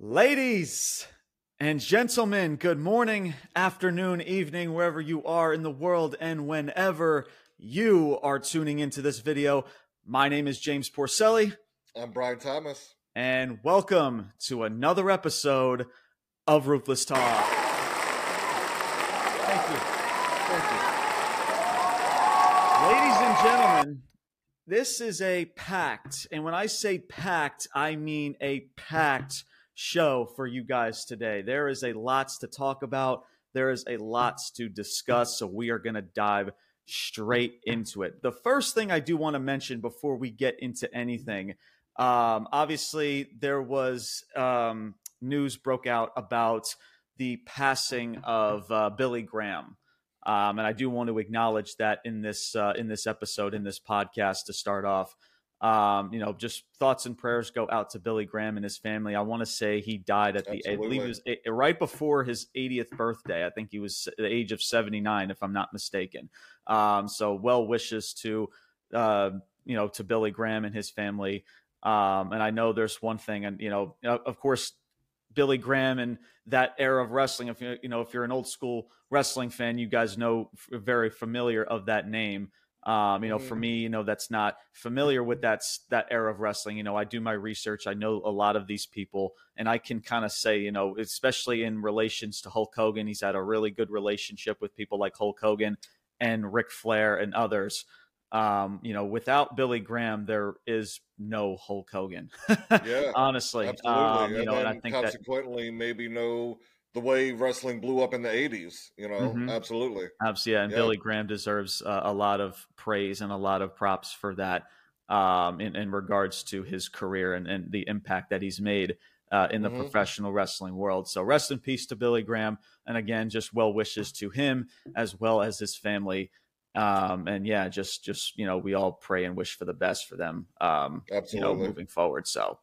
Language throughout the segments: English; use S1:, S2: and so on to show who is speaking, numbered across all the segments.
S1: Ladies and gentlemen, good morning, afternoon, evening, wherever you are in the world, and whenever you are tuning into this video. My name is James Porcelli.
S2: I'm Brian Thomas.
S1: And welcome to another episode of Ruthless Talk. Thank you. Thank you. Ladies and gentlemen, this is a packed, and when I say packed, I mean a packed show for you guys today. There is a lots to talk about. There is a lots to discuss. So we are going to dive straight into it. The first thing I do want to mention before we get into anything, um, obviously there was um, news broke out about the passing of uh, Billy Graham. Um, and I do want to acknowledge that in this uh, in this episode in this podcast to start off. Um, you know, just thoughts and prayers go out to Billy Graham and his family. I want to say he died at the, Absolutely. I believe it was a, right before his 80th birthday. I think he was the age of 79, if I'm not mistaken. Um, so well wishes to, uh, you know, to Billy Graham and his family. Um, and I know there's one thing, and you know, of course, Billy Graham and that era of wrestling. If you you know, if you're an old school wrestling fan, you guys know very familiar of that name. Um, you know, for mm-hmm. me, you know, that's not familiar with that that era of wrestling. You know, I do my research. I know a lot of these people, and I can kind of say, you know, especially in relations to Hulk Hogan, he's had a really good relationship with people like Hulk Hogan and Ric Flair and others. Um, you know, without Billy Graham, there is no Hulk Hogan.
S2: yeah,
S1: honestly,
S2: absolutely. Um, you and know, and I think consequently, that, maybe no the way wrestling blew up in the 80s you know mm-hmm. absolutely
S1: absolutely yeah and yeah. billy graham deserves uh, a lot of praise and a lot of props for that um, in, in regards to his career and, and the impact that he's made uh, in the mm-hmm. professional wrestling world so rest in peace to billy graham and again just well wishes to him as well as his family um, and yeah just just you know we all pray and wish for the best for them um, Absolutely. you know moving forward so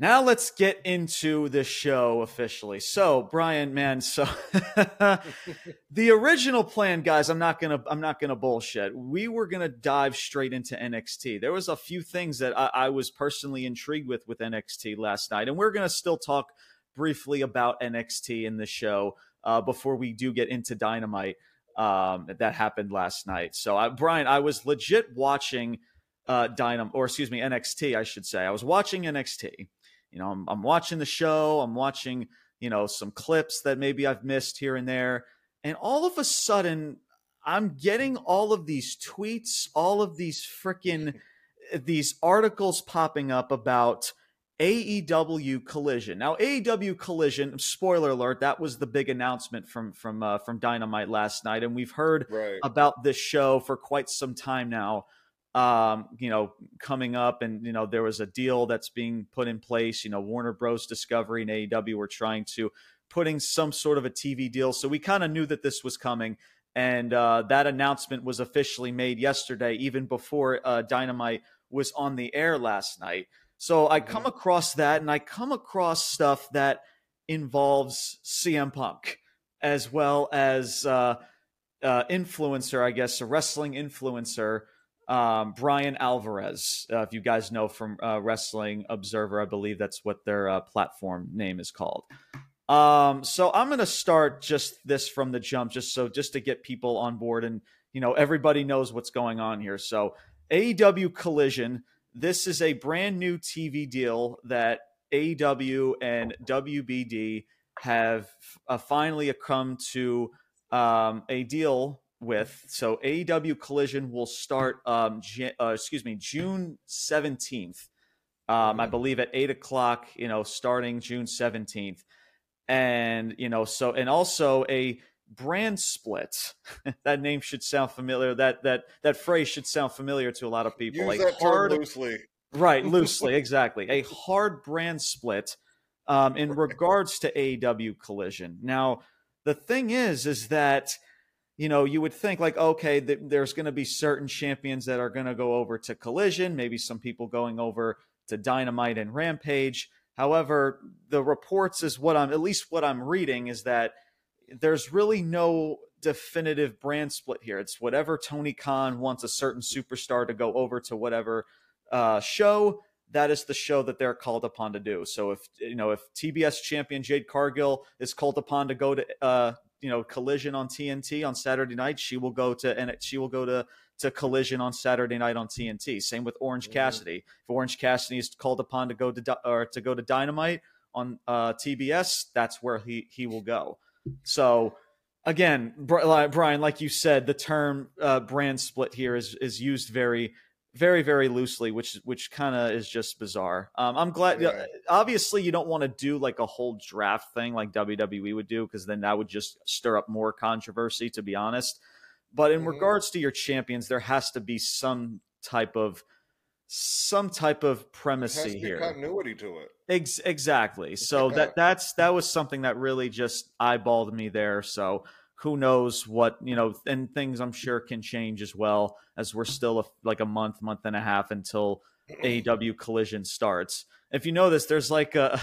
S1: now let's get into the show officially. So, Brian, man, so the original plan, guys, I'm not gonna I'm not gonna bullshit. We were gonna dive straight into NXT. There was a few things that I, I was personally intrigued with with NXT last night, and we're gonna still talk briefly about NXT in the show uh, before we do get into Dynamite um, that happened last night. So, I, Brian, I was legit watching uh, Dynam or excuse me NXT, I should say. I was watching NXT you know, I'm, I'm watching the show, I'm watching, you know, some clips that maybe I've missed here and there. And all of a sudden, I'm getting all of these tweets, all of these freaking these articles popping up about AEW Collision. Now, AEW Collision, spoiler alert, that was the big announcement from from uh, from Dynamite last night, and we've heard right. about this show for quite some time now um, you know, coming up, and you know, there was a deal that's being put in place. You know, Warner Bros. Discovery and AEW were trying to putting some sort of a TV deal, so we kind of knew that this was coming. And uh, that announcement was officially made yesterday, even before uh, Dynamite was on the air last night. So I come mm-hmm. across that, and I come across stuff that involves CM Punk as well as uh, uh, influencer, I guess, a wrestling influencer um, Bryan Alvarez. Uh, if you guys know from uh, Wrestling Observer, I believe that's what their uh, platform name is called. Um, so I'm going to start just this from the jump, just so just to get people on board and you know everybody knows what's going on here. So AEW Collision. This is a brand new TV deal that AEW and WBD have uh, finally come to um, a deal with. So AEW Collision will start, um, uh, excuse me, June seventeenth. Um, I mm-hmm. believe at eight o'clock. You know, starting June seventeenth, and you know, so and also a brand split. that name should sound familiar. That that that phrase should sound familiar to a lot of people.
S2: Use that hard, term loosely.
S1: Right, loosely, exactly. A hard brand split um, in regards to AEW Collision. Now, the thing is, is that you know, you would think like, okay, th- there's going to be certain champions that are going to go over to Collision, maybe some people going over to Dynamite and Rampage. However, the reports is what I'm, at least what I'm reading, is that there's really no definitive brand split here. It's whatever Tony Khan wants a certain superstar to go over to whatever uh, show. That is the show that they're called upon to do. So if you know if TBS champion Jade Cargill is called upon to go to uh, you know Collision on TNT on Saturday night, she will go to and she will go to to Collision on Saturday night on TNT. Same with Orange mm-hmm. Cassidy. If Orange Cassidy is called upon to go to or to go to Dynamite on uh, TBS, that's where he he will go. So again, Brian, like you said, the term uh, brand split here is is used very very very loosely which which kind of is just bizarre. Um, i'm glad yeah. obviously you don't want to do like a whole draft thing like wwe would do because then that would just stir up more controversy to be honest. But in mm-hmm. regards to your champions there has to be some type of some type of primacy here.
S2: continuity to it.
S1: Ex- exactly. So that that's that was something that really just eyeballed me there. So who knows what you know and things i'm sure can change as well as we're still a, like a month month and a half until aew collision starts. If you know this there's like a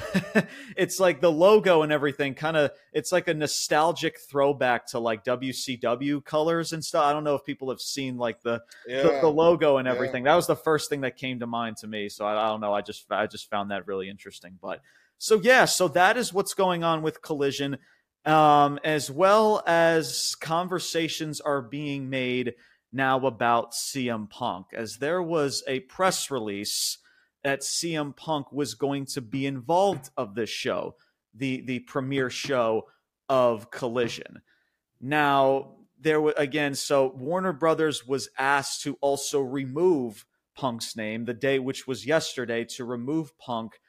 S1: it's like the logo and everything kind of it's like a nostalgic throwback to like wcw colors and stuff. I don't know if people have seen like the yeah. the, the, logo and everything. Yeah. that was the first thing that came to mind to me so I, I don't know. I just i just found that really interesting but so yeah so that is what's going on with collision um, as well as conversations are being made now about CM Punk, as there was a press release that CM Punk was going to be involved of this show, the the premiere show of Collision. Now there was again, so Warner Brothers was asked to also remove Punk's name the day, which was yesterday, to remove Punk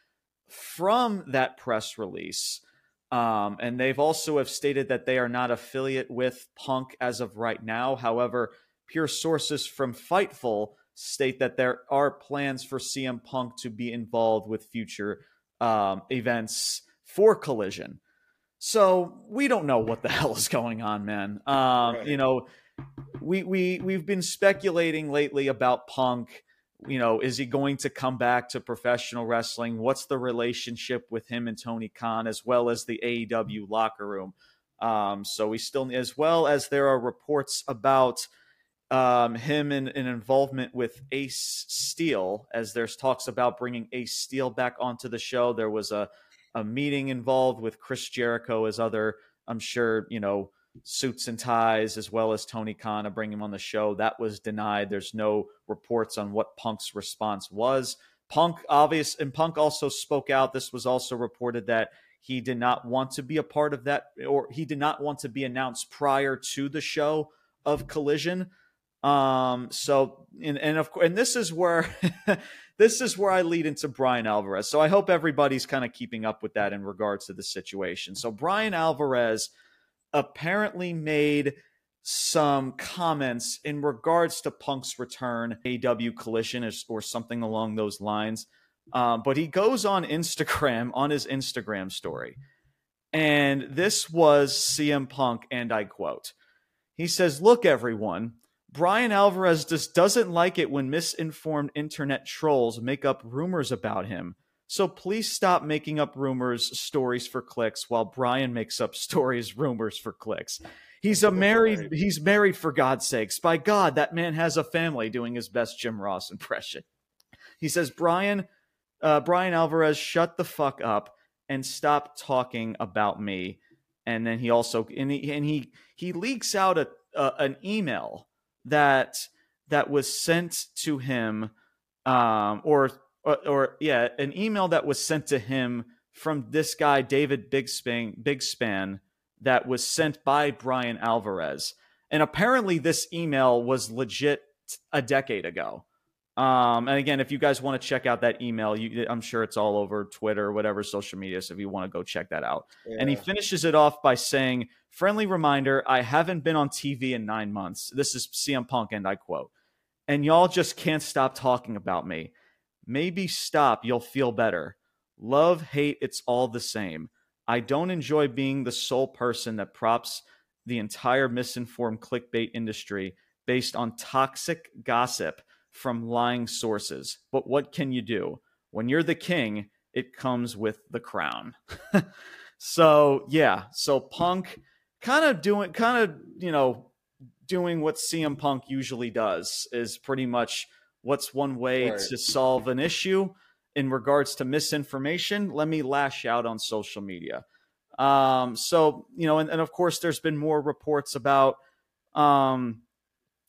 S1: from that press release. Um, and they've also have stated that they are not affiliate with Punk as of right now. However, pure sources from Fightful state that there are plans for CM Punk to be involved with future um, events for Collision. So we don't know what the hell is going on, man. Um, right. You know, we we we've been speculating lately about Punk you know, is he going to come back to professional wrestling? What's the relationship with him and Tony Khan, as well as the AEW locker room? Um, so we still, as well as there are reports about um, him in, in involvement with Ace Steel, as there's talks about bringing Ace Steel back onto the show. There was a a meeting involved with Chris Jericho as other, I'm sure, you know, suits and ties, as well as Tony Khan to bring him on the show. That was denied. There's no reports on what Punk's response was. Punk, obvious, and Punk also spoke out. This was also reported that he did not want to be a part of that, or he did not want to be announced prior to the show of Collision. Um, so, and, and of course, and this is where. this is where I lead into Bryan Alvarez. So I hope everybody's kind of keeping up with that in regards to the situation. So Bryan Alvarez apparently made some comments in regards to Punk's return, AW Collision, or something along those lines. Um, but he goes on Instagram, on his Instagram story. And this was CM Punk, and I quote He says, Look, everyone, Bryan Alvarez just doesn't like it when misinformed internet trolls make up rumors about him. So please stop making up rumors, stories for clicks, while Bryan makes up stories, rumors for clicks. He's a married. He's married for God's sakes. By God, that man has a family. Doing his best Jim Ross impression. He says, Bryan, uh, Bryan Alvarez, shut the fuck up and stop talking about me. And then he also and he and he he leaks out a uh, an email that that was sent to him um, or or, or yeah, an email that was sent to him from this guy David Bixenspan, Bixenspan that was sent by Bryan Alvarez. And apparently this email was legit a decade ago. Um, and again, if you guys want to check out that email, you, I'm sure it's all over Twitter, whatever social media. So if you want to go check that out, yeah. and he finishes it off by saying, "Friendly reminder: I haven't been on TV in nine months. This is CM Punk, and I quote, and y'all just can't stop talking about me. Maybe stop, you'll feel better. Love, hate, it's all the same. I don't enjoy being the sole person that props the entire misinformed clickbait industry based on toxic gossip from lying sources. But what can you do? When you're the king, it comes with the crown. so, yeah, so Punk kind of doing, kind of, you know, doing what CM Punk usually does is pretty much What's one way right. to solve an issue? in regards to misinformation, let me lash out on social media. Um, so, you know, and, and of course, there's been more reports about um,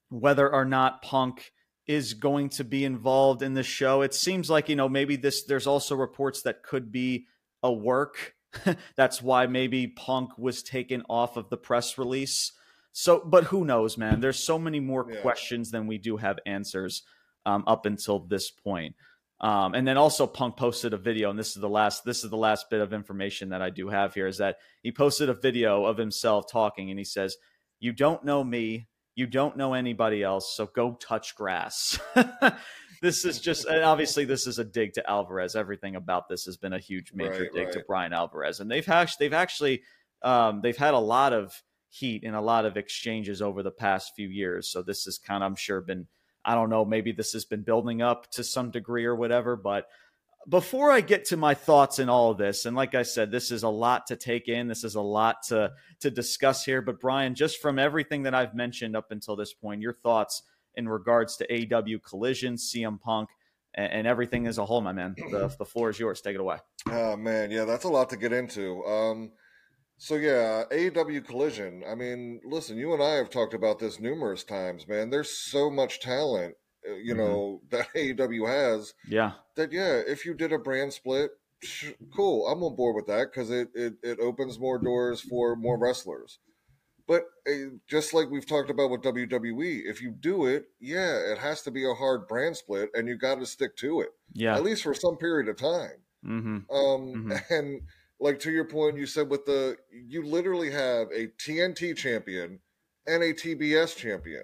S1: whether or not Punk is going to be involved in the show. It seems like, you know, maybe this, there's also reports that could be a work. That's why maybe Punk was taken off of the press release. So, but who knows, man? There's so many more yeah. questions than we do have answers um, up until this point. Um, and then also Punk posted a video, and this is the last this is the last bit of information that I do have here is that he posted a video of himself talking, and he says, "You don't know me, you don't know anybody else, so go touch grass." this is just obviously this is a dig to Alvarez. Everything about this has been a huge major right, dig right. to Bryan Alvarez, and they've actually they've actually um, they've had a lot of heat and a lot of exchanges over the past few years. So this has kind of I'm sure been I don't know, maybe this has been building up to some degree or whatever. But before I get to my thoughts in all of this, and like I said, this is a lot to take in. This is a lot to to discuss here. But Brian, just from everything that I've mentioned up until this point, your thoughts in regards to AEW Collision, CM Punk, and, and everything as a whole, my man. The the floor is yours. Take it away.
S2: Oh man, yeah, that's a lot to get into. Um, so yeah, AEW Collision. I mean, listen, you and I have talked about this numerous times, man. There's so much talent, uh, you mm-hmm. know, that AEW has.
S1: Yeah.
S2: That yeah, if you did a brand split, cool. I'm on board with that because it, it it opens more doors for more wrestlers. But uh, just like we've talked about with WWE, if you do it, yeah, it has to be a hard brand split, and you got to stick to it.
S1: Yeah.
S2: At least for some period of time.
S1: Mm-hmm. Um,
S2: mm-hmm. and like to your point, you said with the you literally have a TNT champion and a TBS champion.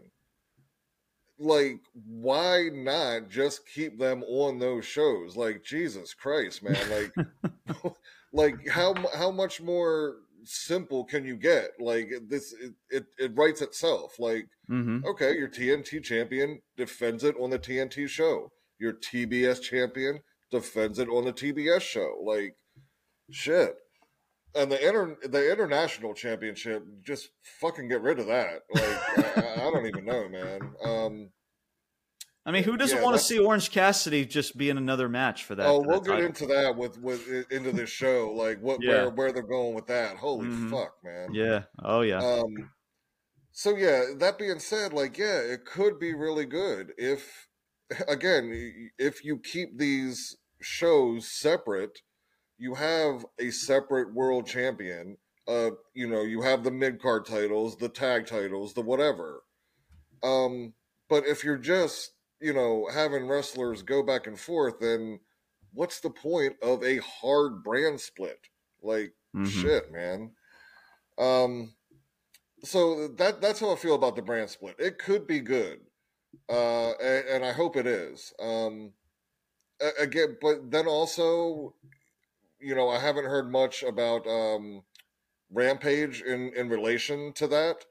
S2: Like, why not just keep them on those shows? Like, Jesus Christ, man! Like, like how how much more simple can you get? Like this, it it, it writes itself. Like, mm-hmm. okay, your TNT champion defends it on the TNT show. Your TBS champion defends it on the TBS show. Like, shit. And the inter the international championship, just fucking get rid of that. Like I, I, don't even know, man. Um,
S1: I mean, who doesn't yeah, want to see Orange Cassidy just be in another match for that?
S2: Oh,
S1: for
S2: we'll get title? into that with with into this show, like what yeah. where where they're going with that. Holy mm-hmm. fuck, man!
S1: Yeah. Oh yeah.
S2: Um. So yeah, that being said, like yeah, it could be really good if, again, if you keep these shows separate you have a separate world champion. Uh, you know, you have the mid card titles, the tag titles, the whatever. Um, but if you're just, you know, having wrestlers go back and forth, then what's the point of a hard brand split? Like mm-hmm. shit, man. Um, so that that's how I feel about the brand split. It could be good, uh, and, and I hope it is. Um, again, but then also you know, I haven't heard much about um, Rampage in in relation to that.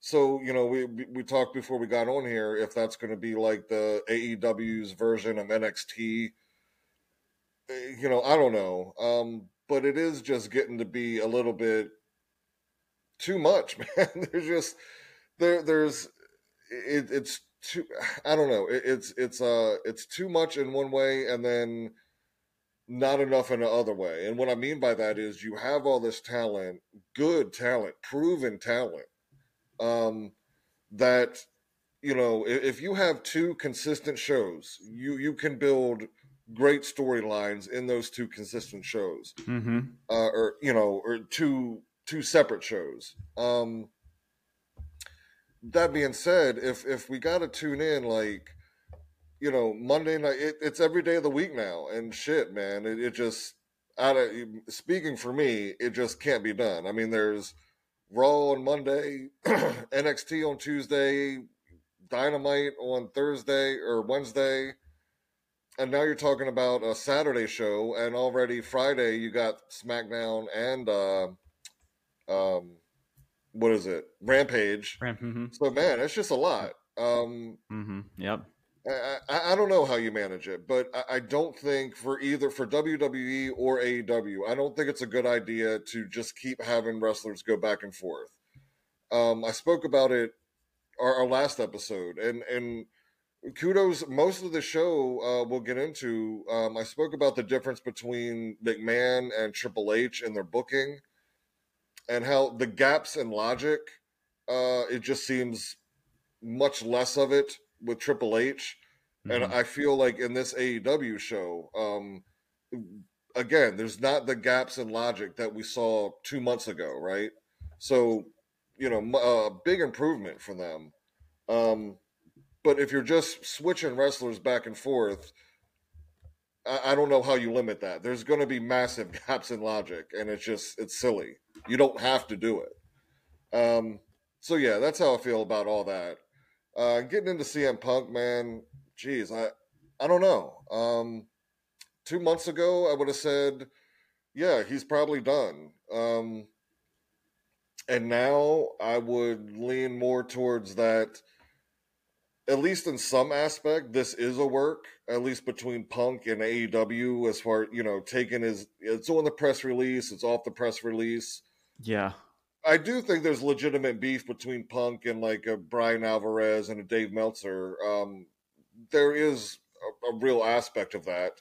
S2: So you know, we we talked before we got on here if that's going to be like the AEW's version of NXT. Eh, you know, I don't know, um, but it is just getting to be a little bit too much, man. there's just there there's it, it's too. I don't know. It, it's it's uh it's too much in one way, and then not enough in the other way. And what I mean by that is you have all this talent, good talent, proven talent, um, that you know if, if you have two consistent shows, you you can build great storylines in those two consistent shows,
S1: mm-hmm.
S2: uh, or you know, or two two separate shows. Um, that being said, if if we got to tune in like you know, Monday night. It, it's every day of the week now, and shit, man. It, it just out of speaking for me, it just can't be done. I mean, there's Raw on Monday, NXT on Tuesday, Dynamite on Thursday or Wednesday, and now you're talking about a Saturday show, and already Friday you got SmackDown and uh, um, what is it, Rampage?
S1: Ramp- mm-hmm.
S2: So man, it's just a lot. Um,
S1: mm-hmm. Yep.
S2: I, I, don't know how you manage it, but I, I, don't think for either for WWE or AEW, I don't think it's a good idea to just keep having wrestlers go back and forth. Um, I spoke about it our, our last episode, and and kudos. Most of the show uh, we'll get into. Um, I spoke about the difference between McMahon and Triple H in their booking, and how the gaps in logic. Uh, it just seems much less of it with Triple H, mm-hmm. and I feel like in this AEW show, um, again, there's not the gaps in logic that we saw two months ago, right? So, you know, a uh, big improvement for them. Um, but if you're just switching wrestlers back and forth, I, I don't know how you limit that. There's going to be massive gaps in logic, and it's just it's silly. You don't have to do it. Um, so yeah, that's how I feel about all that. Uh, getting into CM Punk, man, geez, I I don't know. Um, two months ago, I would have said, yeah, he's probably done. Um, and now I would lean more towards that. At least in some aspect, this is a work. At least between Punk and AEW, as far you know, taking his it's on the press release, it's off the press release.
S1: Yeah,
S2: I do think there's legitimate beef between Punk and like a Bryan Alvarez and a Dave Meltzer. Um, there is a, a real aspect of that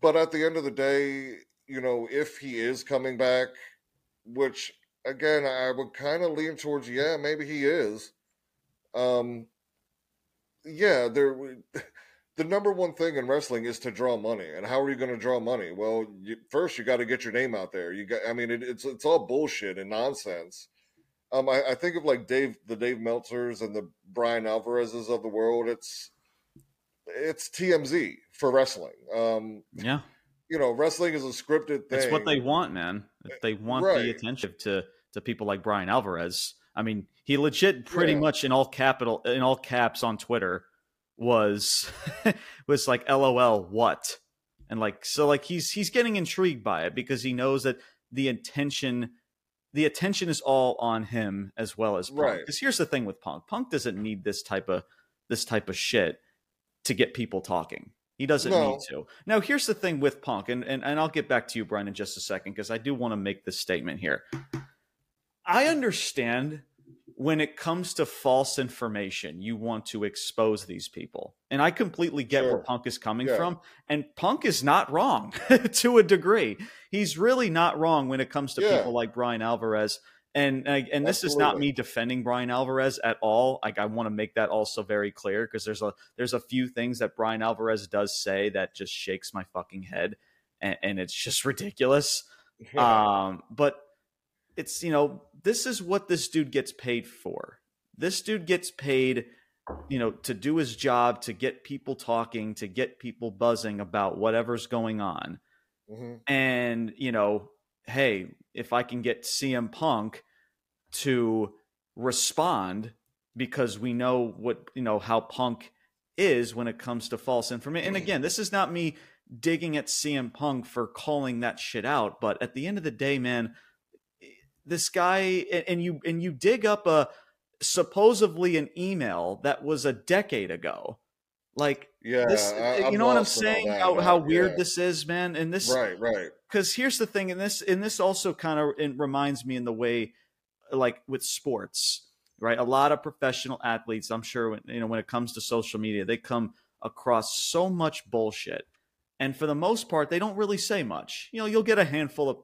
S2: but at the end of the day, you know, if he is coming back, which again I would kind of lean towards, yeah, maybe he is. Um, yeah, there. The number one thing in wrestling is to draw money, and how are you going to draw money? Well, you, first you got to get your name out there. You got, I mean, it, it's it's all bullshit and nonsense. Um, I, I think of like Dave, the Dave Meltzers and the Bryan Alvarez's of the world. It's it's TMZ for wrestling. Um,
S1: yeah,
S2: you know, wrestling is a scripted thing.
S1: It's what they want, man. They want right. the attention to to people like Bryan Alvarez. I mean, he legit pretty yeah. much in all capital in all caps on Twitter was was like LOL what? And like so like he's he's getting intrigued by it because he knows that the intention the attention is all on him as well as Punk. Right. Because here's the thing with Punk. Punk doesn't need this type of this type of shit to get people talking. He doesn't no. need to. Now, here's the thing with Punk, and, and, and I'll get back to you, Brian, in just a second, because I do want to make this statement here. I understand when it comes to false information, you want to expose these people. And I completely get sure. where Punk is coming yeah. from. And Punk is not wrong to a degree. He's really not wrong when it comes to yeah. people like Bryan Alvarez and and this is not me defending Bryan Alvarez at all. Like I want to make that also very clear because there's a there's a few things that Bryan Alvarez does say that just shakes my fucking head, and, and it's just ridiculous. Yeah. Um, but it's you know this is what this dude gets paid for. This dude gets paid, you know, to do his job, to get people talking, to get people buzzing about whatever's going on. Mm-hmm. And you know, hey, if I can get CM Punk to respond because we know what you know how Punk is when it comes to false information. And again, this is not me digging at CM Punk for calling that shit out, but at the end of the day, man, this guy and you and you dig up a supposedly an email that was a decade ago like, yeah, this, I, you know what I'm saying? That, how, how weird yeah. this is, man. And this,
S2: right, right.
S1: Because here's the thing, and this, and this also kind of reminds me in the way, like with sports, right? A lot of professional athletes, I'm sure, when, you know, when it comes to social media, they come across so much bullshit, and for the most part, they don't really say much. You know, you'll get a handful of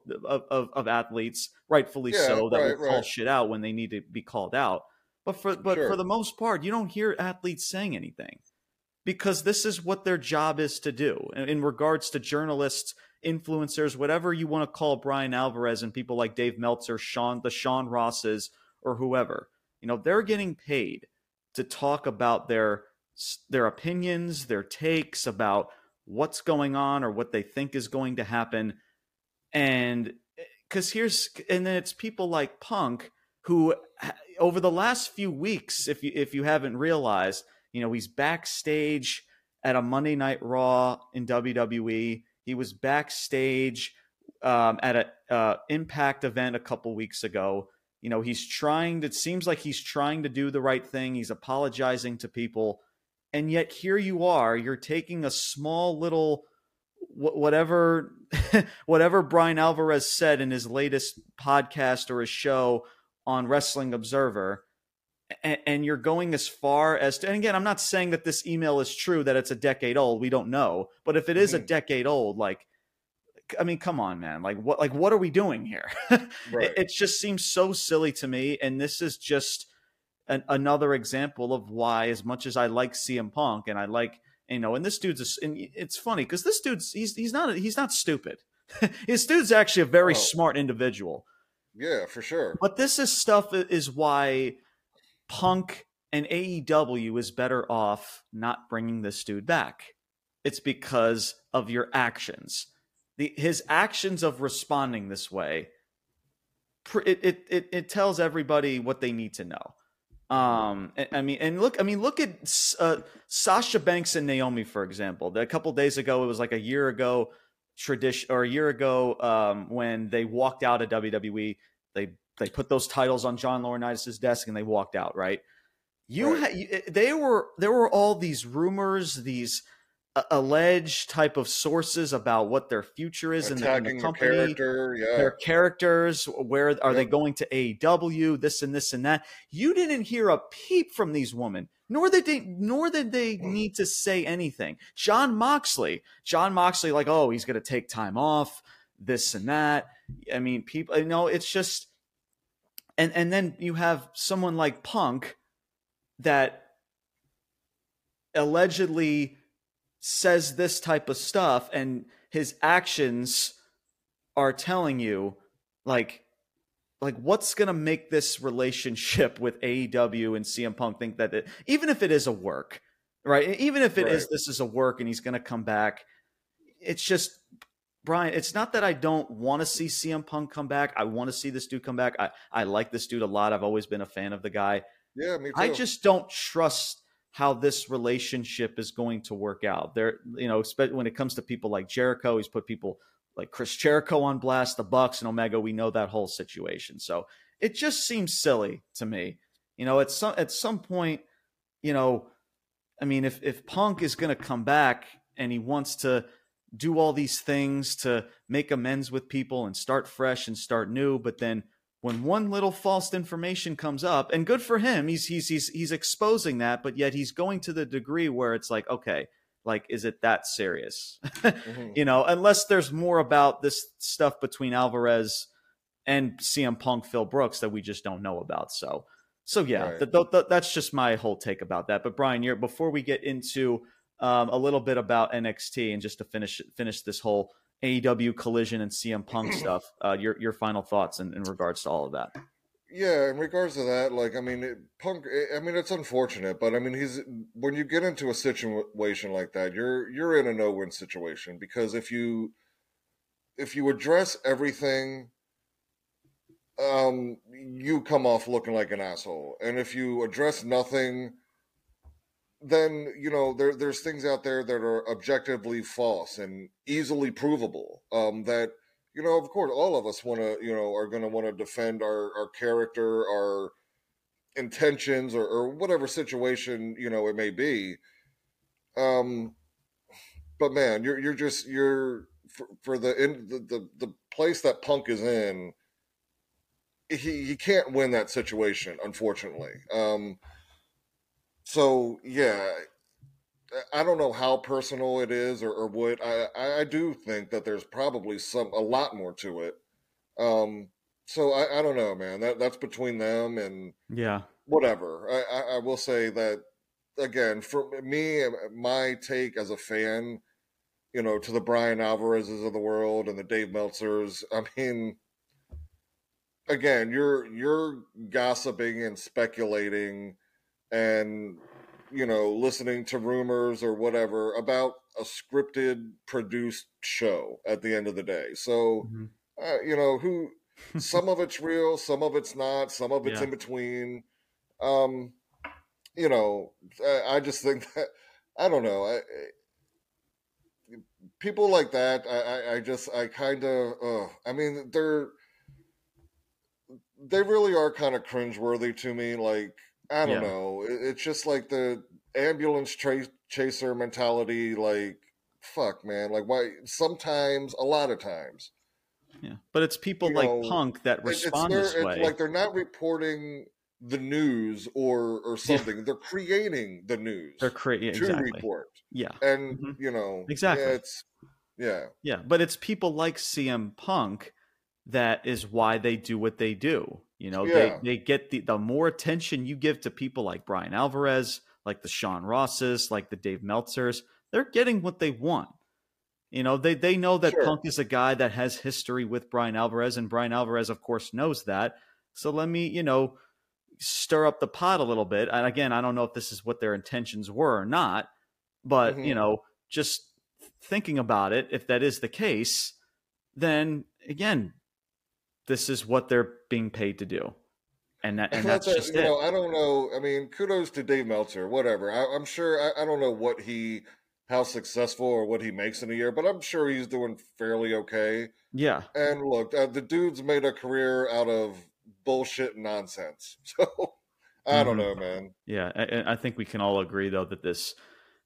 S1: of, of, athletes, rightfully yeah, so, that right, will call right. shit out when they need to be called out. But for but sure. for the most part, you don't hear athletes saying anything because this is what their job is to do. In regards to journalists, influencers, whatever you want to call Bryan Alvarez and people like Dave Meltzer, Sean, the Sean Rosses, or whoever, you know, they're getting paid to talk about their their opinions, their takes about what's going on or what they think is going to happen. And because here's and then it's people like Punk who over the last few weeks, if you if you haven't realized, you know, he's backstage at a Monday Night Raw in WWE. He was backstage um, at a uh, Impact event a couple weeks ago. You know, he's trying. To, it seems like he's trying to do the right thing. He's apologizing to people, and yet here you are. You're taking a small little whatever whatever Bryan Alvarez said in his latest podcast or his show on Wrestling Observer and, and you're going as far as to, and again, I'm not saying that this email is true, that it's a decade old. We don't know. But if it is mm-hmm. a decade old, like, I mean, come on, man. Like what like what are we doing here? right. it, it, just seems so silly to me. And this is just an, another example of why, as much as I like CM Punk and I like you know, and this dude's a, and it's funny because this dude's he's he's not he's not stupid. His dude's actually a very oh. smart individual.
S2: Yeah, for sure.
S1: But this is stuff is why Punk and AEW is better off not bringing this dude back. It's because of your actions. The, his actions of responding this way, it, it, it, it tells everybody what they need to know. Um, I mean, and look, I mean, look at uh, Sasha Banks and Naomi, for example. A couple days ago, it was like a year ago, tradition or a year ago, um, when they walked out of WWE, they they put those titles on John Laurinaitis' desk and they walked out. Right? You, right. Ha- they were there were all these rumors, these alleged type of sources about what their future is in the, in the, company,
S2: character, yeah.
S1: their characters, where are they going to AEW, this and this and that. You didn't hear a peep from these women, nor did they, nor did they mm. need to say anything. Jon Moxley, Jon Moxley, like, oh, he's going to take time off, this and that. I mean, people, you know, it's just, and and then you have someone like Punk that allegedly says this type of stuff and his actions are telling you like like what's going to make this relationship with AEW and CM Punk think that it, even if it is a work, right? Even if it right. is this is a work and he's going to come back, it's just Brian, it's not that I don't want to see CM Punk come back. I want to see this dude come back. I I like this dude a lot. I've always been a fan of the guy.
S2: Yeah, me too.
S1: I just don't trust how this relationship is going to work out. There, you know, when it comes to people like Jericho, he's put people like Chris Jericho on blast, the Bucks and Omega. We know that whole situation, so it just seems silly to me. You know, at some at some point, you know, I mean, if if Punk is going to come back and he wants to do all these things to make amends with people and start fresh and start new, but then when one little false information comes up and good for him he's he's he's he's exposing that but yet he's going to the degree where it's like okay like is it that serious mm-hmm. you know unless there's more about this stuff between Alvarez and CM Punk Phil Brooks that we just don't know about so so yeah right. that's just my whole take about that but Brian you're before we get into um, a little bit about NXT and just to finish finish this whole AEW collision and CM Punk stuff. Uh, your your final thoughts in, in regards to all of that.
S2: Yeah, in regards to that, like I mean, it, Punk. I mean, it's unfortunate, but I mean, he's when you get into a situation like that, you're you're in a no win situation because if you if you address everything, um, you come off looking like an asshole, and if you address nothing, then you know there there's things out there that are objectively false and easily provable. Um, that you know, of course, all of us want to you know are going to want to defend our our character, our intentions, or, or whatever situation you know it may be. Um, but man, you're you're just you're for, for the, in, the the the place that Punk is in. He he can't win that situation, unfortunately. Um, so yeah, I don't know how personal it is or, or what. I, I do think that there's probably some a lot more to it. Um, so I, I don't know, man. That that's between them and
S1: yeah,
S2: whatever. I, I, I will say that again for me, my take as a fan, you know, to the Bryan Alvarez's of the world and the Dave Meltzers. I mean, again, you're you're gossiping and speculating and you know listening to rumors or whatever about a scripted produced show at the end of the day so mm-hmm. uh, you know who some of it's real some of it's not some of it's yeah. in between um you know I, I, just think that i don't know I, people like that i i, I just i kind of uh, i mean they're they really are kind of cringeworthy to me like I don't yeah. know. It's just like the ambulance tra- chaser mentality. Like, fuck, man. Like, why? Sometimes, a lot of times.
S1: Yeah, but it's people you like know, Punk that respond this way.
S2: like they're not reporting the news or or something. Yeah. They're creating the news.
S1: They're creating to exactly. report. Yeah,
S2: and mm-hmm. you know
S1: exactly.
S2: Yeah, it's yeah,
S1: yeah, but it's people like CM Punk that is why they do what they do. You know, yeah. they they get the the more attention you give to people like Bryan Alvarez, like the Sean Rosses, like the Dave Meltzers, they're getting what they want. You know, they they know that sure. Punk is a guy that has history with Bryan Alvarez, and Bryan Alvarez, of course, knows that. So let me, you know, stir up the pot a little bit. And again, I don't know if this is what their intentions were or not, but mm-hmm. you know, just thinking about it, if that is the case, then again, this is what they're being paid to do. And, that, and that's that, just
S2: you
S1: it.
S2: Know, I don't know. I mean, kudos to Dave Meltzer, whatever. I, am sure, I, I don't know what he, how successful or what he makes in a year, but I'm sure he's doing fairly okay.
S1: Yeah.
S2: And look, uh, the dude's made a career out of bullshit nonsense. So I don't mm-hmm. know, man.
S1: Yeah, I, I, think we can all agree though that this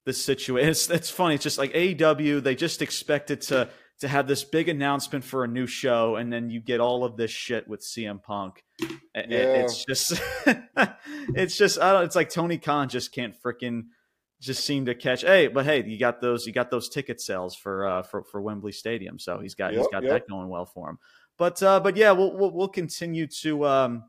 S1: this situation it's, it's funny. It's just like AEW. They just expect it to to have this big announcement for a new show, and then you get all of this shit with CM Punk. Yeah. It's just it's just I don't. It's like Tony Khan just can't freaking just seem to catch. Hey, but hey, you got those you got those ticket sales for uh for for Wembley Stadium, so he's got yep, he's got yep. that going well for him. But uh, but yeah, we'll, we'll, we'll continue to um,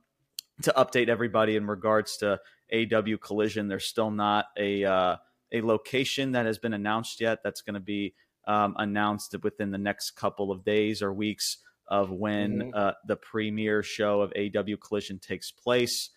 S1: to update everybody in regards to AW Collision. There's still not a uh, a location that has been announced yet. That's going to be um, announced within the next couple of days or weeks of when mm-hmm. uh, the premiere show of AW Collision takes place,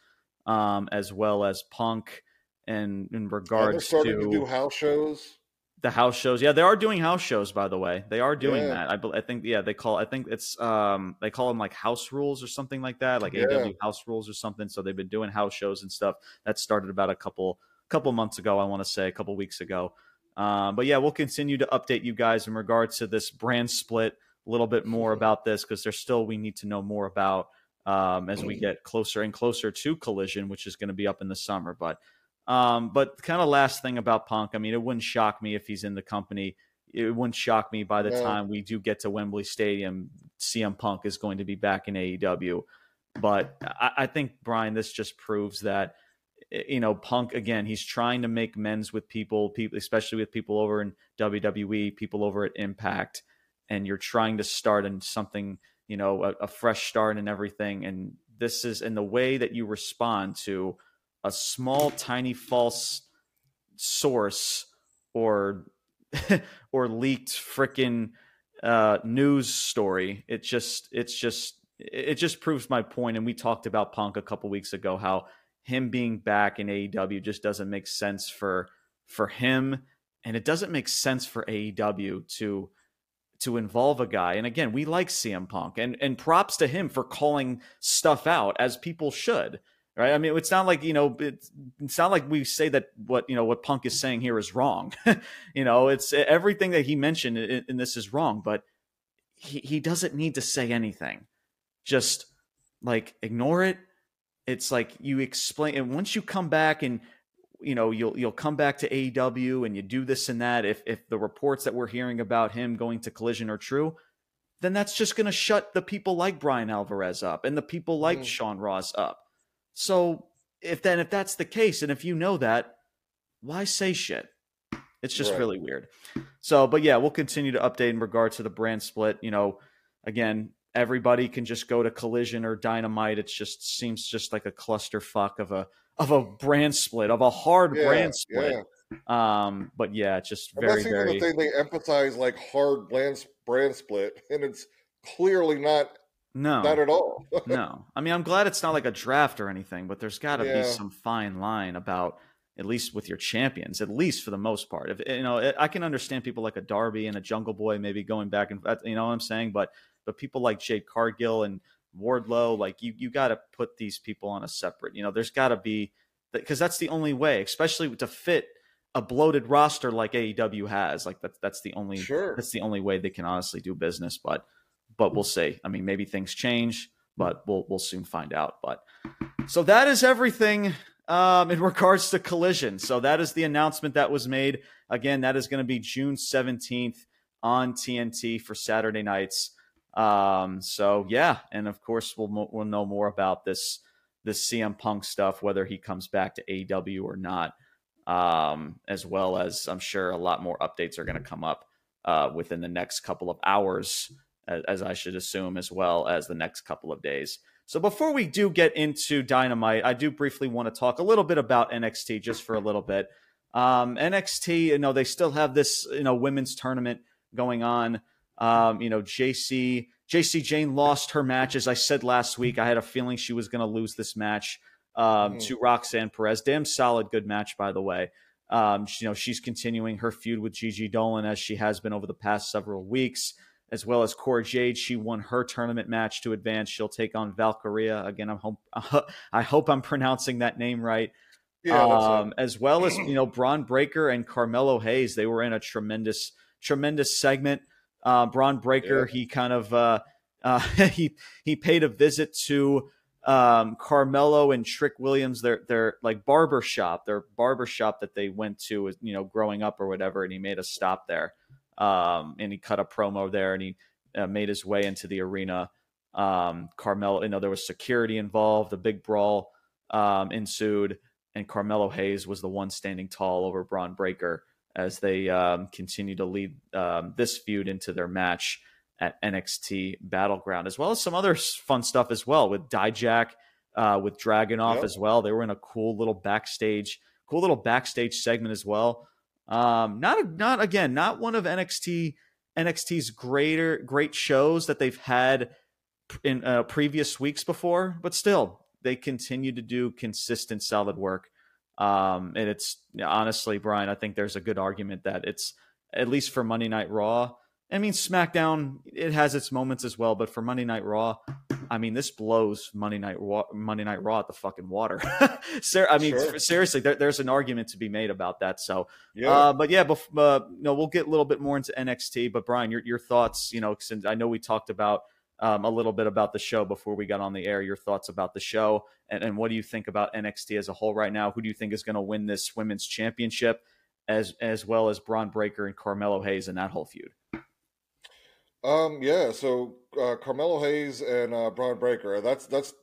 S1: um, as well as Punk. And in regards
S2: to,
S1: to
S2: do house shows,
S1: the house shows. Yeah, they are doing house shows, by the way. They are doing yeah. that. I, I think. Yeah, they call. I think it's. Um, they call them like house rules or something like that, like yeah. AW house rules or something. So they've been doing house shows and stuff. That started about a couple couple months ago. I want to say a couple weeks ago. Um, but yeah, we'll continue to update you guys in regards to this brand split. A little bit more about this because there's still we need to know more about um, as we get closer and closer to Collision, which is going to be up in the summer. But um, but kind of last thing about Punk, I mean, it wouldn't shock me if he's in the company. It wouldn't shock me by the yeah. time we do get to Wembley Stadium, CM Punk is going to be back in AEW. But I, I think Brian, this just proves that you know Punk again. He's trying to make men's with people, people, especially with people over in WWE, people over at Impact, and you're trying to start in something, you know, a, a fresh start and everything. And this is in the way that you respond to a small, tiny false source or or leaked freaking uh, news story. It just it's just it just proves my point. And we talked about Punk a couple weeks ago how him being back in AEW just doesn't make sense for for him, and it doesn't make sense for AEW to to involve a guy. And again, we like CM Punk, and and props to him for calling stuff out as people should right? I mean, it's not like you know, it's, it's not like we say that what you know what Punk is saying here is wrong. you know, it's everything that he mentioned in, in, this is wrong, but he he doesn't need to say anything. Just like ignore it. It's like you explain, and once you come back and you know you'll you'll come back to AEW and you do this and that. If if the reports that we're hearing about him going to Collision are true, then that's just going to shut the people like Bryan Alvarez up and the people like mm. Sean Ross up so if then if that's the case, and if you know that, why say shit? It's just right. really weird. So, but yeah, we'll continue to update in regard to the brand split. You know, again, everybody can just go to Collision or Dynamite. It just seems just like a clusterfuck of a of a brand split of a hard yeah, brand split. Yeah. Um, but yeah, it's just very and very.
S2: The thing they emphasize like hard brand brand split, and it's clearly not
S1: no,
S2: not at all.
S1: no, I mean, I'm glad it's not like a draft or anything, but there's got to yeah. be some fine line about at least with your champions, at least for the most part. If you know, I can understand people like a Darby and a Jungle Boy maybe going back and you know what I'm saying, but but people like Jade Cargill and Wardlow, like you you got to put these people on a separate. You know, there's got to be because that's the only way, especially to fit a bloated roster like AEW has. Like that's that's the only
S2: sure.
S1: that's the only way they can honestly do business. But but we'll see. I mean, maybe things change, but we'll we'll soon find out. But so that is everything um, in regards to Collision. So that is the announcement that was made. Again, that is going to be June seventeenth on TNT for Saturday nights. Um, so yeah, and of course we'll we'll know more about this the CM Punk stuff, whether he comes back to AW or not, um, as well as I'm sure a lot more updates are going to come up uh, within the next couple of hours, as, as, I should assume, as well as the next couple of days. So before we do get into Dynamite, I do briefly want to talk a little bit about NXT just for a little bit. Um, NXT, you know, they still have this, you know, women's tournament going on. Um, you know, Jacy Jacy Jayne lost her match, as I said last week. I had a feeling she was going to lose this match um, mm. to Roxanne Perez. Damn solid, good match, by the way. Um, she, you know, she's continuing her feud with Gigi Dolin as she has been over the past several weeks, as well as Cora Jade. She won her tournament match to advance. She'll take on Valkyria again. I'm hope I hope I'm pronouncing that name right. Yeah, um, as well as you know, Bron Breakker and Carmelo Hayes. They were in a tremendous, tremendous segment. Uh, Bron Breakker, yeah. he kind of uh, uh, he he paid a visit to um, Carmelo and Trick Williams, their their like barber shop, their barber shop that they went to, you know, growing up or whatever, and he made a stop there, um, and he cut a promo there, and he uh, made his way into the arena. Um, Carmelo, you know, there was security involved, a big brawl um, ensued, and Carmelo Hayes was the one standing tall over Bron Breakker as they um, continue to lead um, this feud into their match at NXT Battleground, as well as some other fun stuff as well with Dijak, uh, with Dragunov yep. as well. They were in a cool little backstage, cool little backstage segment as well. Um, not not again, not one of NXT NXT's greater great shows that they've had in uh, previous weeks before, but still they continue to do consistent, solid work. Um, and it's honestly, Brian, I think there's a good argument that it's at least for Monday Night Raw. I mean, SmackDown it has its moments as well, but for Monday Night Raw, I mean, this blows Monday Night Raw, Monday Night Raw at the fucking water. Ser- I mean, sure. seriously, there, there's an argument to be made about that. So, yeah. Uh, but yeah, bef- uh, know, we'll get a little bit more into NXT. But Brian, your your thoughts? You know, since I know we talked about um, a little bit about the show before we got on the air. Your thoughts about the show, and, and what do you think about NXT as a whole right now? Who do you think is going to win this women's championship, as as well as Bron Breakker and Carmelo Hayes and that whole feud?
S2: Um, yeah. So uh, Carmelo Hayes and uh, Bron Breakker. That's that's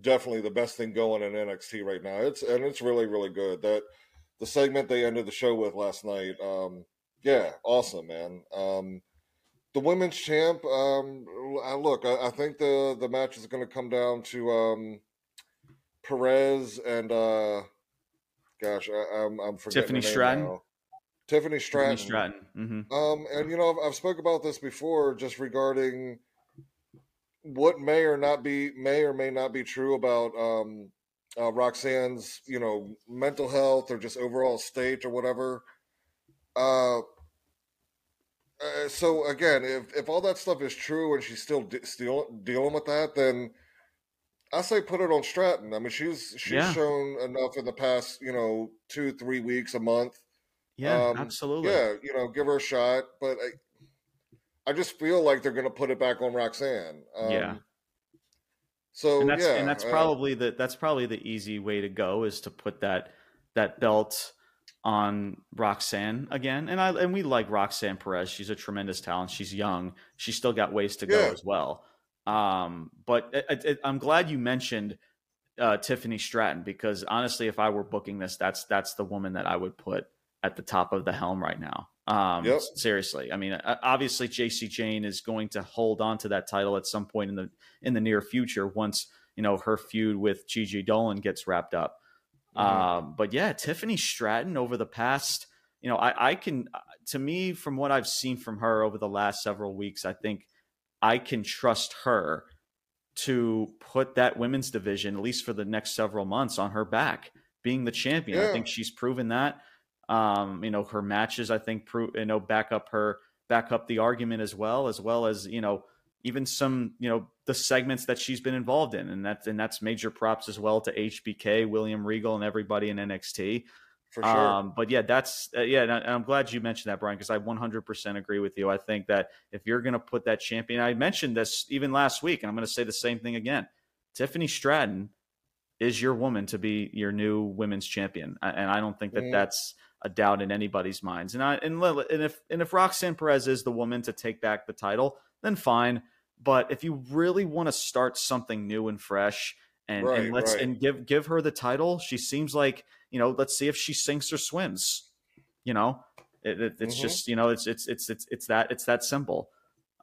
S2: definitely the best thing going in NXT right now. It's and it's really really good. That the segment they ended the show with last night. Um, yeah, awesome, man. Um, the women's champ. Um, I, look, I, I, think the the match is going to come down to um, Perez and uh, gosh, I, am I'm, I'm forgetting
S1: Tiffany Stratton. Now.
S2: Tiffany Stratton.
S1: Tiffany Stratton. Mm-hmm.
S2: Um, and you know, I've, I've spoke about this before, just regarding what may or not be may or may not be true about um, uh, Roxanne's, you know, mental health or just overall state or whatever. Uh, uh, so again, if if all that stuff is true and she's still de- still dealing with that, then I say put it on Stratton. I mean, she's she's yeah. shown enough in the past, you know, two three weeks, a month.
S1: Yeah, um, absolutely.
S2: Yeah, you know, give her a shot. But I, I just feel like they're going to put it back on Roxanne. Um,
S1: yeah.
S2: So
S1: and that's,
S2: yeah,
S1: and that's uh, probably the that's probably the easy way to go is to put that that belt on Roxanne again. And I and we like Roxanne Perez. She's a tremendous talent. She's young. She's still got ways to go yeah. as well. Um, but it, it, I'm glad you mentioned uh, Tiffany Stratton because honestly, if I were booking this, that's that's the woman that I would put at the top of the helm right now. Um, yep. Seriously, I mean, obviously, Jacy Jayne is going to hold on to that title at some point in the in the near future once you know her feud with Gigi Dolin gets wrapped up. Mm-hmm. Um, but yeah, Tiffany Stratton over the past, you know, I, I can, to me, from what I've seen from her over the last several weeks, I think I can trust her to put that women's division, at least for the next several months, on her back, being the champion. Yeah. I think she's proven that. Um, you know, her matches, I think, prove, you know, back up her, back up the argument as well, as well as, you know, even some you know the segments that she's been involved in, and that's and that's major props as well to HBK, William Regal, and everybody in NXT.
S2: For sure. Um,
S1: but yeah, that's uh, yeah, and, I, am glad you mentioned that, Brian, because I 100% agree with you. I think that if you're going to put that champion, I mentioned this even last week, and I'm going to say the same thing again. Tiffany Stratton is your woman to be your new women's champion, and I don't think that mm. that's a doubt in anybody's minds. And I and, and if and if Roxanne Perez is the woman to take back the title, then fine. But if you really want to start something new and fresh and,
S2: Right,
S1: and let's
S2: right.
S1: and give give her the title. She seems like you know. Let's see if she sinks or swims. You know, it, it, it's
S2: Mhm.
S1: just you know it's it's it's it's it's that it's that simple.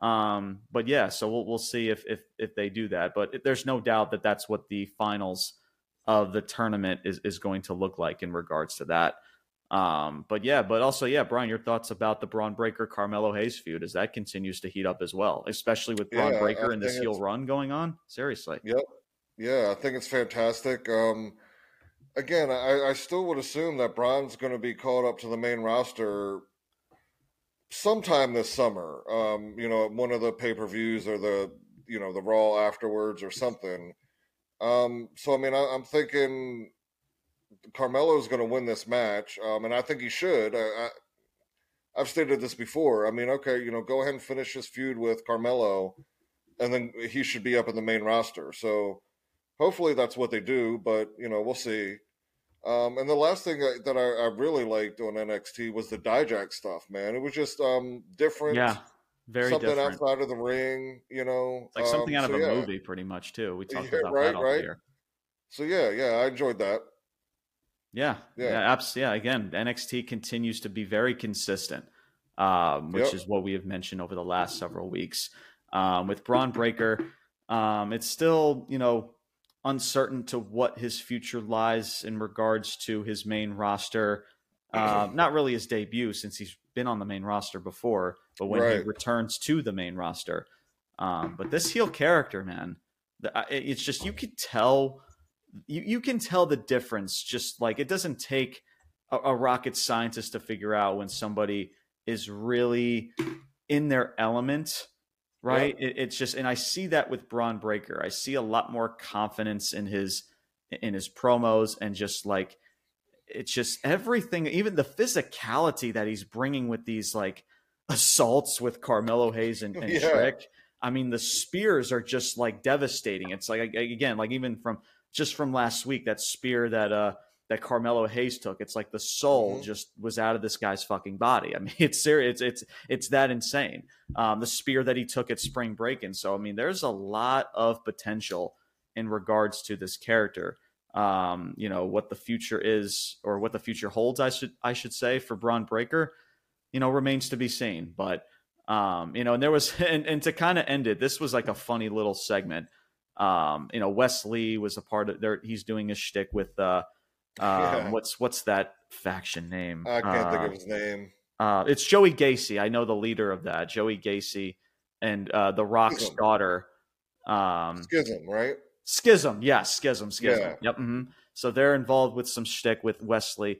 S1: Um, but yeah, so we'll we'll see if if if they do that. But it, there's no doubt that that's what the finals of the tournament is is going to look like in regards to that. Um, but yeah, but also yeah, Brian, your thoughts about the Bron Breakker Carmelo Hayes feud as that continues to heat up as well, especially with Bron
S2: Yeah, I
S1: Breakker and this heel run going on. Seriously,
S2: Yep. Yeah, I think it's fantastic. Um, again, I, I still would assume that Bron's going to be called up to the main roster sometime this summer. Um, you know, one of the pay per views or the you know the Raw afterwards or something. Um, so I mean, I, I'm thinking Carmelo's going to win this match, um, and I think he should. I, I, I've stated this before. I mean, okay, you know, go ahead and finish his feud with Carmelo, and then he should be up in the main roster. So hopefully that's what they do, but you know, we'll see. Um, and the last thing that I, I really liked on NXT was the Dijak stuff. Man, it was just um, different.
S1: yeah, very
S2: something
S1: different.
S2: outside of the ring. You know,
S1: It's like something
S2: Um,
S1: out of
S2: so
S1: a
S2: yeah.
S1: movie, pretty much too. We talked
S2: Yeah,
S1: about
S2: right,
S1: that off
S2: right.
S1: here.
S2: So yeah, yeah, I enjoyed that.
S1: Yeah,
S2: Yeah.
S1: yeah, abs- yeah. Again, NXT continues to be very consistent, um, which
S2: Yep.
S1: is what we have mentioned over the last several weeks. Um, with Bron Breakker, um, it's still you know uncertain to what his future lies in regards to his main roster. Um, not really his debut since he's been on the main roster before, but when he returns to the main roster. Um, but this heel character, man, the, it's just you could tell you, you can tell the difference just like it doesn't take a, a rocket scientist to figure out when somebody is really in their element right it, it's just and i see that with bron breakker i see a lot more confidence in his in his promos and just like it's just everything even the physicality that he's bringing with these like assaults with carmelo hayes and, and
S2: Yeah.
S1: Shrek. i mean the spears are just like devastating it's like again like even from just from last week that spear that uh that Carmelo Hayes took. It's like the soul
S2: Mhm.
S1: just was out of this guy's fucking body. I mean, it's serious. It's it's it's that insane. Um, the spear that he took at Spring break, and So I mean, there's a lot of potential in regards to this character. Um, you know what the future is, or what the future holds. I should I should say for Bron Breakker. You know, remains to be seen. But um, you know, and there was and, and to kind of end it, this was like a funny little segment. Um, you know, Wesley was a part of there. He's doing a shtick with uh, um,
S2: Yeah.
S1: what's what's that faction name?
S2: I can't think
S1: Uh,
S2: of his name.
S1: uh, it's Joey Gacy. I know the leader of that, Joey Gacy, and uh, the Rock's
S2: Schism.
S1: daughter. Um,
S2: Schism, right?
S1: Schism, yes, Schism, Schism.
S2: Yeah.
S1: Yep. hmm So they're involved with some shtick with Wesley.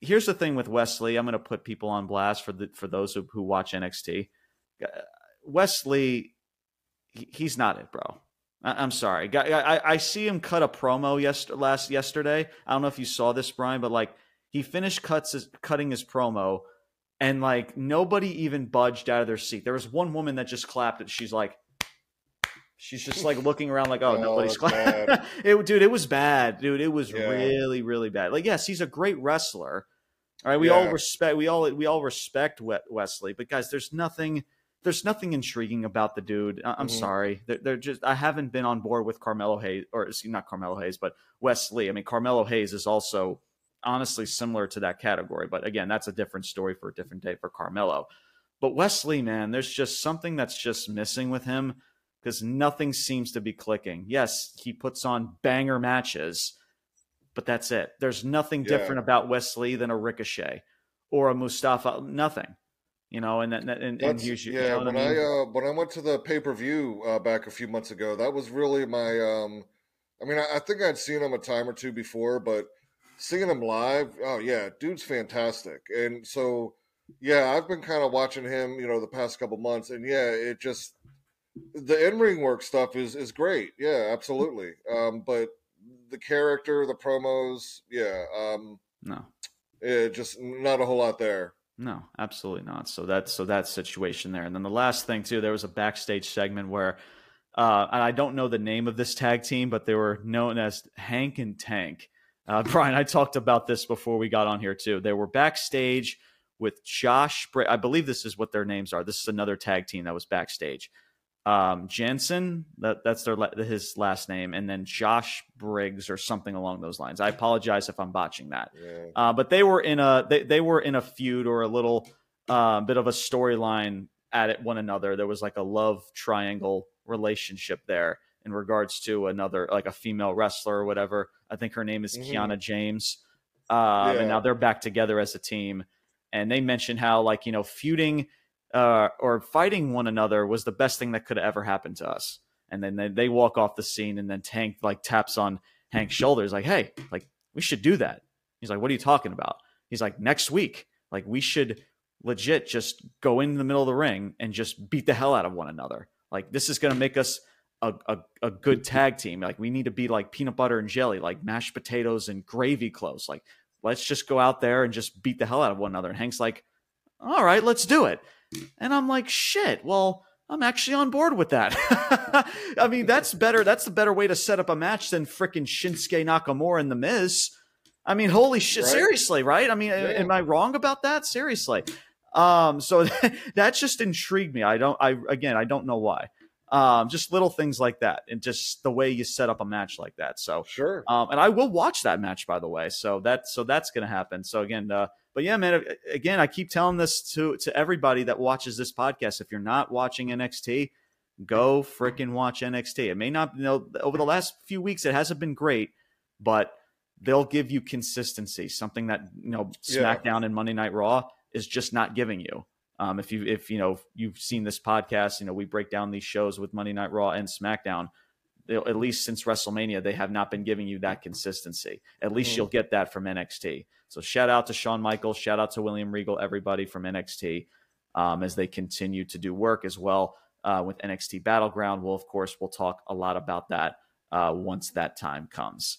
S1: Here's the thing with Wesley. I'm going to put people on blast for the for those who, who watch NXT. Uh, Wesley, he, he's not it, bro. I, I'm sorry. I, I, I see him cut a promo yes, last yesterday. I don't know if you saw this, Brian, but like he finished cuts his, cutting his promo, and like nobody even budged out of their seat. There was one woman that just clapped. And she's like, she's just like looking around, like, oh,
S2: Oh,
S1: nobody's clapping. it, dude, it was bad, dude. It was
S2: Yeah.
S1: really, really bad. Like, yes, he's a great wrestler. All right, we all respect, we all, we all respect Wesley, but guys, there's nothing, there's nothing intriguing about the dude. I- I'm
S2: Mhm.
S1: sorry, they're, they're just, I haven't been on board with Carmelo Hayes, or not Carmelo Hayes, but Wesley. I mean, Carmelo Hayes is also honestly similar to that category, but again, that's a different story for a different day for Carmelo. But Wesley, man, there's just something that's just missing with him because nothing seems to be clicking. Yes, he puts on banger matches, but that's it. There's nothing
S2: Yeah.
S1: different about Wesley than a Ricochet or a Mustafa. Nothing, you know. And that and, and
S2: That's,
S1: usually,
S2: yeah,
S1: you know
S2: when
S1: I
S2: I, uh, when I went to the pay per view uh, back a few months ago, that was really my. Um, I mean, I, I think I'd seen him a time or two before, but seeing him live, oh yeah, dude's fantastic. And so, yeah, I've been kind of watching him, you know, the past couple months, and yeah, it just the in ring work stuff is is great. Yeah, absolutely. Um, but the character, the promos, yeah, um,
S1: no,
S2: yeah, just not a whole lot there.
S1: No, absolutely not. So that's so that situation there. And then the last thing too, there was a backstage segment where. Uh, I don't know the name of this tag team, but they were known as Hank and Tank. Uh, Brian, I talked about this before we got on here too. They were backstage with Josh. I believe this is what their names are. This is another tag team that was backstage. Um, Jensen. That that's their his last name, and then Josh Briggs or something along those lines. I apologize if I'm botching that. Yeah. Uh, but they were in a they, they were in a feud or a little uh, bit of a storyline at it one another. There was like a love triangle relationship there in regards to another like a female wrestler or whatever. I think her name is mm-hmm. Kiana James. Um, yeah. And now they're back together as a team. And they mentioned how like you know feuding uh, or fighting one another was the best thing that could ever happened to us. And then they, they walk off the scene, and then Tank like taps on Hank's shoulders, like, "Hey, like we should do that." He's like, "What are you talking about?" He's like, "Next week, like we should legit just go in the middle of the ring and just beat the hell out of one another. Like this is going to make us a, a, a, good tag team. Like we need to be like peanut butter and jelly, like mashed potatoes and gravy close. Like let's just go out there and just beat the hell out of one another. And Hank's like, all right, let's do it. And I'm like, shit, well, I'm actually on board with that. I mean, that's better. That's the better way to set up a match than freaking Shinsuke Nakamura and The Miz. I mean, holy shit, right? seriously, right? I mean, yeah. am I wrong about that? Seriously. Um, so that just intrigued me. I don't, I, again, I don't know why. Um, just little things like that, and just the way you set up a match like that. So
S2: sure.
S1: Um, and I will watch that match, by the way. So that, so that's going to happen. So again, uh, but yeah, man. Again, I keep telling this to to everybody that watches this podcast. If you're not watching NXT, go freaking watch NXT. It may not, you know, over the last few weeks, it hasn't been great, but they'll give you consistency. Something that you know, SmackDown yeah. and Monday Night Raw is just not giving you. Um, if you if you know you've seen this podcast, you know we break down these shows with Monday Night Raw and SmackDown. At least since WrestleMania, they have not been giving you that consistency. At least mm. you'll get that from NXT. So shout out to Shawn Michaels, shout out to William Regal, everybody from NXT um, as they continue to do work as well uh, with NXT Battleground. Well, of course, we'll talk a lot about that uh, once that time comes.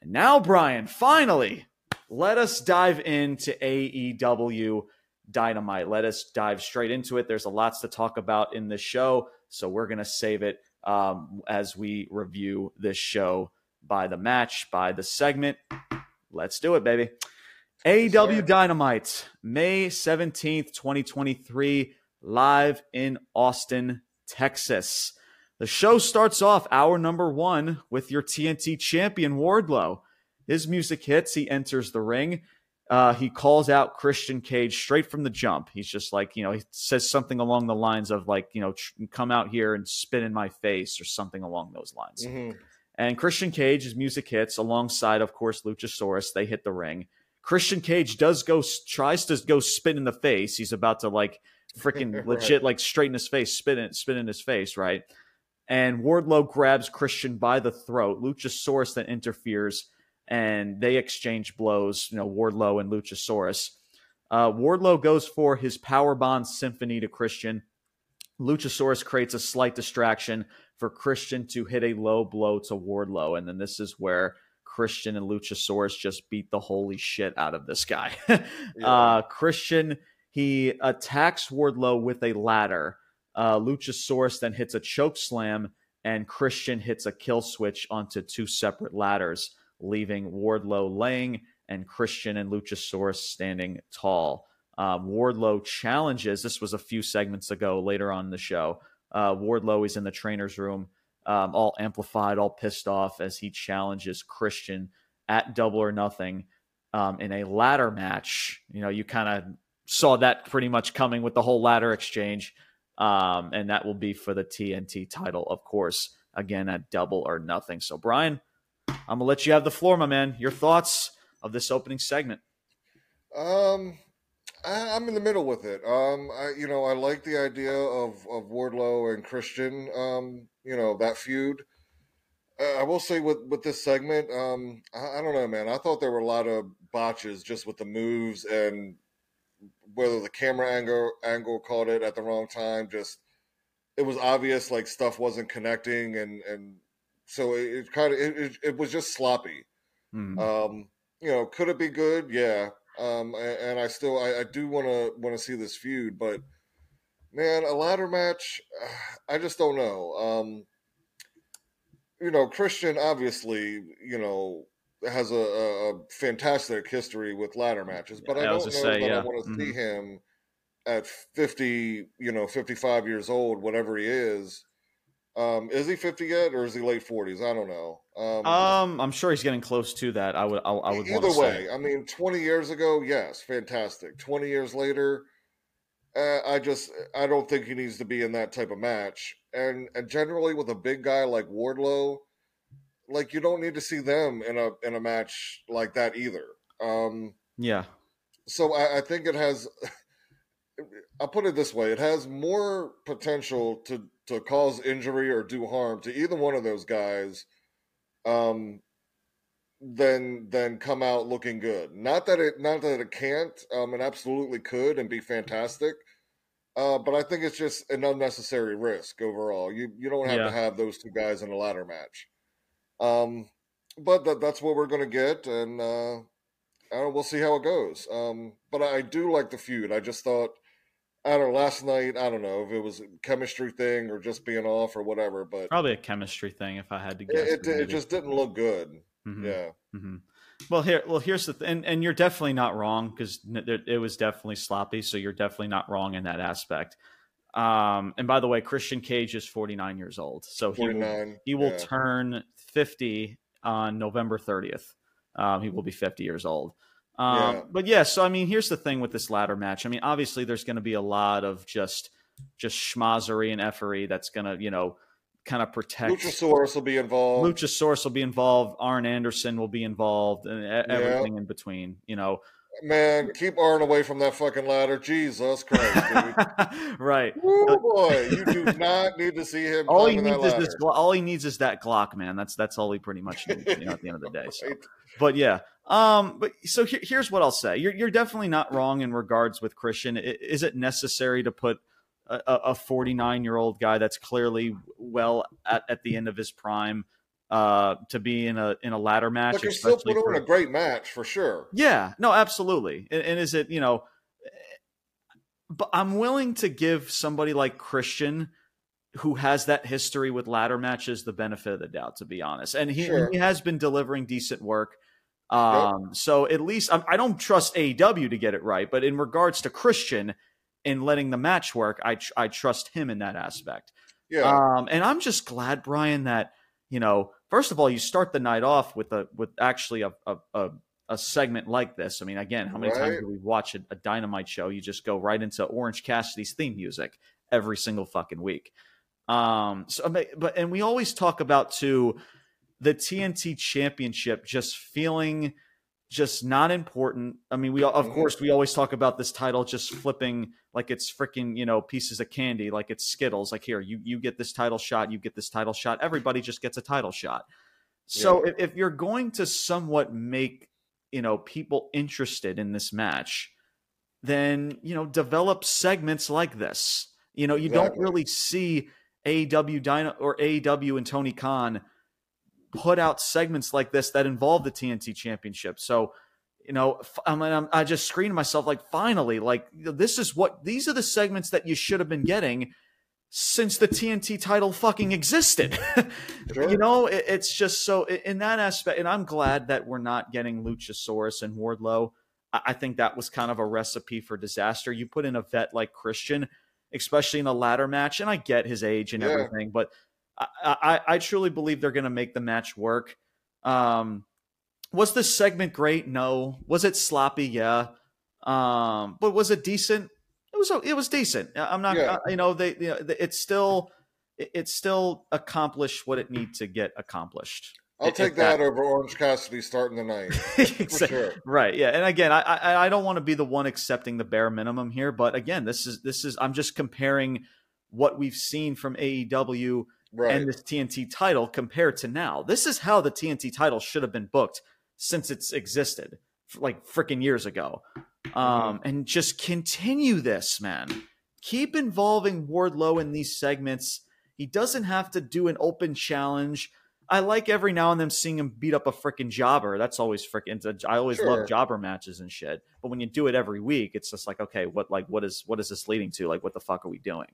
S1: And now, Brian, finally, let us dive into AEW Dynamite. Let us dive straight into it. There's a lots to talk about in this show, so we're to save it um, as we review this show by the match, by the segment. Let's do it, baby. AEW Dynamite, May 17th, 2023, live in Austin, Texas. The show starts off hour number one with your TNT champion, Wardlow. His music hits, he enters the ring. Uh, he calls out Christian Cage straight from the jump. He's just like, you know, he says something along the lines of, like, you know, come out here and spit in my face or something along those lines. Mm-hmm. And Christian Cage's music hits alongside, of course, Luchasaurus. They hit the ring. Christian Cage does go, tries to go spit in the face. He's about to, like, freaking right. legit, like, straighten his face, spit in, spit in his face, right? And Wardlow grabs Christian by the throat. Luchasaurus then interferes and they exchange blows, you know, Wardlow and Luchasaurus. Uh, Wardlow goes for his power bomb symphony to Christian. Luchasaurus creates a slight distraction for Christian to hit a low blow to Wardlow. And then this is where Christian and Luchasaurus just beat the holy shit out of this guy. yeah. uh, Christian, he attacks Wardlow with a ladder. Uh, Luchasaurus then hits a choke slam, and Christian hits a kill switch onto two separate ladders leaving Wardlow laying and Christian and Luchasaurus standing tall. Um, Wardlow challenges. This was a few segments ago, later on in the show. Uh, Wardlow is in the trainer's room, um, all amplified, all pissed off as he challenges Christian at Double or Nothing um, in a ladder match. You know, you kind of saw that pretty much coming with the whole ladder exchange, um, and that will be for the TNT title, of course. Again, at Double or Nothing. So, Brian, I'm gonna let you have the floor, my man. Your thoughts of this opening segment?
S2: Um, I, am in the middle with it. Um, I, you know, I like the idea of of Wardlow and Christian. Um, you know that feud. Uh, I will say with with this segment, um, I, I don't know, man. I thought there were a lot of botches just with the moves and whether the camera angle angle caught it at the wrong time. Just it was obvious like stuff wasn't connecting and and so it, it kind of it, it, it, was just sloppy. Mm-hmm. Um, you know, could it be good? Yeah. Um, and, I still I, I do want to want to see this feud, but man, a ladder match, I just don't know. Um, you know, Christian obviously, you know, has a, a fantastic history with ladder matches, but I, I don't know say, that yeah. I want to mm-hmm. see him at 50, you know, 55 years old, whatever he is, Um, is he 50 yet, or is he late 40s? I don't know. Um,
S1: um I'm sure he's getting close to that. I would. I, I would.
S2: Either way,
S1: say.
S2: I mean, 20 years ago, yes, fantastic. 20 years later, uh, I just I don't think he needs to be in that type of match. And and generally with a big guy like Wardlow, like you don't need to see them in a in a match like that either. Um,
S1: yeah.
S2: So I, I think it has. I'll put it this way: it has more potential to to cause injury or do harm to either one of those guys, um, than than come out looking good. Not that it not that it can't. Um, it absolutely could and be fantastic. Uh, but I think it's just an unnecessary risk overall. You you don't have yeah. to have those two guys in a ladder match. Um, but that, that's what we're going to get, and uh, we'll see how it goes. Um, but I do like the feud. I just thought, I don't know, last night, I don't know if it was a chemistry thing or just being off or whatever, but
S1: probably a chemistry thing if I had to guess.
S2: It, it, it just didn't look good. Mm-hmm. Yeah.
S1: Mm-hmm. Well, here, well, here's the thing, and, and you're definitely not wrong because it was definitely sloppy. So you're definitely not wrong in that aspect. Um, and by the way, Christian Cage is 49 years old, so he will, he will yeah. turn 50 on November 30th. Um, he will be 50 years old. Um, yeah. But yeah, so I mean, here's the thing with this ladder match. I mean, obviously, there's going to be a lot of just just schmozzery and effery that's going to, you know, kind of protect.
S2: Luchasaurus will be involved.
S1: Luchasaurus will be involved. Arn Anderson will be involved, and everything yeah. in between. You know,
S2: Man, keep Arn away from that fucking ladder. Jesus Christ,
S1: dude. right.
S2: Oh boy, you do not need to see him.
S1: All he needs is this. All he needs is that Glock, man. That's that's all he pretty much needs. You know, at the end of the day. So. But yeah, um, but so here, here's what I'll say. You're you're definitely not wrong in regards with Christian. Is it necessary to put a 49 year old guy that's clearly well at, at the end of his prime? uh, to be in a in a ladder match.
S2: But you're still put on a great match for sure.
S1: Yeah, no, absolutely. And, and, is it you know? But I'm willing to give somebody like Christian, who has that history with ladder matches, the benefit of the doubt. To be honest, and he sure. he has been delivering decent work. Um, yep. so at least I'm, I do not trust AEW to get it right, but in regards to Christian in letting the match work, I I trust him in that aspect. Yeah. Um, and I'm just glad, Brian, that you know first of all, you start the night off with a with actually a a, a, a segment like this. I mean, again, how many right. times do we watch a, a, dynamite show? You just go right into Orange Cassidy's theme music every single fucking week. Um, so but and we always talk about too the TNT Championship just feeling just not important. I mean, we of mm-hmm. course we always talk about this title just flipping like it's freaking you know pieces of candy, like it's Skittles. Like here, you you get this title shot, you get this title shot. Everybody just gets a title shot. So yeah. if, if you're going to somewhat make you know people interested in this match, then you know develop segments like this. You know, you exactly. don't really see AEW Dino or AEW and Tony Khan put out segments like this that involve the TNT Championship. So, you know, I mean, I'm, I just screened myself like, finally, like this is what these are the segments that you should have been getting since the TNT title fucking existed. Sure. you know, it, it's just so in that aspect, and I'm glad that we're not getting Luchasaurus and Wardlow. I, I think that was kind of a recipe for disaster. You put in a vet like Christian, especially in a ladder match, and I get his age and yeah. everything, but I, I, I truly believe they're going to make the match work. Um, was this segment great? No. Was it sloppy? Yeah. Um, but was it decent? It was. It was decent. I'm not. Yeah. Uh, you know, they. You know, it's still. It still accomplished what it needs to get accomplished.
S2: I'll take that, that, over Orange Cassidy starting the night. exactly. Sure.
S1: Right. Yeah. And again, I, I I don't want to be the one accepting the bare minimum here, but again, this is this is I'm just comparing what we've seen from AEW right. and this TNT title compared to now. This is how the TNT title should have been booked since it's existed, like freaking years ago. Um, mm-hmm. and just continue this, man. Keep involving Wardlow in these segments. He doesn't have to do an open challenge. I like every now and then seeing him beat up a freaking jobber. That's always freaking. I always sure. love jobber matches and shit. But when you do it every week, it's just like, okay, what like what is what is this leading to? Like, what the fuck are we doing?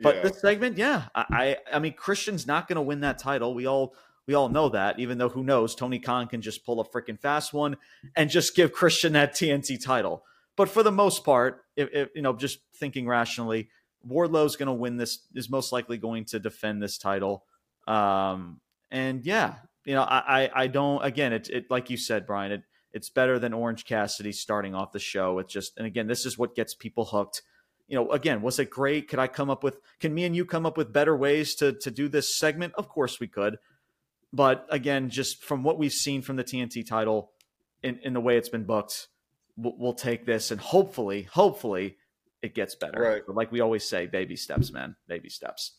S1: But yeah. this segment, yeah, I, I, I mean, Christian's not going to win that title. We all we all know that. Even though who knows, Tony Khan can just pull a freaking fast one and just give Christian that TNT title. But for the most part, if, if you know, just thinking rationally, Wardlow's going to win this. Is most likely going to defend this title. Um, and yeah, you know, I I, I don't. Again, it it like you said, Brian. It it's better than Orange Cassidy starting off the show. It's just, and again, this is what gets people hooked. You know, again, was it great? Could I come up with? Can me and you come up with better ways to to do this segment? Of course we could. But again, just from what we've seen from the TNT title, in in the way it's been booked, we'll, we'll take this and hopefully, hopefully, it gets better.
S2: Right.
S1: But like we always say, baby steps, man, baby steps.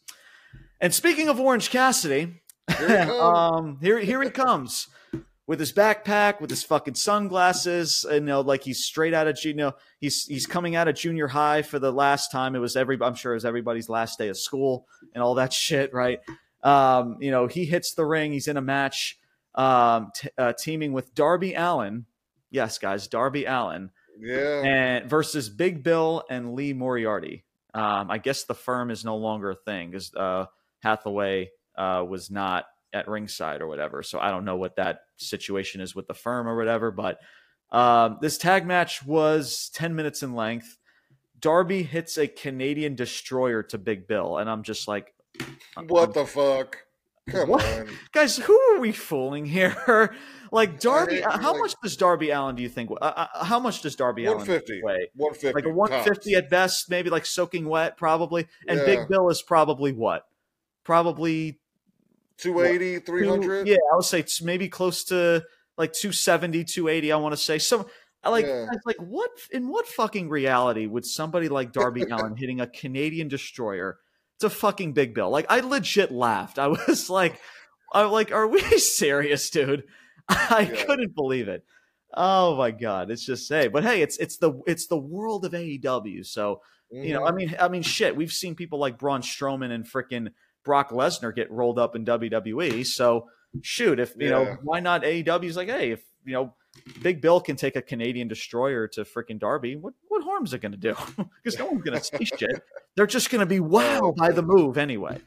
S1: And speaking of Orange Cassidy,
S2: Here,
S1: um, here here he comes with his backpack, with his fucking sunglasses, and you know, like he's straight out of you know, he's he's coming out of junior high for the last time. It was every I'm sure it was everybody's last day of school and all that shit, right? Um, you know, he hits the ring. He's in a match, um, t- uh, teaming with Darby Allin. Yes, guys, Darby Allin
S2: yeah.
S1: and versus Big Bill and Lee Moriarty. Um, I guess the firm is no longer a thing because uh, Hathaway uh, was not at ringside or whatever. So I don't know what that situation is with the firm or whatever. But um, this tag match was 10 minutes in length. Darby hits a Canadian destroyer to Big Bill, and I'm just like,
S2: What the fuck? Come
S1: What?
S2: on.
S1: guys, who are we fooling here? like Darby,
S2: I-
S1: how
S2: like-
S1: much does Darby Allin do you think? Uh, uh, how much does Darby Allin
S2: 150.
S1: weigh?
S2: 150.
S1: like a 150
S2: tops.
S1: at best, maybe like soaking wet, probably. And
S2: Yeah.
S1: Big Bill is probably what? Probably
S2: 280, 300.
S1: Yeah, I would say it's maybe close to like 270, 280. I want to say so. I like,
S2: Yeah.
S1: Like, what in what fucking reality would somebody like Darby Allin hitting a Canadian destroyer It's a fucking Big Bill? Like, I legit laughed. I was like, I'm like, are we serious, dude? I
S2: Yeah.
S1: couldn't believe it. Oh my god, it's just hey, but hey, it's it's the it's the world of AEW. So you know, I
S2: Mhm.
S1: mean, I mean, shit. We've seen people like Braun Strowman and freaking Brock Lesnar get rolled up in WWE. So shoot, if you know, why not AEW's like, hey, if you know, Big Bill can take a Canadian destroyer to freaking Darby, what what harm is it going to do? Because no one's going to see shit. They're just going to be wowed by the move anyway.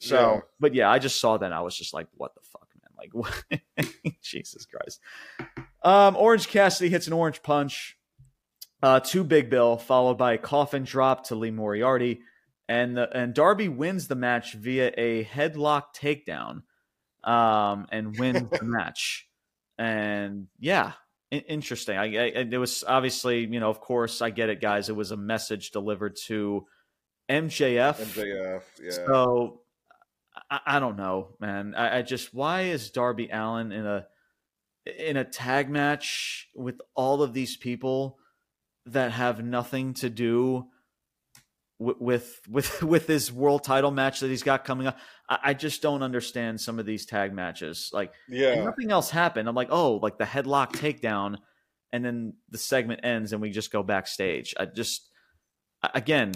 S1: So,
S2: Yeah.
S1: but yeah, I just saw that. And I was just like, what the fuck, man? Like, what? Jesus Christ. Um, Orange Cassidy hits an orange punch uh, to Big Bill, followed by a coffin drop to Lee Moriarty, and the, and Darby wins the match via a headlock takedown, um, and wins the match. And yeah, in- interesting. I, I it was obviously you know of course I get it, guys. It was a message delivered to MJF.
S2: MJF. Yeah.
S1: So I, I don't know, man. I, I just why is Darby Allin in a in a tag match with all of these people that have nothing to do with with with, this world title match that he's got coming up? I, I just don't understand some of these tag matches. Like
S2: yeah.
S1: nothing else happened. I'm like, oh, like the headlock takedown, and then the segment ends and we just go backstage. I just again,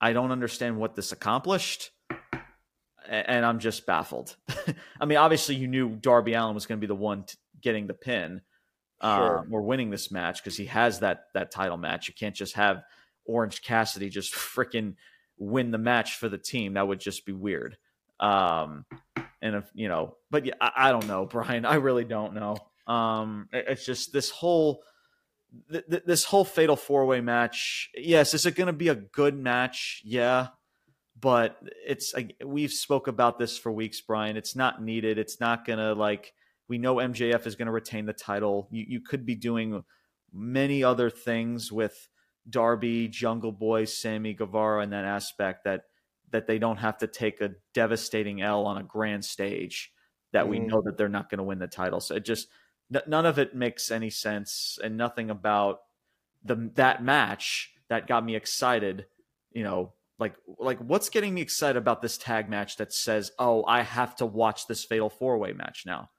S1: I don't understand what this accomplished, and I'm just baffled. I mean, obviously, you knew Darby Allin was going to be the one t- getting the pin
S2: Sure.
S1: um, or winning this match because he has that that title match. You can't just have Orange Cassidy just freaking win the match for the team. That would just be weird. Um, and if you know, but yeah, I, I don't know, Brian. I really don't know. Um, it- it's just this whole th- th- this whole fatal four way match. Yes, is it going to be a good match? Yeah, but it's like we've spoke about this for weeks, Brian. It's not needed. It's not going to like we know MJF is going to retain the title. You you could be doing many other things with Darby, Jungle Boy, Sammy Guevara in that aspect that that they don't have to take a devastating L on a grand stage that we
S2: Mhm.
S1: know that they're not going to win the title. So it just n- none of it makes any sense and nothing about the that match that got me excited, you know, like like what's getting me excited about this tag match that says, "Oh, I have to watch this fatal four-way match now."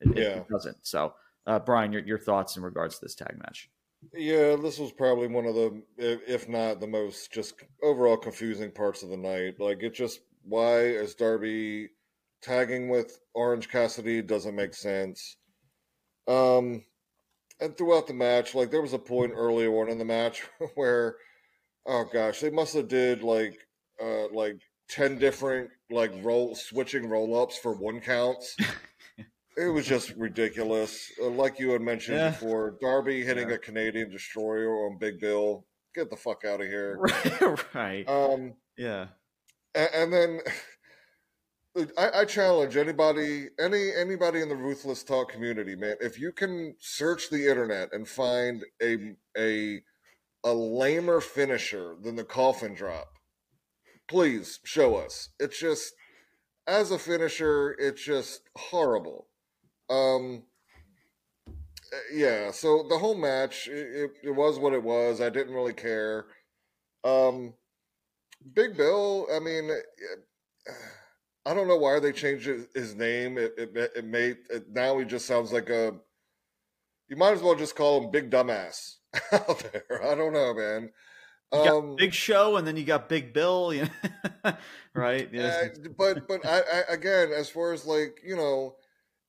S1: It, it-
S2: Yeah.
S1: it doesn't. So, uh, Brian, your your thoughts in regards to this tag match?
S2: Yeah, this was probably one of the, if not the most, just overall confusing parts of the night. Like, it just, why is Darby tagging with Orange Cassidy doesn't make sense. Um, and throughout the match, like, there was a point earlier on in the match where, oh gosh, they must have did like, uh, like ten different like roll switching roll ups for one counts. It was just ridiculous. Uh, like you had mentioned
S1: Yeah.
S2: before, Darby hitting
S1: Yeah.
S2: a Canadian destroyer on Big Bill. get the fuck out of here.
S1: Right.
S2: Um,
S1: yeah.
S2: and, and then I, I challenge anybody, any anybody in the ruthless talk community, man. If you can search the internet and find a a a lamer finisher than the coffin drop, please show us. It's just as a finisher, it's just horrible. Um, yeah. So the whole match, it, it was what it was. I didn't really care. Um, Big Bill, I mean. I don't know why they changed his name. It it, it made it, now he just sounds like a. You might as well just call him Big Dumbass out there. I don't know, man.
S1: You got um, Big Show, and then you got Big Bill, you know? right?
S2: Yeah. Uh, but but I, I, again, as far as like you know,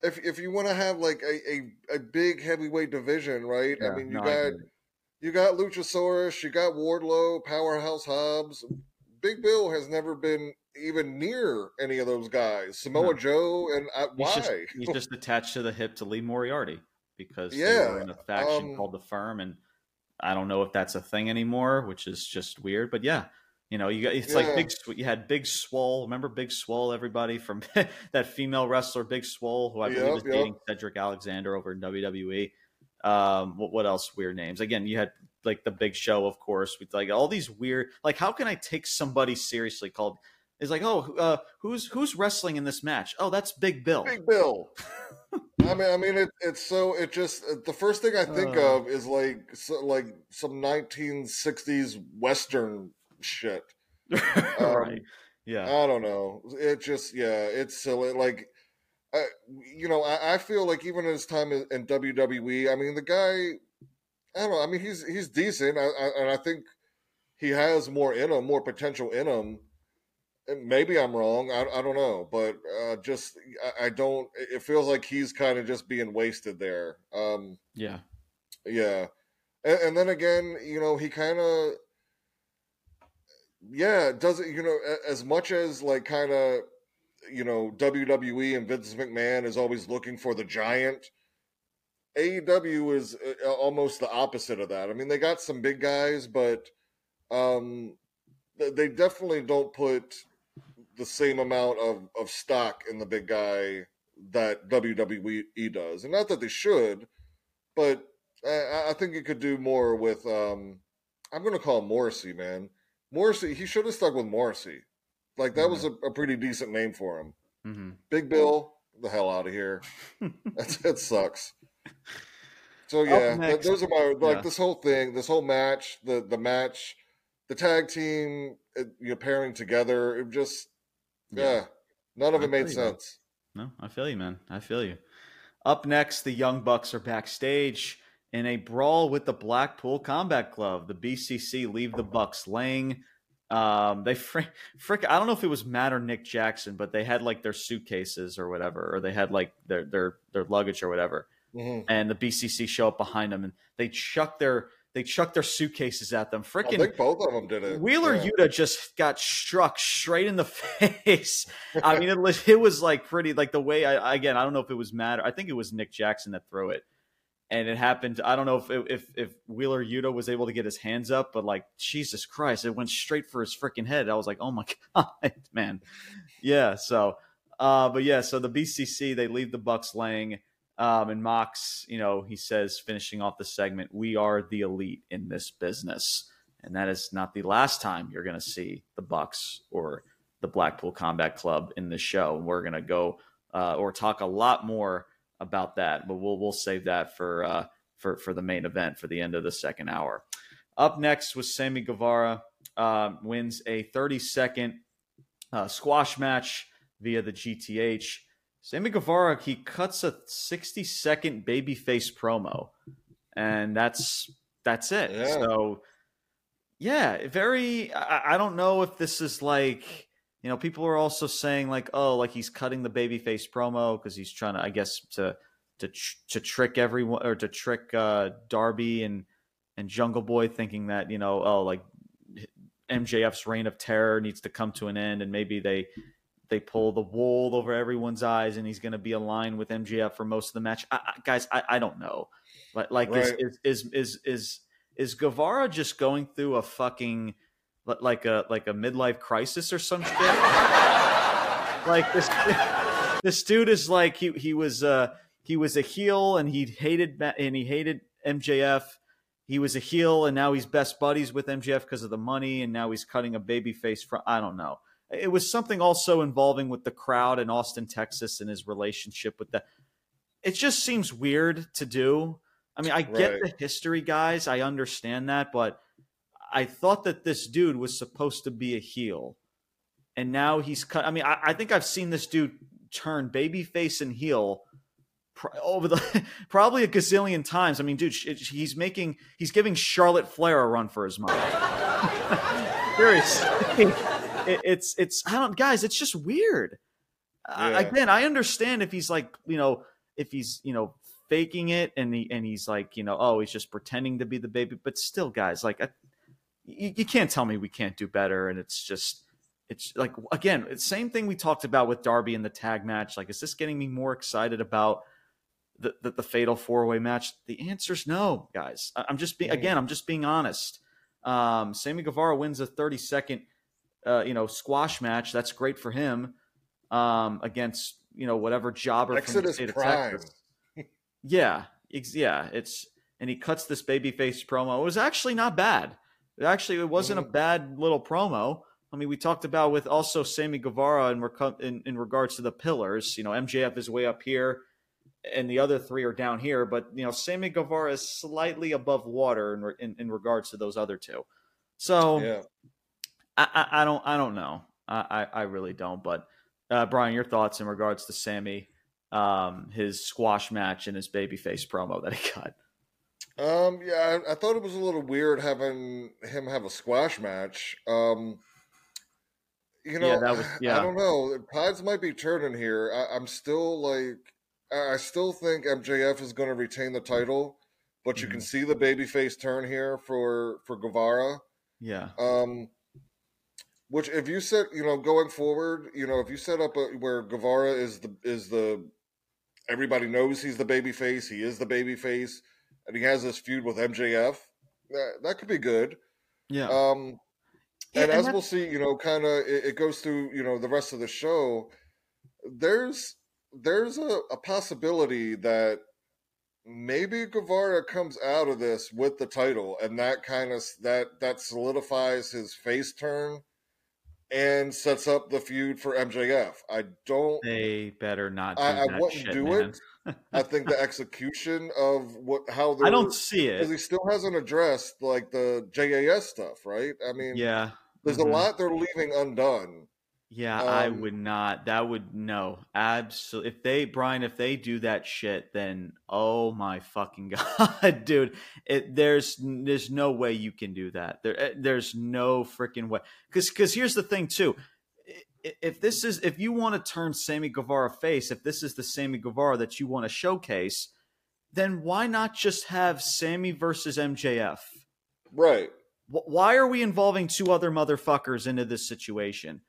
S2: if if you want to have like a, a, a big heavyweight division, right? Yeah, I mean, you no, got you got Luchasaurus, you got Wardlow, Powerhouse Hobbs. Big Bill has never been even near any of those guys. Samoa no. Joe and I,
S1: he's
S2: why?
S1: Just, he's just attached to the hip to Lee Moriarty because yeah, they were in a faction um, called the Firm, and I don't know if that's a thing anymore, which is just weird. But yeah, you know, you got it's yeah. like big. You had Big Swole. Remember Big Swole? Everybody from that female wrestler Big Swole, who I believe yep, was dating. Cedric Alexander over in WWE. Um, what, what else? Weird names. Again, you had like the Big Show, of course, with like all these weird. Like, how can I take somebody seriously called? Is like, oh, uh, who's who's wrestling in this match? Oh, that's Big Bill.
S2: Big Bill. I mean, I mean, it, it's so it just the first thing I think uh, of is like so, like some 1960s western shit.
S1: Um, right. Yeah.
S2: I don't know. It just yeah, it's silly. Like, I, you know, I, I feel like even in his time in, in WWE, I mean, the guy I don't know. I mean, he's he's decent, I, I, and I think he has more in him, more potential in him. And maybe I'm wrong. I, I don't know, but uh, just I, I, don't. It feels like he's kind of just being wasted there. Um,
S1: yeah,
S2: yeah, and, and then again, you know, he kind of yeah does it. You know, as much as like kind of you know WWE and Vince McMahon is always looking for the giant AEW is uh, almost the opposite of that. I mean, they got some big guys, but um, they definitely don't put the same amount of, of stock in the big guy that WWE does. And not that they should, but I, I think it could do more with. Um, I'm going to call Morrissey, man. Morrissey, he should have stuck with Morrissey. Like that mm-hmm. was a, a, pretty decent name for him. Mm-hmm. Big Bill, the hell out of here. that, that sucks. So yeah, th- those are my like yeah. this whole thing, this whole match, the the match, the tag team, it, uh, you know, pairing together. It just yeah, yeah none of I it made sense.
S1: No, I feel you, man. I feel you. Up next, the Young Bucks are backstage in a brawl with the Blackpool Combat Club. The BCC leave the Bucks laying. Um, they frick, frick, I don't know if it was Matt or Nick Jackson, but they had like their suitcases or whatever, or they had like their their their luggage or whatever mm-hmm. and the BCC show up behind them, and they chuck their they chuck their suitcases at them. Freaking, I
S2: think both of them did it.
S1: Wheeler yeah. Yuta just got struck straight in the face. I mean, it, it was like pretty like the way I again I don't know if it was Matt. Or, I think it was Nick Jackson that threw it, and it happened. I don't know if if if Wheeler Yuta was able to get his hands up, but like Jesus Christ, it went straight for his freaking head. I was like, oh my god, man, yeah. So, uh, but yeah, so the BCC they leave the Bucks laying. Um, and Mox, you know, he says, finishing off the segment, we are the elite in this business. And that is not the last time you're going to see the Bucks or the Blackpool Combat Club in this show. We're going to go uh, or talk a lot more about that, but we'll we'll save that for uh, for for the main event for the end of the second hour. Up next was Sammy Guevara uh, wins a 30 second uh, squash match via the GTH. Sammy Guevara, he cuts a 60 second babyface promo, and that's that's it. Yeah. So, yeah, very. I, I, don't know if this is like, you know, people are also saying like, oh, like he's cutting the babyface promo because he's trying to, I guess, to to to trick everyone or to trick uh, Darby and and Jungle Boy, thinking that you know, oh, like MJF's reign of terror needs to come to an end, and maybe they they pull the wool over everyone's eyes and he's going to be aligned with MJF for most of the match. I, I, guys, I, I, don't know, but like, right. is, is, is, is, is Guevara just going through a fucking like a like a midlife crisis or some shit? like this this dude is like he he was uh he was a heel and he hated and he hated MJF. He was a heel and now he's best buddies with MJF because of the money and now he's cutting a baby face from I don't know. It was something also involving with the crowd in Austin, Texas and his relationship with the it just seems weird to do. I mean, I get right. the history, guys. I understand that, but I thought that this dude was supposed to be a heel, and now he's cut. I mean, I, I think I've seen this dude turn babyface and heel over the probably a gazillion times. I mean, dude, he's making he's giving Charlotte Flair a run for his money. Seriously, it, it's it's I don't guys. It's just weird. Yeah. again, I understand if he's like you know if he's you know faking it and he and he's like you know oh he's just pretending to be the baby, but still, guys, like I, you, you can't tell me we can't do better, and it's just it's like again, it's same thing we talked about with Darby in the tag match. Like, is this getting me more excited about the the, the fatal four way match? The answer is no, guys. I, am just being again, I'm just being honest. Um, Sammy Guevara wins a 30 second, uh, you know, squash match. That's great for him um, against you know whatever jobber Exodus from the state Prime. of Texas. yeah, yeah. It's and he cuts this babyface promo. It was actually not bad. Actually it wasn't mm-hmm. a bad little promo. I mean, we talked about with also Sammy Guevara in, in, in regards to the pillars. You know, MJF is way up here, and the other three are down here. But you know, Sammy Guevara is slightly above water in in, in regards to those other two. So, yeah. I, I, I don't I don't know. I, I really don't. But uh, Brian, your thoughts in regards to Sammy, um, his squash match and his babyface promo that he cut.
S2: Um, yeah, I, I, thought it was a little weird having him have a squash match. Um, you know, yeah, that was, yeah. I don't know. Tides might be turning here. I, am still like, I still think MJF is going to retain the title, but mm-hmm. you can mm-hmm. see the babyface turn here for for Guevara.
S1: Yeah.
S2: Um, which if you set, you know, going forward, you know, if you set up a, where Guevara is the is the everybody knows he's the babyface, he is the babyface, and he has this feud with MJF, that that could be good.
S1: Yeah.
S2: Um yeah, and, and, as we'll see, you know, kind of it, it, goes through, you know, the rest of the show. There's there's a, a possibility that maybe Guevara comes out of this with the title, and that kind of that that solidifies his face turn and sets up the feud for MJF. I don't.
S1: They better not. Do
S2: I,
S1: I
S2: wouldn't
S1: shit,
S2: do
S1: man.
S2: it. I think the execution of what how
S1: I don't see it
S2: because he still hasn't addressed like the JAS stuff, right? I mean,
S1: yeah,
S2: there's mm-hmm. a lot they're leaving undone.
S1: Yeah, um, I would not. That would no. Absolutely. If they Brian, if they do that shit, then oh my fucking god, dude! It, there's there's no way you can do that. There eh, there's no freaking way. Because because here's the thing too. If this is if you want to turn Sammy Guevara face, if this is the Sammy Guevara that you want to showcase, then why not just have Sammy versus MJF?
S2: Right.
S1: Why are we involving two other motherfuckers into this situation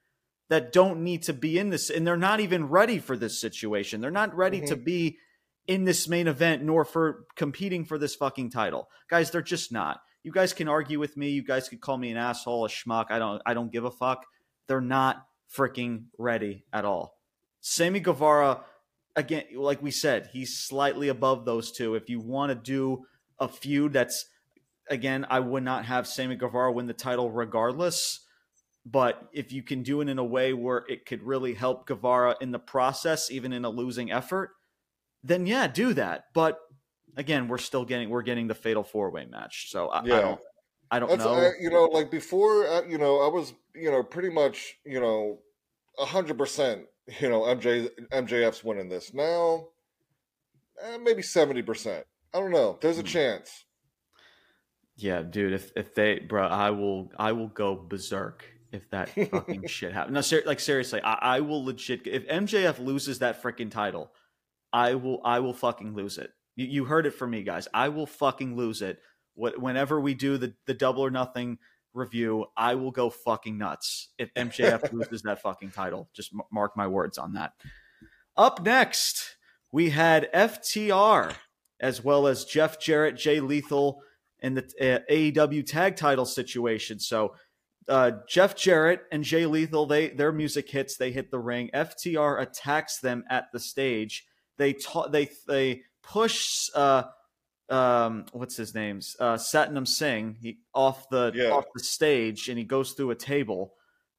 S1: that don't need to be in this? And they're not even ready for this situation. They're not ready mm-hmm. to be in this main event nor for competing for this fucking title. Guys, they're just not. You guys can argue with me. You guys could call me an asshole, a schmuck. I don't I don't give a fuck. They're not freaking ready at all. Sammy Guevara, again, like we said, he's slightly above those two. If you want to do a feud that's again, I would not have Sammy Guevara win the title regardless. But if you can do it in a way where it could really help Guevara in the process, even in a losing effort, then yeah, do that. But again, we're still getting we're getting the fatal four way match. So I, yeah. I don't I don't That's, know.
S2: Uh, you know, like before, uh, you know, I was you know pretty much you know hundred percent. You know, MJ MJF's winning this now. Eh, maybe seventy percent. I don't know. There's a hmm. chance.
S1: Yeah, dude. If if they, bro, I will I will go berserk if that fucking shit happens. No, ser- like seriously, I, I will legit. If MJF loses that freaking title, I will I will fucking lose it. You, you heard it from me, guys. I will fucking lose it. What whenever we do the the double or nothing review, I will go fucking nuts if MJF loses that fucking title. Just m- mark my words on that. Up next, we had FTR as well as Jeff Jarrett, Jay Lethal in the uh, AEW tag title situation. So uh, Jeff Jarrett and Jay Lethal, they their music hits, they hit the ring. FTR attacks them at the stage. They ta- they they push uh, um, what's his name's uh, Satnam Singh he, off the yeah. off the stage, and he goes through a table.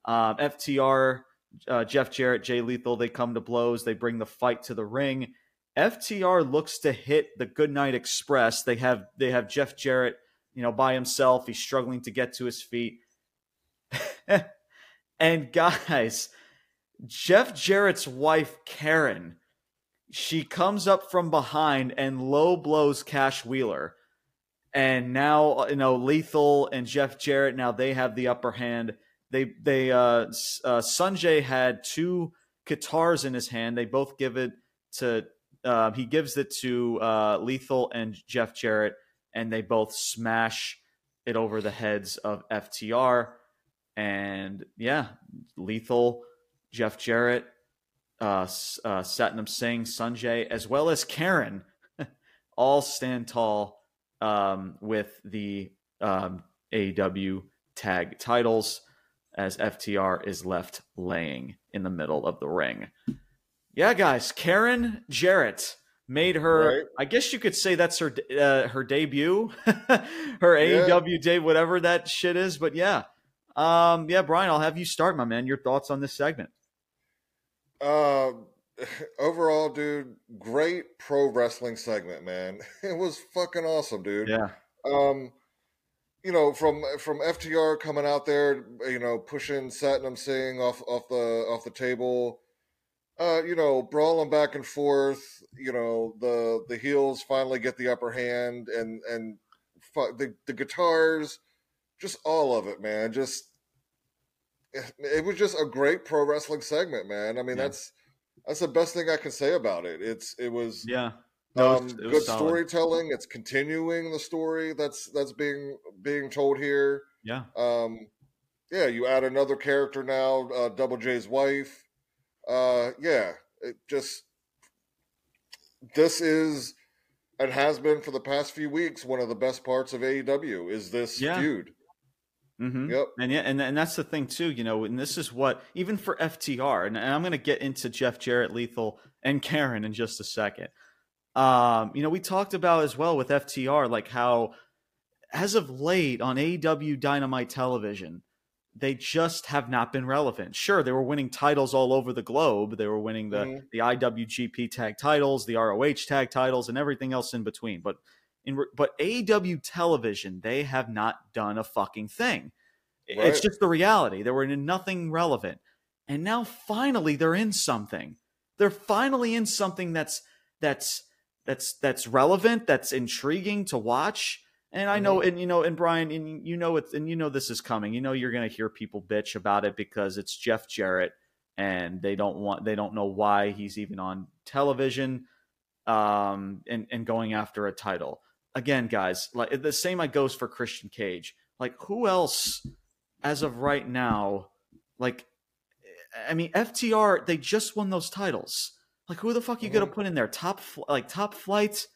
S1: Uh, FTR, uh, Jeff Jarrett, Jay Lethal, they come to blows. They bring the fight to the ring. FTR looks to hit the Goodnight Express. They have they have Jeff Jarrett, you know, by himself. He's struggling to get to his feet. and guys, Jeff Jarrett's wife Karen, she comes up from behind and low blows Cash Wheeler. And now, you know, Lethal and Jeff Jarrett now they have the upper hand. They they uh, uh Sonjay had two guitars in his hand. They both give it to uh, he gives it to uh, Lethal and Jeff Jarrett, and they both smash it over the heads of FTR. And yeah, Lethal, Jeff Jarrett, uh, uh, Satnam Singh, Sonjay, as well as Karen, all stand tall um, with the um, AEW tag titles as FTR is left laying in the middle of the ring. Yeah, guys, Karen Jarrett made her. Right. I guess you could say that's her uh, her debut, her yeah. AEW day, whatever that shit is. But yeah, um, yeah, Brian, I'll have you start, my man. Your thoughts on this segment?
S2: Uh, overall, dude, great pro wrestling segment, man. It was fucking awesome, dude.
S1: Yeah.
S2: Um, you know, from from FTR coming out there, you know, pushing Satnam Singh off off the off the table uh, you know, brawling back and forth. You know, the the heels finally get the upper hand, and and the the guitars, just all of it, man. Just it was just a great pro wrestling segment, man. I mean, yeah. that's that's the best thing I can say about it. It's it was
S1: yeah.
S2: No, um, good solid. storytelling. It's continuing the story that's that's being being told here.
S1: Yeah.
S2: Um, yeah. You add another character now, uh, Double J's wife uh, yeah, it just this is and has been for the past few weeks one of the best parts of AEW is this yeah. feud.
S1: Mm-hmm. Yep. And yeah, and, and that's the thing too, you know, and this is what even for FTR, and, and I'm going to get into Jeff Jarrett, Lethal, and Karen in just a second. Um, you know, we talked about as well with FTR, like how as of late on AEW Dynamite Television, they just have not been relevant. Sure, they were winning titles all over the globe. They were winning the mm-hmm. the IWGP tag titles, the ROH tag titles, and everything else in between. But in but AEW television, they have not done a fucking thing. Right. It's just the reality. They were in nothing relevant, and now finally they're in something. They're finally in something that's that's that's that's relevant, that's intriguing to watch and I know, mm-hmm. and you know, and Brian, and you know it, and you know this is coming. You know, you're going to hear people bitch about it because it's Jeff Jarrett, and they don't want, they don't know why he's even on television, um, and and going after a title. Again, guys, like the same like goes for Christian Cage. Like, who else, as of right now, like, I mean, FTR, they just won those titles. Like, who the fuck you mm-hmm. gonna put in there? Top, like, top flight,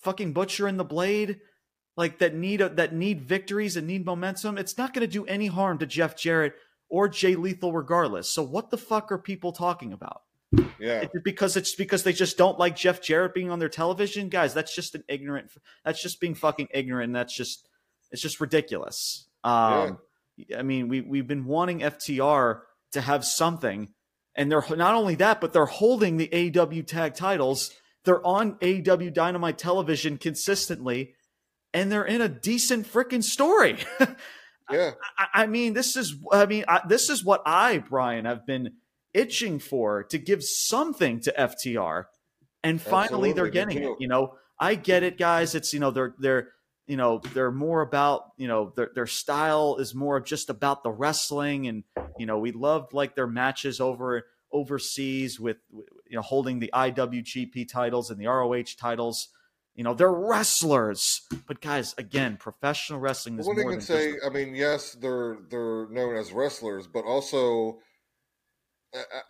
S1: fucking Butcher and the Blade like that need a, that need victories and need momentum, it's not going to do any harm to Jeff Jarrett or Jay Lethal regardless. So what the fuck are people talking about?
S2: Yeah.
S1: It, because it's because they just don't like Jeff Jarrett being on their television, guys. That's just an ignorant. That's just being fucking ignorant. And that's just it's just ridiculous. Um, yeah. I mean, we we've been wanting FTR to have something, and they're not only that, but they're holding the AW tag titles. They're on AW Dynamite television consistently and they're in a decent freaking story.
S2: yeah.
S1: I, I, mean, this is, I mean, I, this is what I, Brian, have been itching for to give something to FTR. And finally Absolutely. they're getting it. You know, I get it, guys. It's, you know, they're, they're, you know, they're more about, you know, their, their style is more just about the wrestling. And, you know, we loved like their matches over overseas with, you know, holding the IWGP titles and the ROH titles you know, they're wrestlers. But guys, again, professional wrestling is
S2: well,
S1: more
S2: than say. Just... I mean, yes, they're they're known as wrestlers, but also,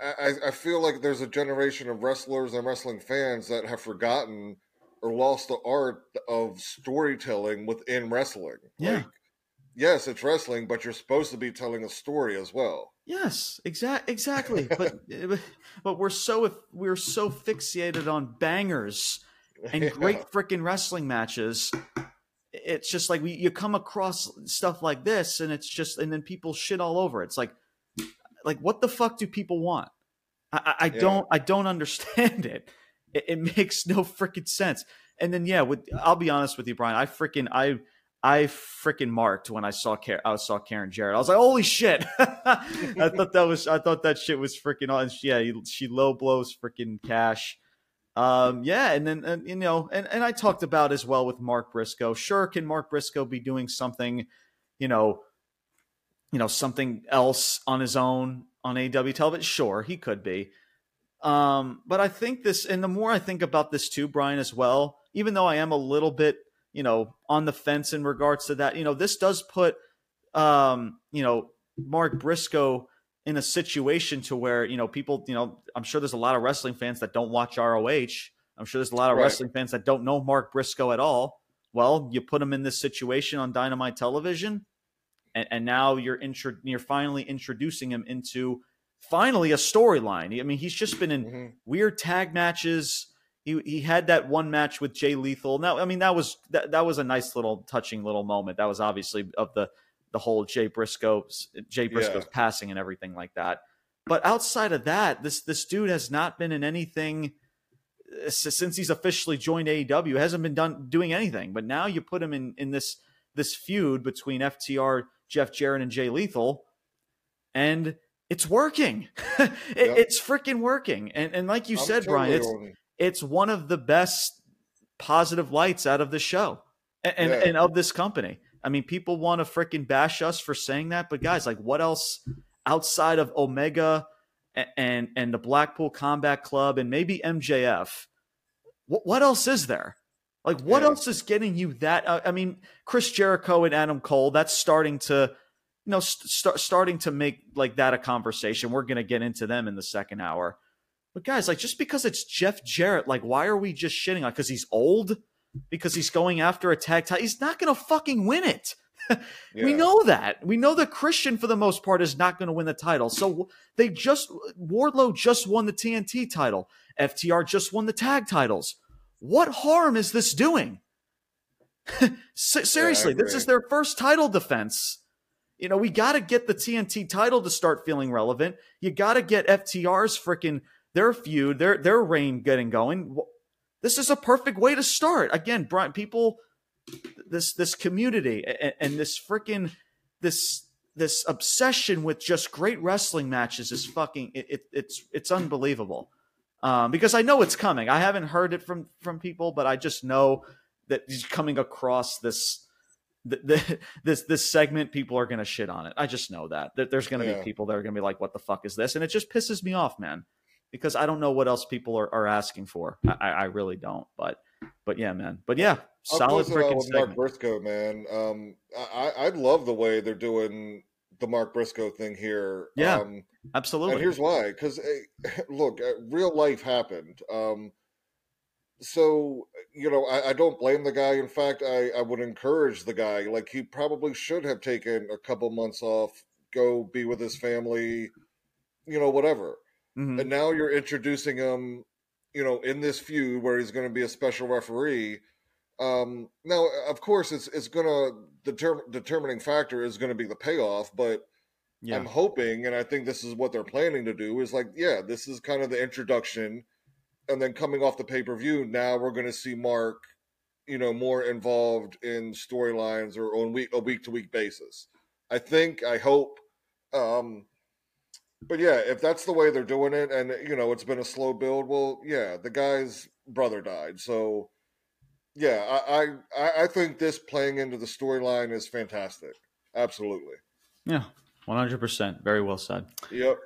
S2: I, I, feel like there's a generation of wrestlers and wrestling fans that have forgotten or lost the art of storytelling within wrestling.
S1: Yeah.
S2: Like, yes, it's wrestling, but you're supposed to be telling a story as well.
S1: Yes, exact exactly. but but we're so we're so fixated on bangers and
S2: Yeah.
S1: great freaking wrestling matches. It's just like we you come across stuff like this, and it's just and then people shit all over. It's like like what the fuck do people want? I, I,
S2: Yeah.
S1: don't I don't understand it. it. It makes no freaking sense. And then yeah, with I'll be honest with you, Brian. I freaking I I freaking marked when I saw Karen, I saw Karen Jarrett. I was like, holy shit! I thought that was I thought that shit was freaking on. Yeah, she low blows freaking cash. Um, yeah, and then and, you know, and and I talked about as well with Mark Briscoe. Sure, can Mark Briscoe be doing something, you know, you know, something else on his own on AW television? Sure, he could be. Um, but I think this, and the more I think about this too, Brian, as well, even though I am a little bit, you know, on the fence in regards to that, you know, this does put, um, you know, Mark Briscoe in a situation to where, you know, people, you know, I'm sure there's a lot of wrestling fans that don't watch ROH. I'm sure there's a lot of
S2: Right.
S1: wrestling fans that don't know Mark Briscoe at all. Well, you put him in this situation on Dynamite Television, and, and now you're intro- you're finally introducing him into finally a storyline. I mean, he's just been in
S2: Mhm.
S1: weird tag matches. He he had that one match with Jay Lethal. Now, I mean, that was that, that was a nice little touching little moment. That was obviously of the the whole Jay Briscoe's Jay Briscoe's
S2: Yeah.
S1: passing and everything like that. But outside of that, this this dude has not been in anything uh, since he's officially joined AEW. Hasn't been done doing anything. But now you put him in in this this feud between FTR, Jeff Jarrett, and Jay Lethal, and it's working. it,
S2: Yep.
S1: It's freaking working. And and like you
S2: I'm
S1: said, Brian, it's
S2: totally
S1: it's one of the best positive lights out of the show and, and,
S2: Yeah.
S1: and of this company. I mean, people want to freaking bash us for saying that, but guys, like, what else outside of Omega and and, and the Blackpool Combat Club and maybe MJF? What what else is there? Like, what
S2: Yeah.
S1: else is getting you that? Uh, I mean, Chris Jericho and Adam Cole. That's starting to, you know, st- start starting to make like that a conversation. We're gonna get into them in the second hour. But guys, like just because it's Jeff Jarrett, like why are we just shitting on? Because he's old, because he's going after a tag title. He's not going to fucking win it. We know that. We know that Christian, for the most part, is not going to win the title. So they just Wardlow just won the TNT title. FTR just won the tag titles. What harm is this doing? Se- seriously, this is their first title defense. You know, we got to get the TNT title to start feeling relevant. You got to get FTR's freaking their feud, their their reign getting going. This is a perfect way to start. Again, Brian, people, this this community and, and this freaking this this obsession with just great wrestling matches is fucking it, it, it's it's unbelievable. Um, because I know it's coming. I haven't heard it from from people, but I just know that he's coming across this th- th- this this segment. People are going to shit on it. I just know that that there's going to
S2: Yeah.
S1: be people that are going to be like, "What the fuck is this?" And it just pisses me off, man. Because I don't know what else people are, are asking for. I, I really don't. But but yeah, man. But yeah, solid freaking
S2: with Mark
S1: segment.
S2: Briscoe, man. Um, I I love the way they're doing the Mark Briscoe thing here.
S1: Yeah.
S2: Um,
S1: Absolutely.
S2: And here's why: because look, uh, real life happened. Um, so you know, I, I don't blame the guy. In fact, I, I would encourage the guy. Like he probably should have taken a couple months off, go be with his family, you know, whatever.
S1: Mhm.
S2: And now you're introducing him, you know, in this feud where he's going to be a special referee. Um, now, of course, it's it's going to determining factor is going to be the payoff, but
S1: Yeah.
S2: I'm hoping, and I think this is what they're planning to do, is like, yeah, this is kind of the introduction, and then coming off the pay per view, now we're going to see Mark, you know, more involved in storylines or on week a week to week basis. I think, I hope, um, but yeah, if that's the way they're doing it, and you know, it's been a slow build, well, yeah, the guy's brother died, so yeah, I I, I- think this playing into the storyline is fantastic. Absolutely.
S1: yeah. One hundred percent. Very well said.
S2: Yep.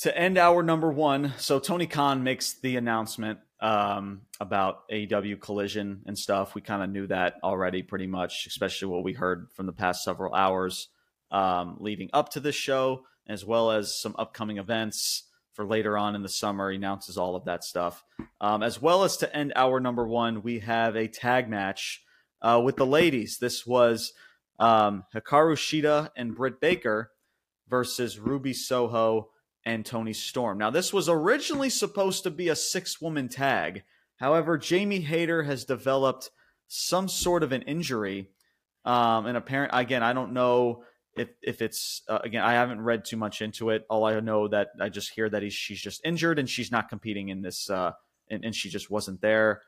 S1: to end our number one, so Tony Khan makes the announcement um, about AEW collision and stuff. We kind of knew that already, pretty much, especially what we heard from the past several hours um, leading up to this show, as well as some upcoming events for later on in the summer. He announces all of that stuff. Um, as well as to end our number one, we have a tag match uh, with the ladies. This was um, Hikaru Shida and Britt Baker versus Ruby Soho and Toni Storm. Now, this was originally supposed to be a six woman tag. However, Jamie Hayter has developed some sort of an injury. Um, and apparent again, I don't know if if it's uh, again, I haven't read too much into it. All I know that I just hear that he's she's just injured and she's not competing in this, uh, and, and she just wasn't there,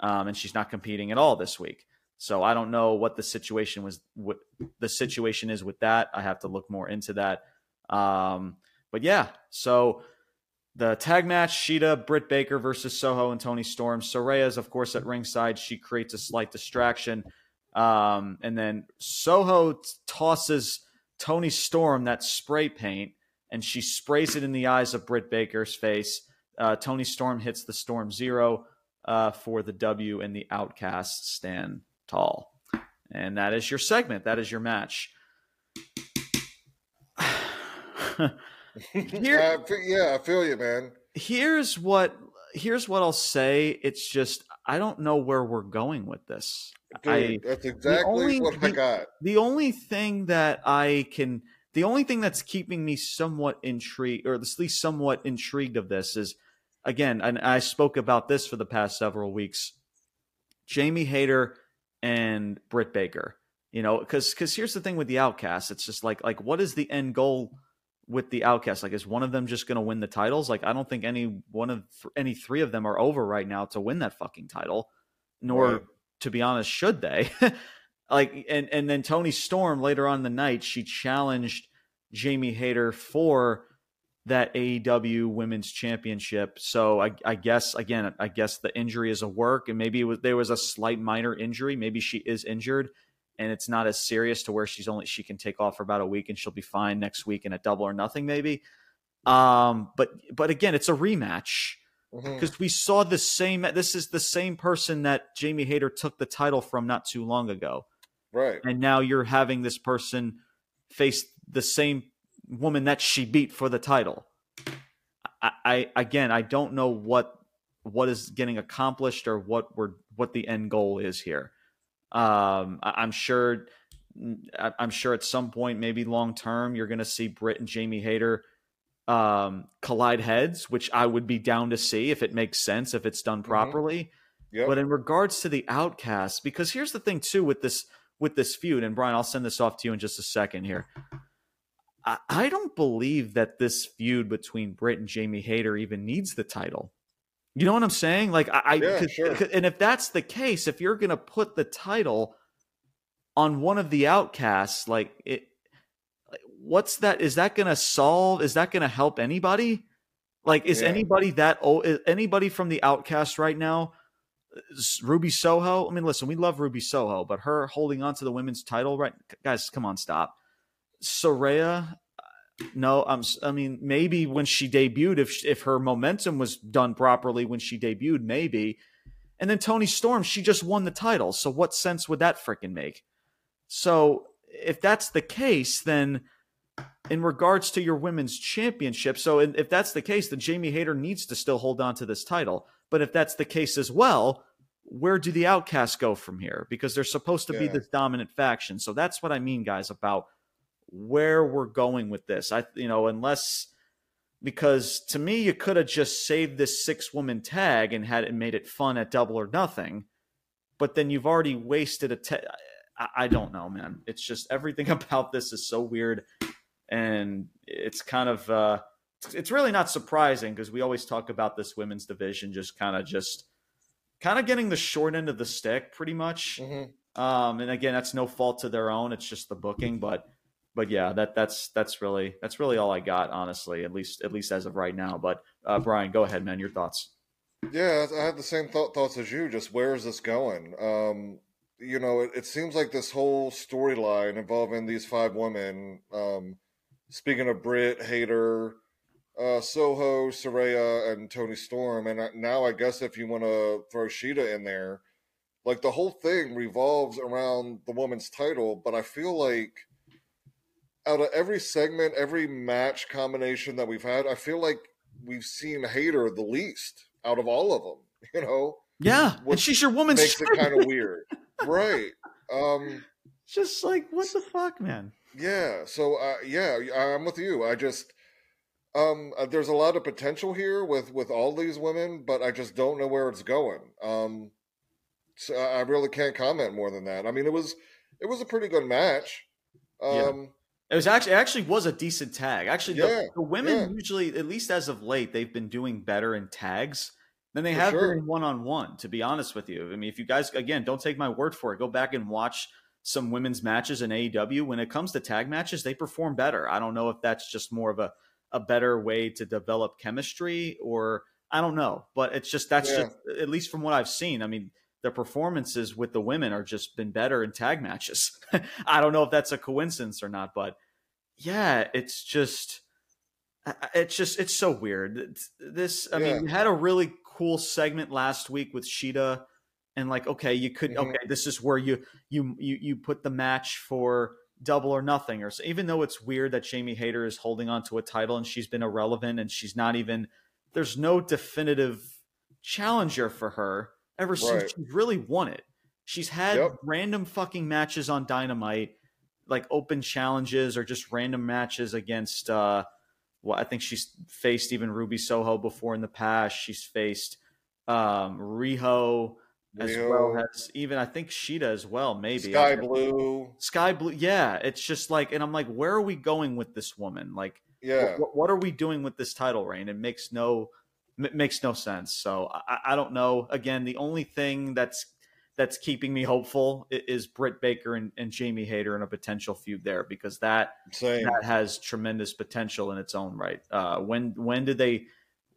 S1: um, and she's not competing at all this week. So I don't know what the situation was, what the situation is with that. I have to look more into that. Um, but yeah, so the tag match: Shida, Britt Baker versus Soho and Toni Storm. Saraya is of course at ringside. She creates a slight distraction, um, and then Soho t- tosses Toni Storm that spray paint, and she sprays it in the eyes of Britt Baker's face. Uh, Toni Storm hits the Storm Zero uh, for the W, and the Outcasts stand tall. And that is your segment. That is your match.
S2: Here, yeah, I feel you, man.
S1: Here's what here's what I'll say. It's just I don't know where we're going with this.
S2: Dude, I, that's exactly only, what
S1: the,
S2: I got.
S1: The only thing that I can, the only thing that's keeping me somewhat intrigued, or at least somewhat intrigued of this, is again, and I spoke about this for the past several weeks. Jamie Hayter and Britt Baker. You know, because because here's the thing with the Outcasts, it's just like like what is the end goal with the Outcasts? Like, is one of them just going to win the titles? Like, I don't think any one of th- any three of them are over right now to win that fucking title. Nor, right. to be honest, should they? like, and and then Toni Storm later on the night, she challenged Jamie Hayter for that AEW Women's Championship. So I, I, guess again, I guess the injury is a work, and maybe was, there was a slight minor injury. Maybe she is injured, and it's not as serious to where she's only she can take off for about a week and she'll be fine next week in a double or nothing maybe. Um, but but again, it's a rematch because mm-hmm. we saw the same. This is the same person that Jamie Hayter took the title from not too long ago,
S2: right?
S1: And now you're having this person face the same woman that she beat for the title. I, I again, I don't know what what is getting accomplished or what we're what the end goal is here. Um, I, am sure, I'm sure at some point, maybe long term, you're going to see Britt and Jamie Hayter um, collide heads, which I would be down to see if it makes sense, if it's done mm-hmm. properly. Mm-hmm. Yep. But in regards to the outcasts, because here's the thing too with this with this feud, and Brian, I'll send this off to you in just a second here. I, I don't believe that this feud between Britt and Jamie Hayter even needs the title. You know what I'm saying? Like I,
S2: yeah, sure.
S1: and if that's the case, if you're gonna put the title on one of the outcasts, like it, what's that? Is that gonna solve? Is that gonna help anybody? Like, is yeah. anybody that old? Is anybody from the outcast right now? Ruby Soho. I mean, listen, we love Ruby Soho, but her holding on to the women's title, right? Guys, come on, stop. Saraya, no, I'm. I mean, maybe when she debuted, if if her momentum was done properly when she debuted, maybe. And then Toni Storm, she just won the title. So what sense would that freaking make? So if that's the case, then in regards to your women's championship, so if that's the case, then Jamie Hayter needs to still hold on to this title. But if that's the case as well, where do the outcasts go from here? Because they're supposed to yeah. be this dominant faction. So that's what I mean, guys, about where we're going with this. I, you know, unless because to me, you could have just saved this six woman tag and had it made it fun at double or nothing. But then you've already wasted a. Te- I, I don't know, man. It's just everything about this is so weird, and it's kind of. uh it's really not surprising because we always talk about this women's division just kind of just kind of getting the short end of the stick pretty much mm-hmm. um, and again that's no fault to their own it's just the booking but but yeah, that that's that's really that's really all I got, honestly. At least at least as of right now. But uh, Brian, go ahead, man. Your thoughts?
S2: Yeah, I had the same th- thoughts as you. Just where is this going? Um, you know, it, it seems like this whole storyline involving these five women. Um, speaking of Britt, Hayter, uh, Soho, Saraya, and Toni Storm, and now I guess if you want to throw Shida in there, like the whole thing revolves around the woman's title. But I feel like out of every segment, every match combination that we've had, I feel like we've seen Hayter the least out of all of them. You know.
S1: Yeah, and she's your woman.
S2: Makes it kind of weird, right? Um,
S1: just like what the fuck, man.
S2: Yeah. So uh, yeah, I'm with you. I just um, uh, there's a lot of potential here with with all these women, but I just don't know where it's going. Um, so I really can't comment more than that. I mean, it was it was a pretty good match. Um, yeah.
S1: It was actually it actually was a decent tag. Actually, the, the women yeah. usually, at least as of late, they've been doing better in tags than they for have sure. been one on one. To be honest with you, I mean, if you guys again don't take my word for it, go back and watch some women's matches in AEW. When it comes to tag matches, they perform better. I don't know if that's just more of a a better way to develop chemistry or I don't know, but it's just that's yeah. just at least from what I've seen. I mean, the performances with the women are just been better in tag matches. I don't know if that's a coincidence or not, but yeah, it's just it's just it's so weird. This I yeah. mean, we had a really cool segment last week with Shida and like okay, you could mm-hmm. okay, this is where you you you you put the match for double or nothing or so, even though it's weird that Jamie Hayter is holding on to a title and she's been irrelevant and she's not even there's no definitive challenger for her ever since right. she's really won it. She's had yep. random fucking matches on Dynamite, like open challenges or just random matches against. uh Well, I think she's faced even Ruby Soho before in the past. She's faced um Riho as well as even I think Shida as well, maybe
S2: Sky Blue.
S1: Sky Blue, yeah. It's just like, and I'm like, where are we going with this woman? Like, yeah, what, what are we doing with this title reign? It makes no m- makes no sense. So I, I don't know. Again, the only thing that's that's keeping me hopeful is Britt Baker and, and Jamie Hayter and a potential feud there because that Same. that has tremendous potential in its own right. Uh, when when did they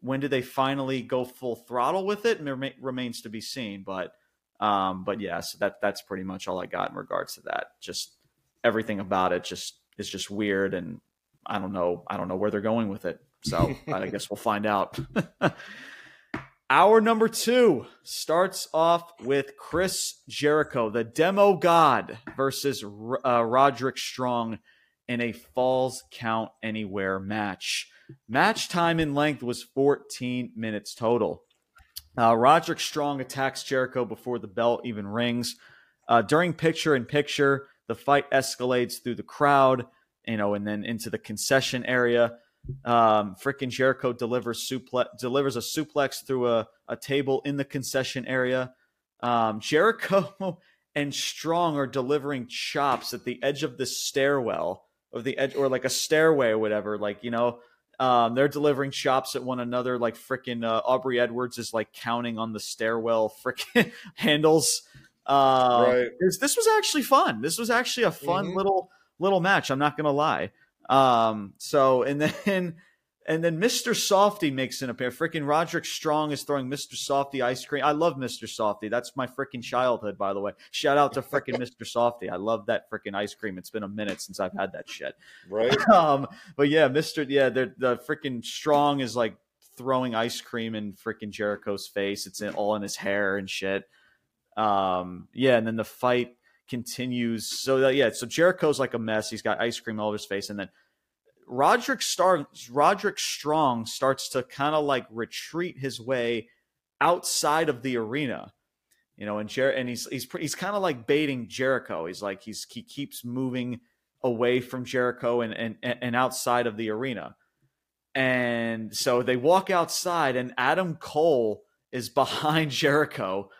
S1: when do they finally go full throttle with it? Rem- remains to be seen. But um, but yeah, so that that's pretty much all I got in regards to that. Just everything about it just is just weird, and I don't know. I don't know where they're going with it. So I guess we'll find out. Our number two starts off with Chris Jericho, the demo god, versus uh, Roderick Strong in a Falls Count Anywhere match. Match time in length was 14 minutes total. Uh, Roderick Strong attacks Jericho before the bell even rings. Uh, during picture in picture, the fight escalates through the crowd, you know, and then into the concession area. Um, freaking Jericho delivers suple- delivers a suplex through a, a table in the concession area. Um, Jericho and Strong are delivering chops at the edge of the stairwell, or the edge, or like a stairway or whatever. Like you know, um, they're delivering chops at one another. Like freaking uh, Aubrey Edwards is like counting on the stairwell freaking handles. Uh, right. This was actually fun. This was actually a fun mm-hmm. little little match. I'm not gonna lie. Um, so and then and then Mr. Softee makes an appearance. Freaking Roderick Strong is throwing Mr. Softee ice cream. I love Mr. Softee. That's my freaking childhood, by the way. Shout out to freaking Mr. Softee. I love that freaking ice cream. It's been a minute since I've had that shit.
S2: Right.
S1: Um, but yeah, Mr. Yeah, the the freaking Strong is like throwing ice cream in freaking Jericho's face. It's in, all in his hair and shit. Um, yeah, and then the fight continues. So that, yeah, so Jericho's like a mess. He's got ice cream all over his face, and then Roderick Star Roderick Strong starts to kind of like retreat his way outside of the arena. You know, and Jer- and he's he's he's kind of like baiting Jericho. He's like he's he keeps moving away from Jericho and and and outside of the arena. And so they walk outside and Adam Cole is behind Jericho.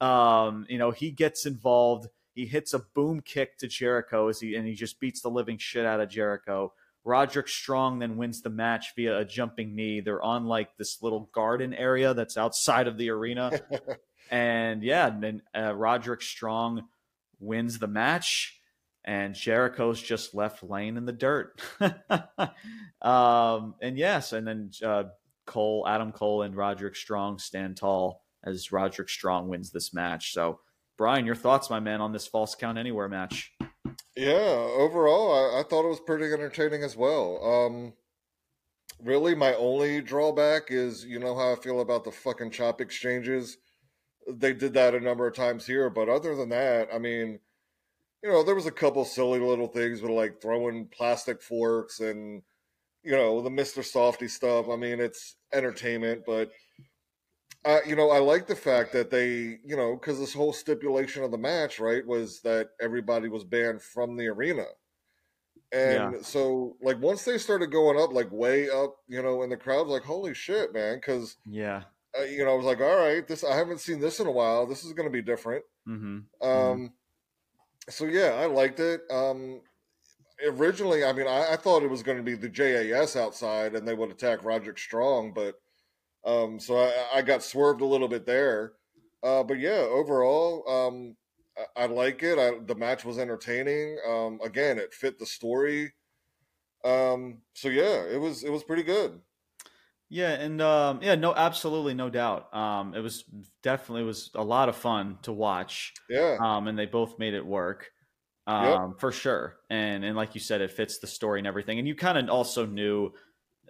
S1: Um, you know, he gets involved. He hits a boom kick to Jericho as he and he just beats the living shit out of Jericho. Roderick Strong then wins the match via a jumping knee. They're on like this little garden area that's outside of the arena. and yeah, then uh, Roderick Strong wins the match, and Jericho's just left laying in the dirt. um, and yes, and then uh, Cole, Adam Cole, and Roderick Strong stand tall as Roderick Strong wins this match. So, Brian, your thoughts, my man, on this falls count anywhere match?
S2: Yeah, overall, I, I, thought it was pretty entertaining as well. Um, really, my only drawback is you know how I feel about the fucking chop exchanges. They did that a number of times here, but other than that, I mean, you know, there was a couple silly little things with like throwing plastic forks and you know the Mister Softee stuff. I mean, it's entertainment, but uh, you know, I like the fact that they, you know, because this whole stipulation of the match, right, was that everybody was banned from the arena. And yeah. so, like, once they started going up, like, way up, you know, in the crowd, like, holy shit, man. Because,
S1: yeah,
S2: uh, you know, I was like, all right, this, I haven't seen this in a while. This is going to be different.
S1: Mm-hmm.
S2: Um, mm-hmm. so yeah, I liked it. Um, originally, I mean, I, I thought it was going to be the JAS outside and they would attack Roderick Strong, but um, so I, I, got swerved a little bit there. Uh, but yeah, overall, um, I, I, like it. I, the match was entertaining. Um, again, it fit the story. Um, so yeah, it was it was pretty good.
S1: Yeah, and um, yeah, no, absolutely, no doubt. Um, it was definitely it was a lot of fun to watch.
S2: Yeah.
S1: Um, and they both made it work. Um, yep. for sure. And and like you said, it fits the story and everything. And you kind of also knew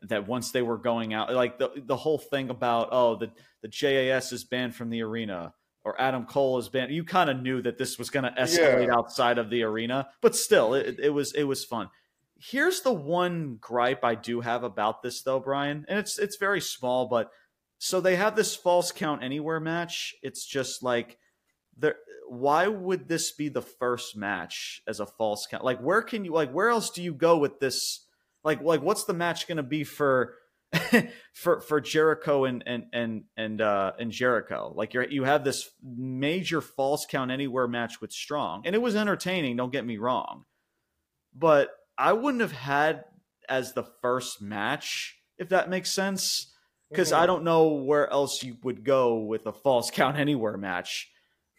S1: that once they were going out, like the the whole thing about oh the the JAS is banned from the arena or Adam Cole is banned. You kind of knew that this was going to escalate yeah. outside of the arena, but still, it, it was it was fun. Here's the one gripe I do have about this though, Brian, and it's it's very small, but so they have this falls count anywhere match. It's just like there why would this be the first match as a falls count? Like where can you like where else do you go with this like like what's the match going to be for for for Jericho and and and and uh and Jericho. Like you you have this major falls count anywhere match with Strong. And it was entertaining, don't get me wrong. But I wouldn't have had as the first match if that makes sense because mm-hmm. I don't know where else you would go with a falls count anywhere match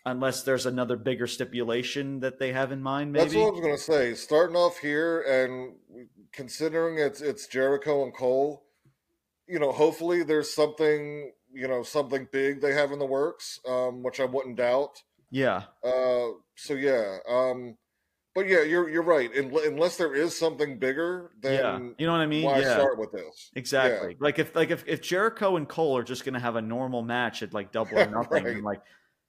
S1: unless there's another bigger stipulation that they have in mind. Maybe
S2: that's what I was going to say. Starting off here and considering it's it's Jericho and Cole, you know, hopefully there's something you know something big they have in the works, um, which I wouldn't doubt.
S1: Yeah.
S2: Uh, so yeah. Um, but yeah, you're you're right. Unless there is something bigger, then
S1: yeah. you know what I mean.
S2: Why
S1: yeah.
S2: start with this?
S1: Exactly. Yeah. Like if like if, if Jericho and Cole are just going to have a normal match at like double or nothing, right. and like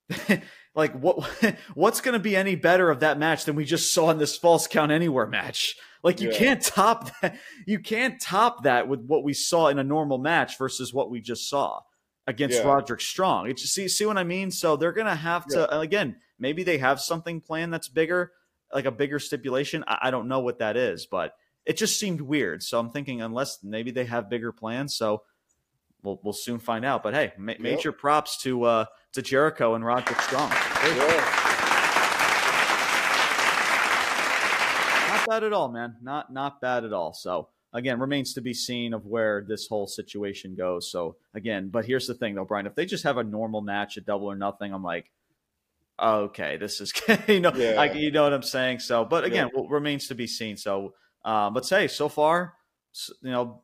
S1: like what what's going to be any better of that match than we just saw in this falls count anywhere match like you yeah. can't top that you can't top that with what we saw in a normal match versus what we just saw against yeah. Roderick Strong it's see see what I mean so they're going to have to yeah. again maybe they have something planned that's bigger like a bigger stipulation I, I don't know what that is but it just seemed weird so I'm thinking unless maybe they have bigger plans so we'll we'll soon find out but hey ma- major props to uh to Jericho and Roderick Strong. Yeah. Not bad at all, man. Not not bad at all. So again, remains to be seen of where this whole situation goes. So again, but here's the thing though, Brian. If they just have a normal match at Double or Nothing, I'm like, okay, this is you know, yeah. like you know what I'm saying. So, but again, yeah. well, remains to be seen. So, um, but say so far, you know,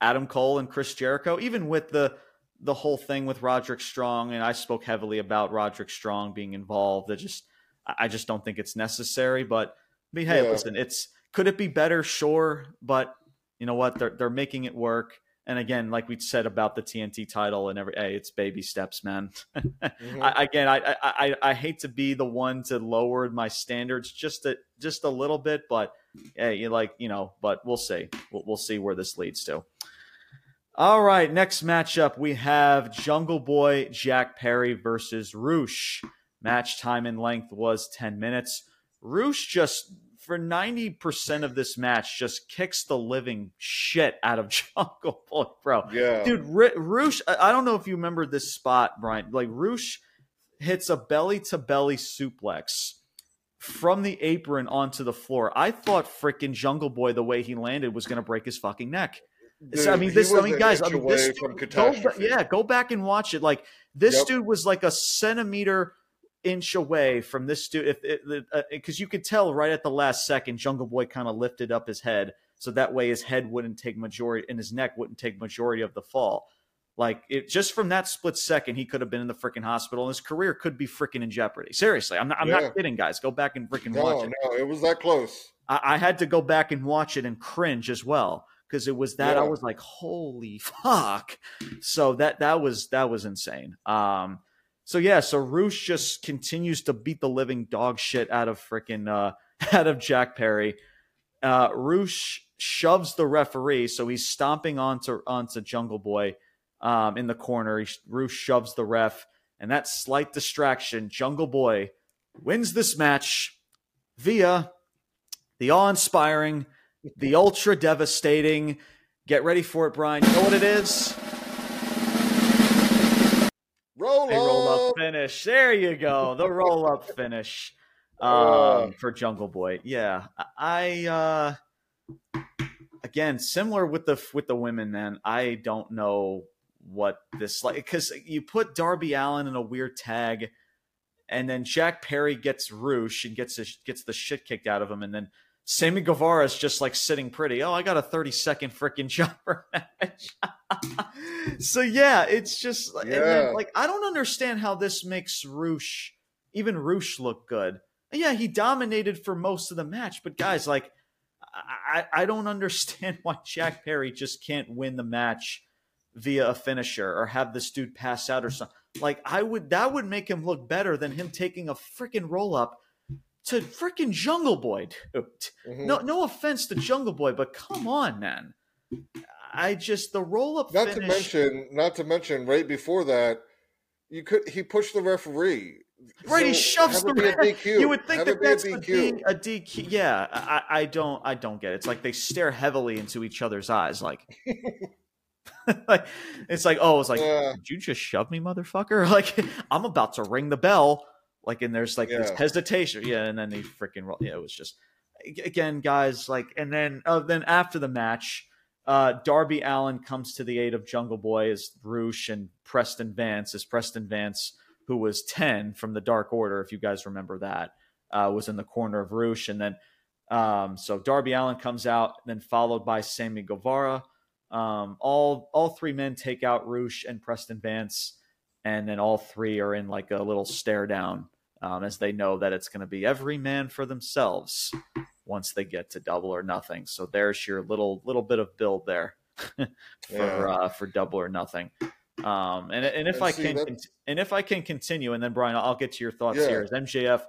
S1: Adam Cole and Chris Jericho, even with the the whole thing with Roderick Strong, and I spoke heavily about Roderick Strong being involved. I just I just don't think it's necessary. But I mean, hey, yeah. listen, it's could it be better? Sure, but you know what? They're they're making it work. And again, like we said about the TNT title and every, hey, it's baby steps, man. mm-hmm. I, again, I, I I hate to be the one to lower my standards just a just a little bit, but hey, you like you know, but we'll see. We'll, we'll see where this leads to. All right, next matchup we have Jungle Boy Jack Perry versus Rush. Match time and length was 10 minutes. Rush just for 90% of this match just kicks the living shit out of Jungle Boy, bro.
S2: Yeah.
S1: Dude, R- Rush, I don't know if you remember this spot, Brian. Like Rush hits a belly to belly suplex from the apron onto the floor. I thought freaking Jungle Boy, the way he landed, was going to break his fucking neck. Dude, I mean, this. I mean, guys. I mean, this. Dude, go, yeah, go back and watch it. Like this yep. dude was like a centimeter inch away from this dude. If because uh, you could tell right at the last second, Jungle Boy kind of lifted up his head, so that way his head wouldn't take majority and his neck wouldn't take majority of the fall. Like it just from that split second, he could have been in the freaking hospital, and his career could be freaking in jeopardy. Seriously, I'm not. I'm yeah. not kidding, guys. Go back and freaking
S2: no,
S1: watch it.
S2: No, it was that close.
S1: I, I had to go back and watch it and cringe as well because it was that yeah. I was like, holy fuck. So that that was that was insane. Um so yeah, so Rush just continues to beat the living dog shit out of freaking uh out of Jack Perry. Uh, Rush shoves the referee, so he's stomping onto onto Jungle Boy um, in the corner. He, Rush shoves the ref, and that slight distraction, Jungle Boy wins this match via the awe-inspiring, the ultra devastating. Get ready for it, Brian. You know what it is?
S2: Roll
S1: A roll
S2: up.
S1: finish. There you go. The roll up finish um,
S2: Uh.
S1: for Jungle Boy. Yeah, I uh, again similar with the with the women. Man, I don't know what this like because you put Darby Allin in a weird tag, and then Jack Perry gets Rush and gets his, gets the shit kicked out of him, and then Sammy Guevara is just like sitting pretty. Oh, I got a thirty second freaking jumper match. so yeah, it's just and then, like I don't understand how this makes Rush even Rush look good. Yeah, he dominated for most of the match, but guys, like I I don't understand why Jack Perry just can't win the match via a finisher or have this dude pass out or something. Like I would that would make him look better than him taking a freaking roll up to freaking Jungle Boy, dude.
S2: Mhm.
S1: No no offense to Jungle Boy, but come on, man. I just the roll up
S2: Not
S1: finish.
S2: to mention, not to mention, right before that, you could he pushed the referee.
S1: Right, he shoves the
S2: it be a
S1: ref.
S2: DQ.
S1: You would think
S2: Have
S1: that
S2: a
S1: that's the
S2: DQ.
S1: D, a DQ. Yeah, I, I don't, I don't get it. It's like they stare heavily into each other's eyes, like, like it's like, oh, it's like,
S2: Yeah.
S1: did you just shove me, motherfucker? Like, I'm about to ring the bell, like, and there's like this hesitation, yeah, and then they freaking roll. Yeah, it was just, again, guys, like, and then, uh, then after the match. Uh, Darby Allin comes to the aid of Jungle Boy as Rush and Preston Vance as Preston Vance who was 10 from the Dark Order, if you guys remember that, uh, was in the corner of Rush. And then, um, so Darby Allin comes out, then followed by Sammy Guevara. Um, all, all three men take out Rush and Preston Vance, and then all three are in like a little stare down um, as they know that it's going to be every man for themselves once they get to double or nothing. So there's your little little bit of build there for
S2: Yeah.
S1: uh, for double or nothing. Um, and and if
S2: And
S1: I can
S2: that-
S1: and if I can continue, and then Brian, I'll get to your thoughts
S2: Yeah.
S1: here. As MJF,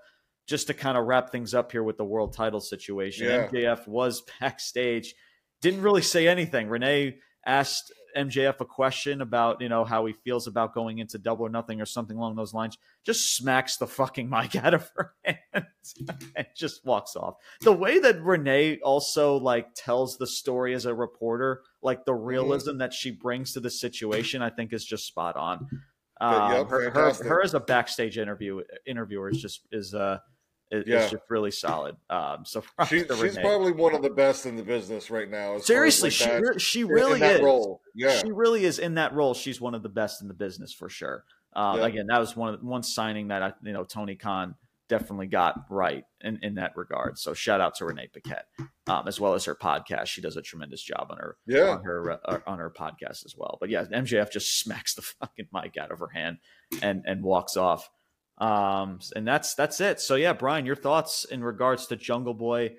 S1: just to kind of wrap things up here with the world title situation,
S2: Yeah.
S1: MJF was backstage, didn't really say anything. Renee asked MJF a question about you know how he feels about going into double or nothing or something along those lines. Just smacks the fucking mic out of her hands and just walks off. The way that Renee also like tells the story as a reporter, like the realism that she brings to the situation, I think is just spot on. Um,
S2: yep,
S1: her, her, her as a backstage interview interviewer is just is uh is,
S2: Yeah.
S1: is just really solid. Um, so
S2: She, she's
S1: Renee.
S2: probably one of the best in the business right now. as far as,
S1: seriously,
S2: like,
S1: she
S2: that-
S1: re- she really is.
S2: role. Yeah,
S1: She really is in that role. She's one of the best in the business for sure. Um,
S2: Yeah.
S1: Again, that was one of the, one signing that I, you know Tony Khan definitely got right in, in that regard. So shout out to Renee Paquette, um, as well as her podcast. She does a tremendous job on her
S2: yeah.
S1: on her uh, on her podcast as well. But yeah, MJF just smacks the fucking mic out of her hand and and walks off. Um, and that's that's it. So yeah, Brian, your thoughts in regards to Jungle Boy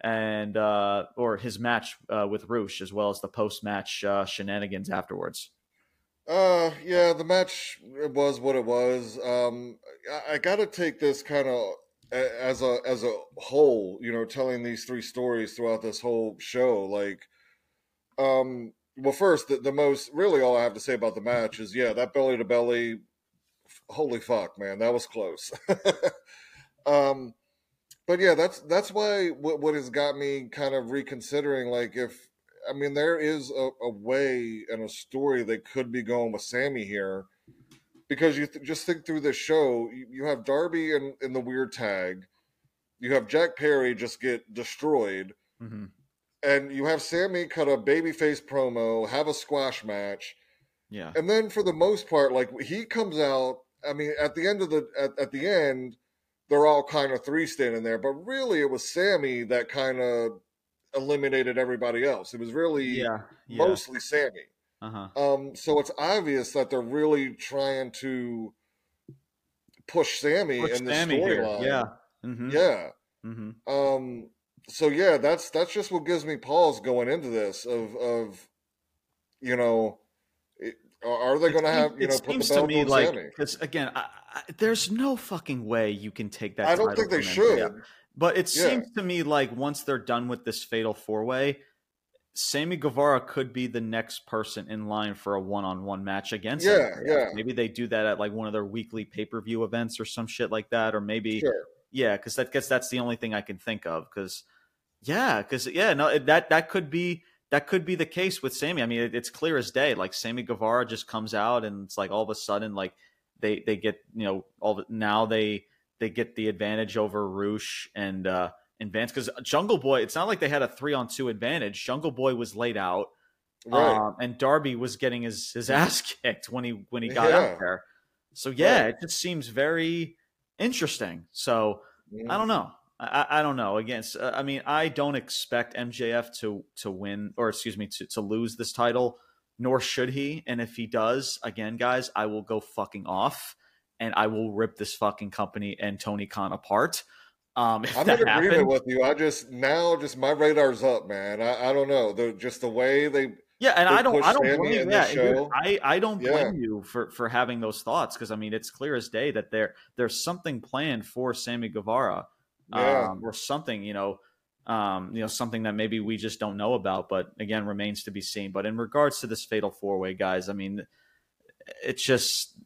S1: and uh, or his match uh, with Rush, as well as the post match uh, shenanigans afterwards.
S2: Uh, yeah, the match was what it was. Um, I, I got to take this kind of as a as a whole. You know, telling these three stories throughout this whole show. Like, um, well, first, the, the most really all I have to say about the match is, yeah, that belly to belly. Holy fuck, man, that was close. um, but yeah, that's that's why what what has got me kind of reconsidering. Like, if I mean, there is a, a way and a story that could be going with Sammy here, because you th- just think through this show. You, you have Darby in, in the weird tag, you have Jack Perry just get destroyed,
S1: Mm-hmm.
S2: and you have Sammy cut a babyface promo, have a squash match,
S1: Yeah,
S2: and then for the most part, like he comes out. I mean, at the end of the at, at the end, they're all kind of three standing there, but really it was Sammy that kind of eliminated everybody else. It was really
S1: yeah, yeah.
S2: mostly Sammy.
S1: Uh-huh.
S2: Um, so it's obvious that they're really trying to push Sammy
S1: Push
S2: in the storyline.
S1: Yeah. Mm-hmm.
S2: yeah.
S1: Mm-hmm.
S2: Um, so yeah, that's that's just what gives me pause going into this. Of of you know, are they going to have you know put the belt on
S1: like because again, I, I, there's no fucking way you can take that.
S2: I don't think they should.
S1: But it
S2: Yeah.
S1: seems to me like once they're done with this fatal four way, Sammy Guevara could be the next person in line for a one on one match against
S2: Yeah, yeah.
S1: Maybe they do that at like one of their weekly pay per view events or some shit like that, or maybe
S2: Sure.
S1: yeah, because that guess that's the only thing I can think of. Because yeah, because yeah, no, that that could be that could be the case with Sammy. I mean, it, it's clear as day. Like Sammy Guevara just comes out and it's like all of a sudden like they they get you know all the, now they they get the advantage over Rush and uh and Vance because Jungle Boy. It's not like they had a three on two advantage. Jungle Boy was laid out.
S2: Right.
S1: Um, and Darby was getting his, his ass kicked when he when he got
S2: Yeah.
S1: out there. So yeah,
S2: Right.
S1: it just seems very interesting. So. I don't know. I, I don't know. Against, uh, I mean, I don't expect MJF to to win, or excuse me, to to lose this title. Nor should he. And if he does, again, guys, I will go fucking off, and I will rip this fucking company and Tony Khan apart. Um,
S2: I'm
S1: that
S2: in agreement with you. I just now just my radar's up, man. I, I don't know. The just the way they
S1: Yeah, and
S2: they
S1: I don't, I don't
S2: Sammy
S1: blame
S2: in
S1: yeah, dude,
S2: show.
S1: I, I don't blame
S2: Yeah.
S1: you for for having those thoughts because I mean it's clear as day that there there's something planned for Sammy Guevara,
S2: Yeah.
S1: um, or something you know, um, you know something that maybe we just don't know about, but again remains to be seen. But in regards to this fatal four way, guys, I mean, it's just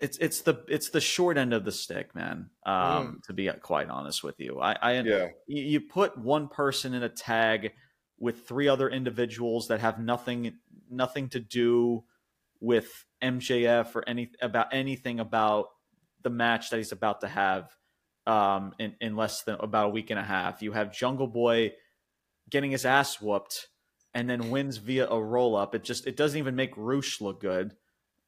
S1: it's it's the it's the short end of the stick, man. Um, to be quite honest with you, I, I
S2: Mm. yeah.
S1: you, you put one person in a tag with three other individuals that have nothing nothing to do with MJF or any about anything about the match that he's about to have um, in, in less than about a week and a half. You have Jungle Boy getting his ass whooped and then wins via a roll up. It just it doesn't even make Rush look good.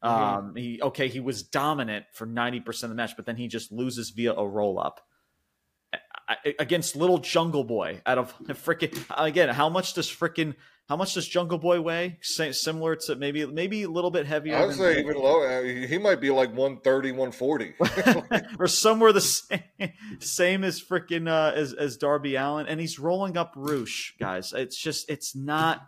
S2: Mhm.
S1: Um, he okay, he was dominant for ninety percent of the match, but then he just loses via a roll up against Little Jungle Boy out of freaking again. How much does freaking how much does Jungle Boy weigh? Similar to maybe maybe a little bit heavier.
S2: I would say even low. uh, He might be like 130, 140.
S1: or somewhere the same, same as freaking uh, as as Darby Allin, and he's rolling up Rush, guys. It's just it's not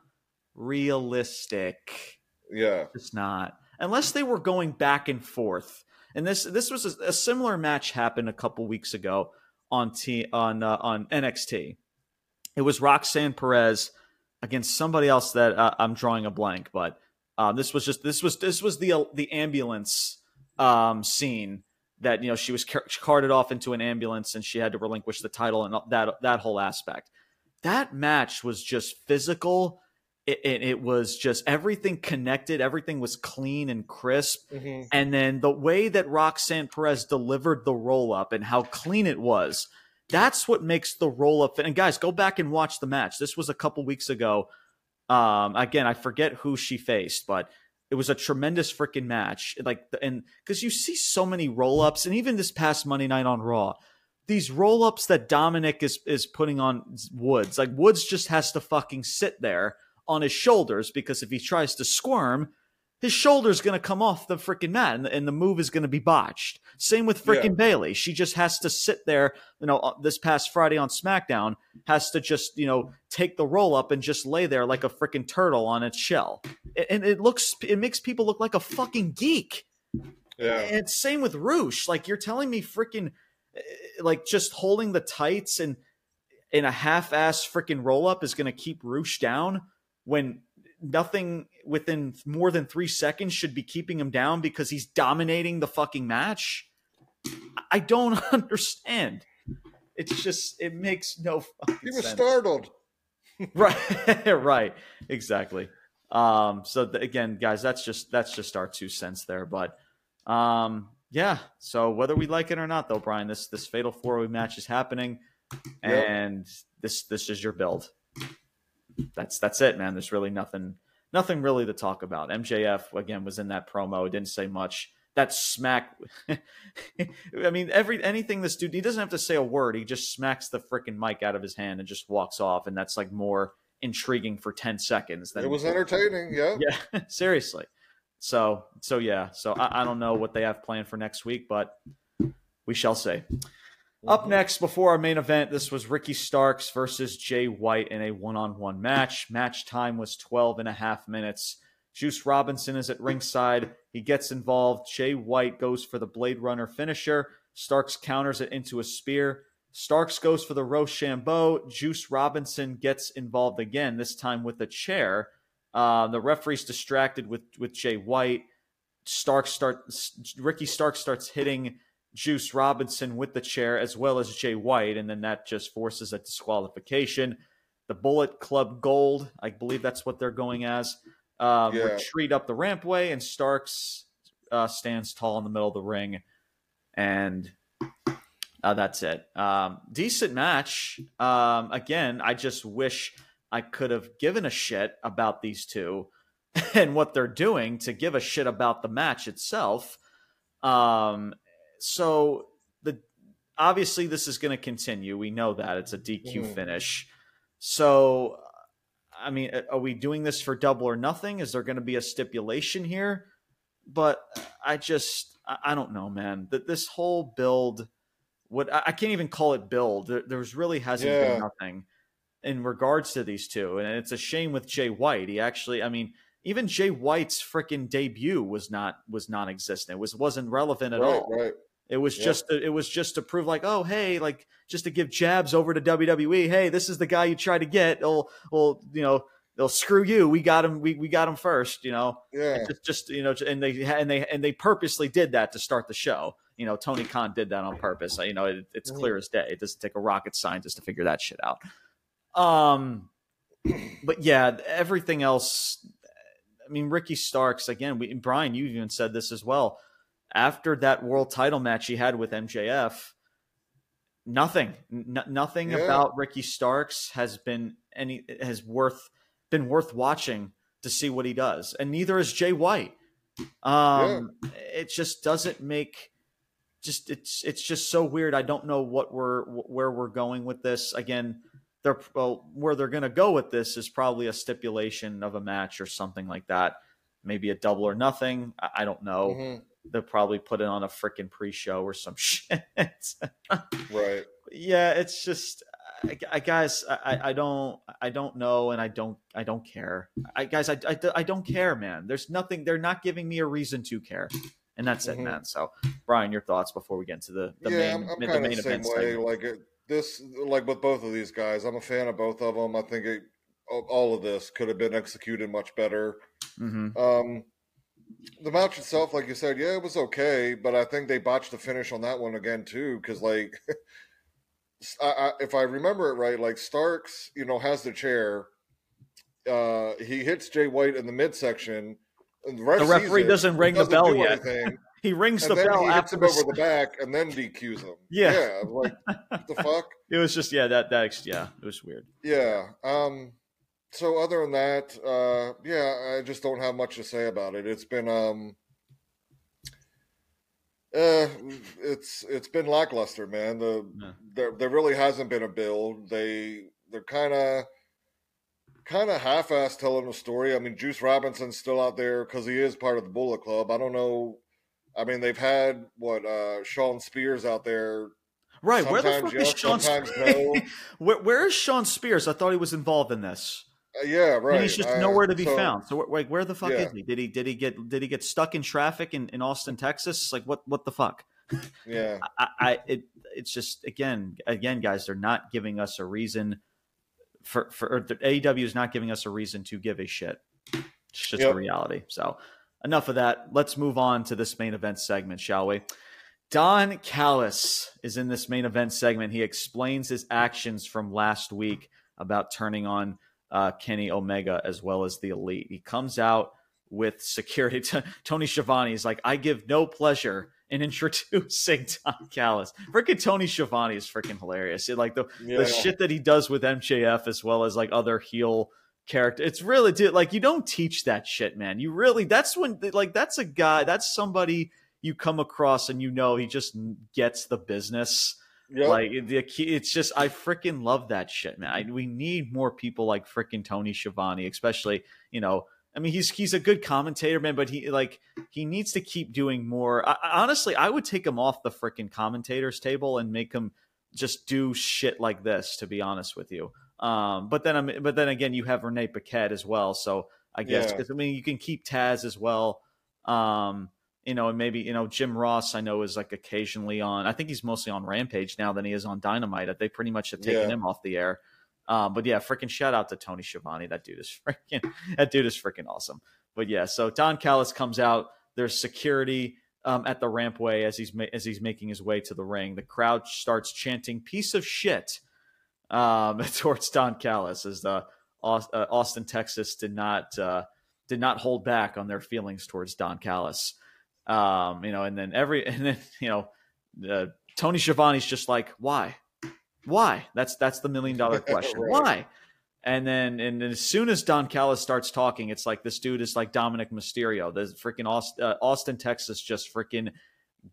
S1: realistic.
S2: yeah.
S1: It's not unless they were going back and forth. And this this was a, a similar match happened a couple weeks ago on T on uh, on NXT. It was Roxanne Perez against somebody else that uh, I'm drawing a blank, but um, this was just this was this was the the ambulance um, scene that you know she was car- carted off into an ambulance and she had to relinquish the title and that that whole aspect. That match was just physical. It, it, was just everything connected. Everything was clean and crisp.
S2: hmm
S1: And then the way that Roxanne Perez delivered the roll up and how clean it was, that's what makes the roll up. And guys, go back and watch the match. This was a couple weeks ago. Um, again, I forget who she faced, but it was a tremendous freaking match. Like, and because you see so many roll ups, and even this past Monday night on Raw, these roll ups that Dominik is is putting on Woods, like Woods just has to fucking sit there on his shoulders because if he tries to squirm, his shoulder's going to come off the freaking mat and, and the move is going to be botched. Same with freaking
S2: Yeah.
S1: Bayley. She just has to sit there, you know, uh, this past Friday on SmackDown, has to just, you know, take the roll up and just lay there like a freaking turtle on its shell. And it looks, it makes people look like a fucking geek.
S2: Yeah.
S1: And same with Rush. Like you're telling me freaking eh, like just holding the tights and in a half-ass freaking roll-up is going to keep Rush down when nothing within more than three seconds should be keeping him down because he's dominating the fucking match. I don't understand. It's just it makes no fucking
S2: He was
S1: sense.
S2: startled.
S1: right right exactly um so th- again guys that's just that's just our two cents there but um yeah so whether we like it or not though brian this this fatal four way match is happening
S2: Yep.
S1: and this this is your build that's that's it man. There's really nothing nothing really to talk about. Mjf again was in that promo didn't say much. That smack i mean every anything this dude he doesn't have to say a word. He just smacks the freaking mic out of his hand and just walks off and that's like more intriguing for 10 seconds than
S2: It was entertaining. Yeah.
S1: yeah seriously. So so yeah. So I, I don't know what they have planned for next week but we shall see up next, before our main event, this was Ricky Starks versus Jay White in a one on one match. Match time was 12 and a half minutes. Juice Robinson is at ringside. He gets involved. Jay White goes for the Blade Runner finisher. Starks counters it into a spear. Starks goes for the Roshambo. Juice Robinson gets involved again, this time with a chair. Uh, the referee's distracted with with Jay White. Stark start Ricky Stark starts hitting Juice Robinson with the chair as well as Jay White, and then that just forces a disqualification. The Bullet Club Gold, I believe that's what they're going as, um, yeah. retreat up the rampway, and Starks uh, stands tall in the middle of the ring, and uh, that's it. Um, decent match. Um, again, I just wish I could have given a shit about these two and what they're doing to give a shit about the match itself. So the obviously this is going to continue. We know that it's a DQ mm. finish. So I mean, are we doing this for double or nothing? Is there going to be a stipulation here? But I just I don't know, man. That this whole build, what I can't even call it build. There, there's really hasn't yeah. been nothing in regards to these two, and it's a shame with Jay White. He actually, I mean, even Jay White's freaking debut was not was non-existent. It was wasn't relevant at
S2: right,
S1: all.
S2: Right.
S1: It was yep. just to, it was just to prove like, oh hey, like just to give jabs over to WWE. Hey, this is the guy you try to get. Well, well, you know, they'll screw you. We got him. We, we got him first. You know.
S2: Yeah.
S1: Just, just you know, and they and they and they purposely did that to start the show. You know, Tony Khan did that on purpose. You know, it, it's mm-hmm. clear as day. It doesn't take a rocket scientist to figure that shit out. Um, but yeah, everything else. I mean, Ricky Starks again. We, Brian, you even said this as well after that world title match he had with MJF, nothing, n- nothing yeah. about Ricky Starks has been any has worth been worth watching to see what he does, and neither is Jay White. Um, yeah. it just doesn't make just it's it's just so weird. I don't know what we're where we're going with this. Again, they're well, where they're going to go with this is probably a stipulation of a match or something like that. Maybe a double or nothing. I, I don't know. Mm-hmm they'll probably put it on a freaking pre-show or some shit.
S2: right.
S1: Yeah, it's just, I, I guys, I, I don't, I don't know, and I don't, I don't care. I guys, I, I, I don't care, man. There's nothing. They're not giving me a reason to care, and that's mm-hmm. it, man. So, Brian, your thoughts before we get into the, the
S2: yeah,
S1: main,
S2: I'm, I'm
S1: the
S2: main the event. Way. Like it, this, like with both of these guys, I'm a fan of both of them. I think it, all of this could have been executed much better.
S1: Mm-hmm.
S2: Um, the match itself, like you said, yeah, it was okay, but I think they botched the finish on that one again too, because like, I, I, if I remember it right, like Starks, you know, has the chair. Uh, he hits Jay White in the midsection. The,
S1: the referee doesn't ring the bell yet. he rings the bell
S2: he
S1: after
S2: hits him over the back and then DQs him.
S1: Yeah,
S2: yeah, like the fuck.
S1: It was just yeah that that yeah it was weird.
S2: Yeah. Um so other than that, uh, yeah, I just don't have much to say about it. It's been um, uh, it's it's been lackluster, man. The yeah. there there really hasn't been a build. They they're kind of kind of half-assed telling the story. I mean, Juice Robinson's still out there because he is part of the Bullet Club. I don't know. I mean, they've had what uh Shawn Spears out there.
S1: Right, where the fuck yes, is Shawn Spears? No. where, where is Shawn Spears? I thought he was involved in this.
S2: Uh, yeah, right.
S1: And he's just nowhere to be so, found. So, like, where the fuck yeah. is he? Did he did he get did he get stuck in traffic in, in Austin, Texas? Like, what what the fuck?
S2: Yeah,
S1: I, I it it's just again again, guys, they're not giving us a reason for for the AEW is not giving us a reason to give a shit. It's just yep. a reality. So, enough of that. Let's move on to this main event segment, shall we? Don Callis is in this main event segment. He explains his actions from last week about turning on uh, Kenny Omega as well as the Elite. He comes out with security. Tony Schiavone is like, I give no pleasure in introducing Don Callis. Freaking Tony Schiavone is freaking hilarious. It, like the, yeah. the shit that he does with MJF as well as like other heel character. It's really dude, like you don't teach that shit, man. You really that's when like that's a guy, that's somebody you come across and you know he just gets the business Yep. Like it's just I freaking love that shit, man. I, we need more people like freaking Tony Schiavone, especially you know. I mean, he's he's a good commentator, man, but he like he needs to keep doing more. I, honestly, I would take him off the freaking commentators table and make him just do shit like this. To be honest with you, um, but then I'm but then again, you have Renee Paquette as well, so I guess because yeah. I mean you can keep Taz as well. Um, you know, and maybe you know Jim Ross. I know is like occasionally on. I think he's mostly on Rampage now than he is on Dynamite. They pretty much have taken yeah. him off the air. Um, but yeah, freaking shout out to Tony Schiavone. That dude is freaking that dude is freaking awesome. But yeah, so Don Callis comes out. There's security um, at the rampway as he's ma- as he's making his way to the ring. The crowd starts chanting "piece of shit" um, towards Don Callis as the uh, Austin, Texas did not uh, did not hold back on their feelings towards Don Callis. Um, you know, and then every and then you know, uh, Tony Schiavone's just like, why, why? That's that's the million dollar question. right. Why? And then, and then as soon as Don Callis starts talking, it's like this dude is like Dominik Mysterio. The freaking Austin, uh, Austin, Texas, just freaking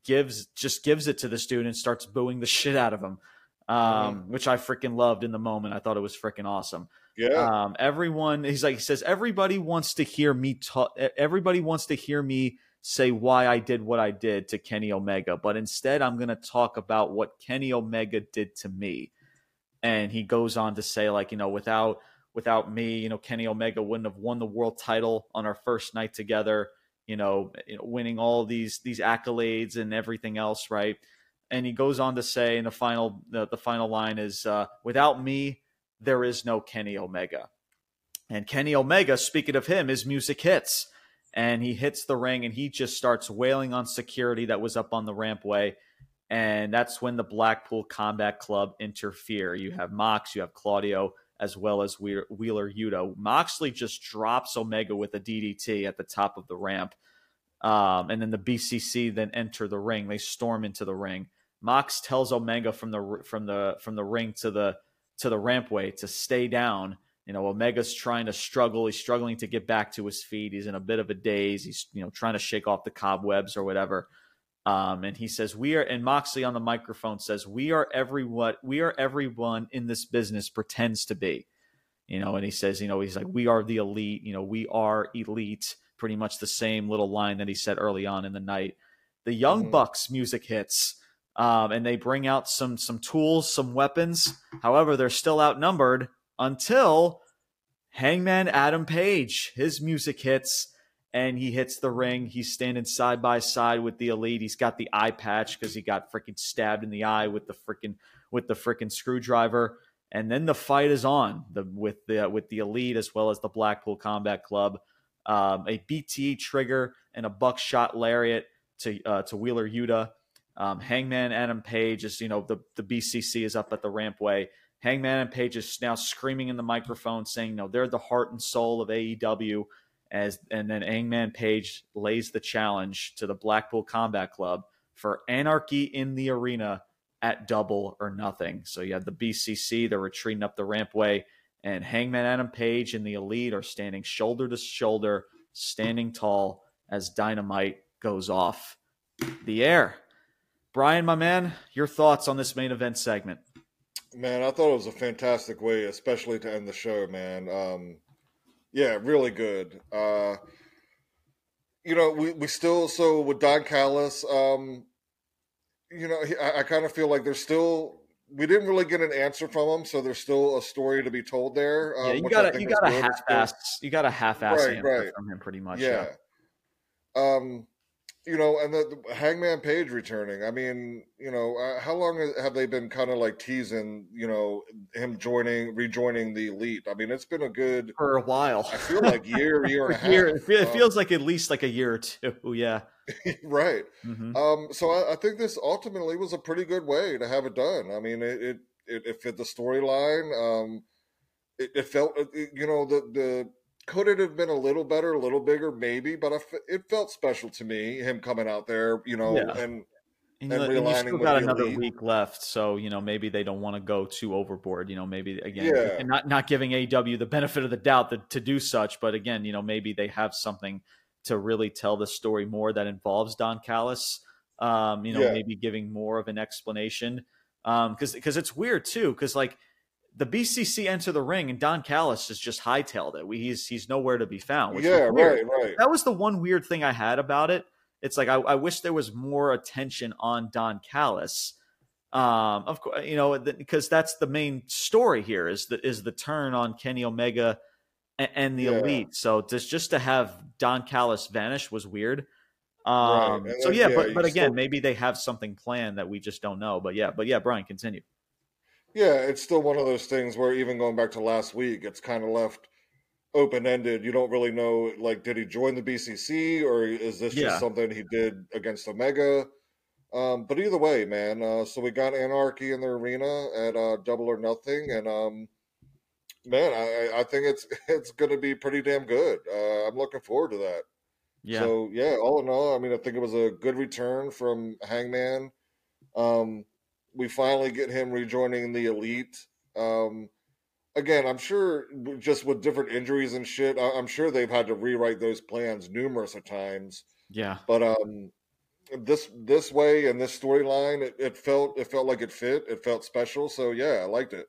S1: gives just gives it to the student, and starts booing the shit out of him, um, mm-hmm. which I freaking loved in the moment. I thought it was freaking awesome.
S2: Yeah.
S1: Um, everyone, he's like, he says, everybody wants to hear me talk. Everybody wants to hear me say why I did what I did to Kenny Omega, but instead I'm going to talk about what Kenny Omega did to me. And he goes on to say, like, you know, without without me, you know, Kenny Omega wouldn't have won the world title on our first night together. You know, winning all these these accolades and everything else, right? And he goes on to say, in the final the, the final line is, uh, "Without me, there is no Kenny Omega." And Kenny Omega, speaking of him, his music hits, and he hits the ring, and he just starts wailing on security that was up on the rampway and that's when the Blackpool Combat Club interfere. You have Mox, you have Claudio, as well as Wheeler Yuta. Moxley just drops Omega with a DDT at the top of the ramp. Um, and then the BCC then enter the ring. They storm into the ring. Mox tells Omega from the from the from the ring to the to the rampway to stay down. You know, Omega's trying to struggle. He's struggling to get back to his feet. He's in a bit of a daze. He's you know trying to shake off the cobwebs or whatever. Um, and he says, "We are." And Moxley on the microphone says, "We are every what we are everyone in this business pretends to be." You know, and he says, you know, he's like, "We are the elite." You know, we are elite. Pretty much the same little line that he said early on in the night. The Young mm-hmm. Bucks music hits, um, and they bring out some some tools, some weapons. However, they're still outnumbered until Hangman Adam Page. His music hits and he hits the ring. He's standing side by side with the elite. He's got the eye patch because he got freaking stabbed in the eye with the freaking with the freaking screwdriver. And then the fight is on the with the with the elite as well as the Blackpool Combat Club. Um, a BT trigger and a buckshot lariat to uh, to Wheeler Yuta. Um, Hangman Adam Page is you know the the BCC is up at the rampway. Hangman and Page is now screaming in the microphone saying, "No, they're the heart and soul of AEW." as and then Hangman Page lays the challenge to the Blackpool Combat Club for anarchy in the arena at double or nothing. So you have the BCC, they're retreating up the rampway, and Hangman Adam Page and the Elite are standing shoulder to shoulder, standing tall as Dynamite goes off the air. Brian, my man, your thoughts on this main event segment?
S2: Man, I thought it was a fantastic way, especially to end the show, man. Um, yeah, really good. Uh, you know, we, we still so with Don Callis, um, you know, he, I, I kind of feel like there's still we didn't really get an answer from him, so there's still a story to be told there.
S1: Um, yeah, you got you got a half ass you got a half ass right, answer right. from him pretty much.
S2: Yeah. yeah. Um, you know, and the, the, Hangman Page returning. I mean, you know, uh, how long have they been kind of like teasing, you know, him joining, rejoining the elite? I mean, it's been a good
S1: for a while.
S2: I feel like year, year and a half. Year,
S1: it um, feels like at least like a year or two. Yeah.
S2: right. Mm-hmm. Um. So I, I, think this ultimately was a pretty good way to have it done. I mean, it it, it fit the storyline. Um. It, it felt, you know, the the could it have been a little better, a little bigger, maybe? But it felt special to me, him coming out there, you know, yeah. and
S1: and, and, and you still got another elite. week left, so you know maybe they don't want to go too overboard. You know, maybe again, yeah. and not not giving AW the benefit of the doubt that, to do such, but again, you know, maybe they have something to really tell the story more that involves Don Callis. Um, you know, yeah. maybe giving more of an explanation because um, because it's weird too because like the BCC enter the ring and Don Callis has just hightailed it. He's he's nowhere to be found.
S2: yeah, right, right.
S1: That was the one weird thing I had about it. It's like I, I wish there was more attention on Don Callis. Um, of course, you know, because that's the main story here is the is the turn on Kenny Omega and, and the yeah. Elite. So just just to have Don Callis vanish was weird. Um, right. so yeah, yeah, but but again, still... maybe they have something planned that we just don't know. But yeah, but yeah, Brian, continue.
S2: Yeah, it's still one of those things where even going back to last week, it's kind of left open ended. You don't really know, like, did he join the BCC or is this yeah. just something he did against Omega? Um, but either way, man. Uh, so we got Anarchy in the arena at uh, Double or Nothing, and um, man, I, I think it's it's going to be pretty damn good. Uh, I'm looking forward to that. Yeah. So yeah, all in all, I mean, I think it was a good return from Hangman. Um, we finally get him rejoining the elite. Um, again, I'm sure just with different injuries and shit, I'm sure they've had to rewrite those plans numerous of times.
S1: Yeah.
S2: But um, this this way and this storyline, it, it felt it felt like it fit. It felt special. So yeah, I liked it.